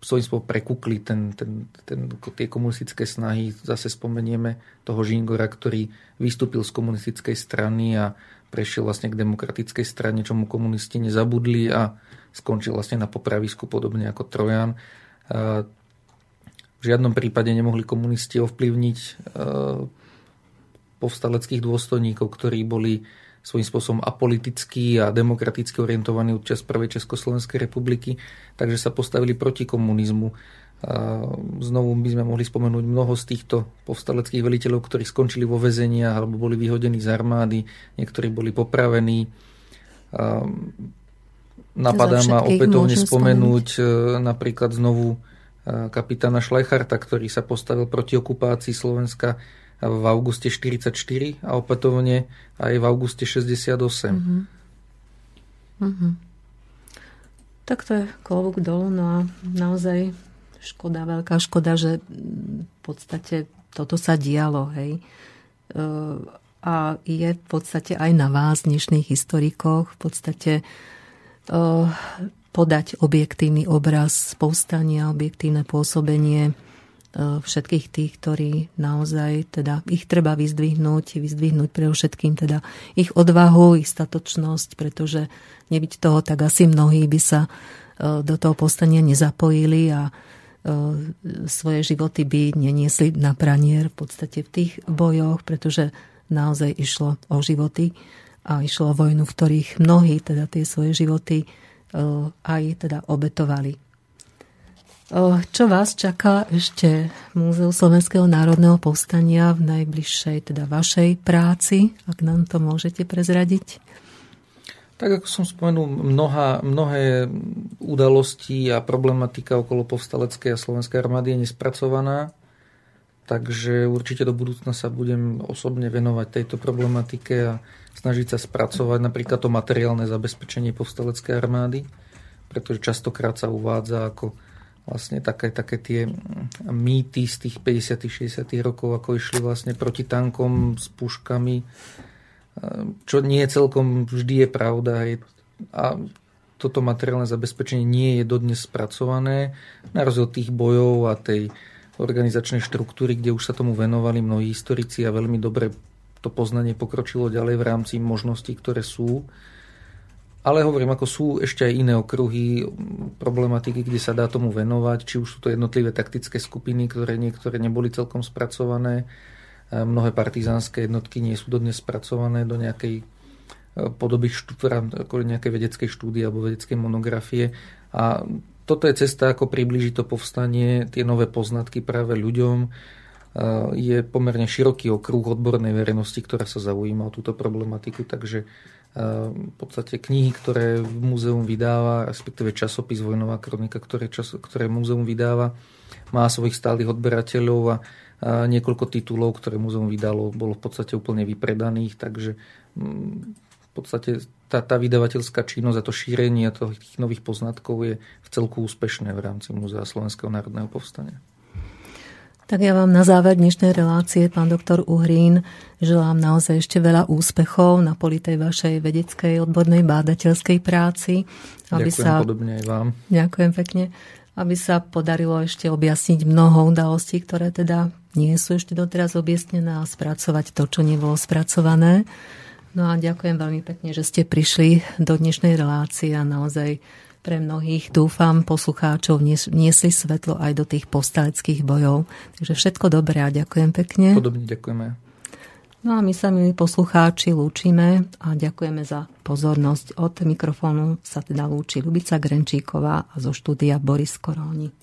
svojím spôsobom prekukli ten, ten, ten, tie komunistické snahy. Zase spomenieme toho Žingora, ktorý vystúpil z komunistickej strany a prešiel vlastne k demokratickej strane, čo mu komunisti nezabudli a skončil vlastne na popravisku podobne ako Trojan. V žiadnom prípade nemohli komunisti ovplyvniť povstaleckých dôstojníkov, ktorí boli svojím spôsobom apolitickí a demokraticky orientovaní od čas prvej Československej republiky, takže sa postavili proti komunizmu. A znovu by sme mohli spomenúť mnoho z týchto povstaleckých veliteľov, ktorí skončili vo väzeniach alebo boli vyhodení z armády, niektorí boli popravení. A napadá ma opätovne spomenúť, spomenúť napríklad znovu kapitána Šlejcharta, ktorý sa postavil proti okupácii Slovenska v auguste 44 a opätovne aj v auguste 68. Mm-hmm. Mm-hmm. Tak to je klobúk dolu, no a naozaj škoda, veľká škoda, že v podstate toto sa dialo, hej. E, a je v podstate aj na vás, dnešných historikoch, v podstate e, podať objektívny obraz povstania, objektívne pôsobenie E, všetkých tých, ktorí naozaj, teda ich treba vyzdvihnúť, vyzdvihnúť pre všetkým teda ich odvahu, ich statočnosť, pretože nebyť toho, tak asi mnohí by sa e, do toho postania nezapojili a e, svoje životy by neniesli na pranier v podstate v tých bojoch, pretože naozaj išlo o životy a išlo o vojnu, v ktorých mnohí teda tie svoje životy aj teda obetovali. Čo vás čaká ešte Múzeu Slovenského národného povstania v najbližšej, teda vašej práci, ak nám to môžete prezradiť? Tak ako som spomenul, mnoha, mnohé udalosti a problematika okolo povstaleckej a slovenskej armády je nespracovaná, takže určite do budúcna sa budem osobne venovať tejto problematike a snažiť sa spracovať napríklad to materiálne zabezpečenie povstaleckej armády, pretože častokrát sa uvádza ako vlastne také, také tie mýty z tých 50 60 rokov, ako išli vlastne proti tankom s puškami, čo nie celkom vždy je pravda. A toto materiálne zabezpečenie nie je dodnes spracované, na rozdiel tých bojov a tej organizačnej štruktúry, kde už sa tomu venovali mnohí historici a veľmi dobre to poznanie pokročilo ďalej v rámci možností, ktoré sú. Ale hovorím, ako sú ešte aj iné okruhy problematiky, kde sa dá tomu venovať, či už sú to jednotlivé taktické skupiny, ktoré niektoré neboli celkom spracované. Mnohé partizánske jednotky nie sú dodnes spracované do nejakej e, podoby ako nejakej vedeckej štúdie alebo vedeckej monografie. A toto je cesta, ako približiť to povstanie, tie nové poznatky práve ľuďom. Je pomerne široký okruh odbornej verejnosti, ktorá sa zaujíma o túto problematiku, takže v podstate knihy, ktoré múzeum vydáva, respektíve časopis Vojnová kronika, ktoré, čas, ktoré múzeum vydáva, má svojich stálych odberateľov a niekoľko titulov, ktoré múzeum vydalo, bolo v podstate úplne vypredaných, takže mm, v podstate tá, tá vydavateľská činnosť a to šírenie tých nových poznatkov je v celku úspešné v rámci Múzea Slovenského národného povstania. Tak ja vám na záver dnešnej relácie, pán doktor Uhrín, želám naozaj ešte veľa úspechov na poli tej vašej vedeckej odbornej bádateľskej práci. Aby Ďakujem sa, podobne aj vám. Ďakujem pekne. Aby sa podarilo ešte objasniť mnoho udalostí, ktoré teda nie sú ešte doteraz objasnené a spracovať to, čo nebolo spracované. No a ďakujem veľmi pekne, že ste prišli do dnešnej relácie a naozaj pre mnohých, dúfam, poslucháčov niesli svetlo aj do tých povstaleckých bojov. Takže všetko dobré a ďakujem pekne. Podobne ďakujeme. No a my sa, milí poslucháči, lúčime a ďakujeme za pozornosť. Od mikrofónu sa teda lúči Lubica Grenčíková a zo štúdia Boris Koróni.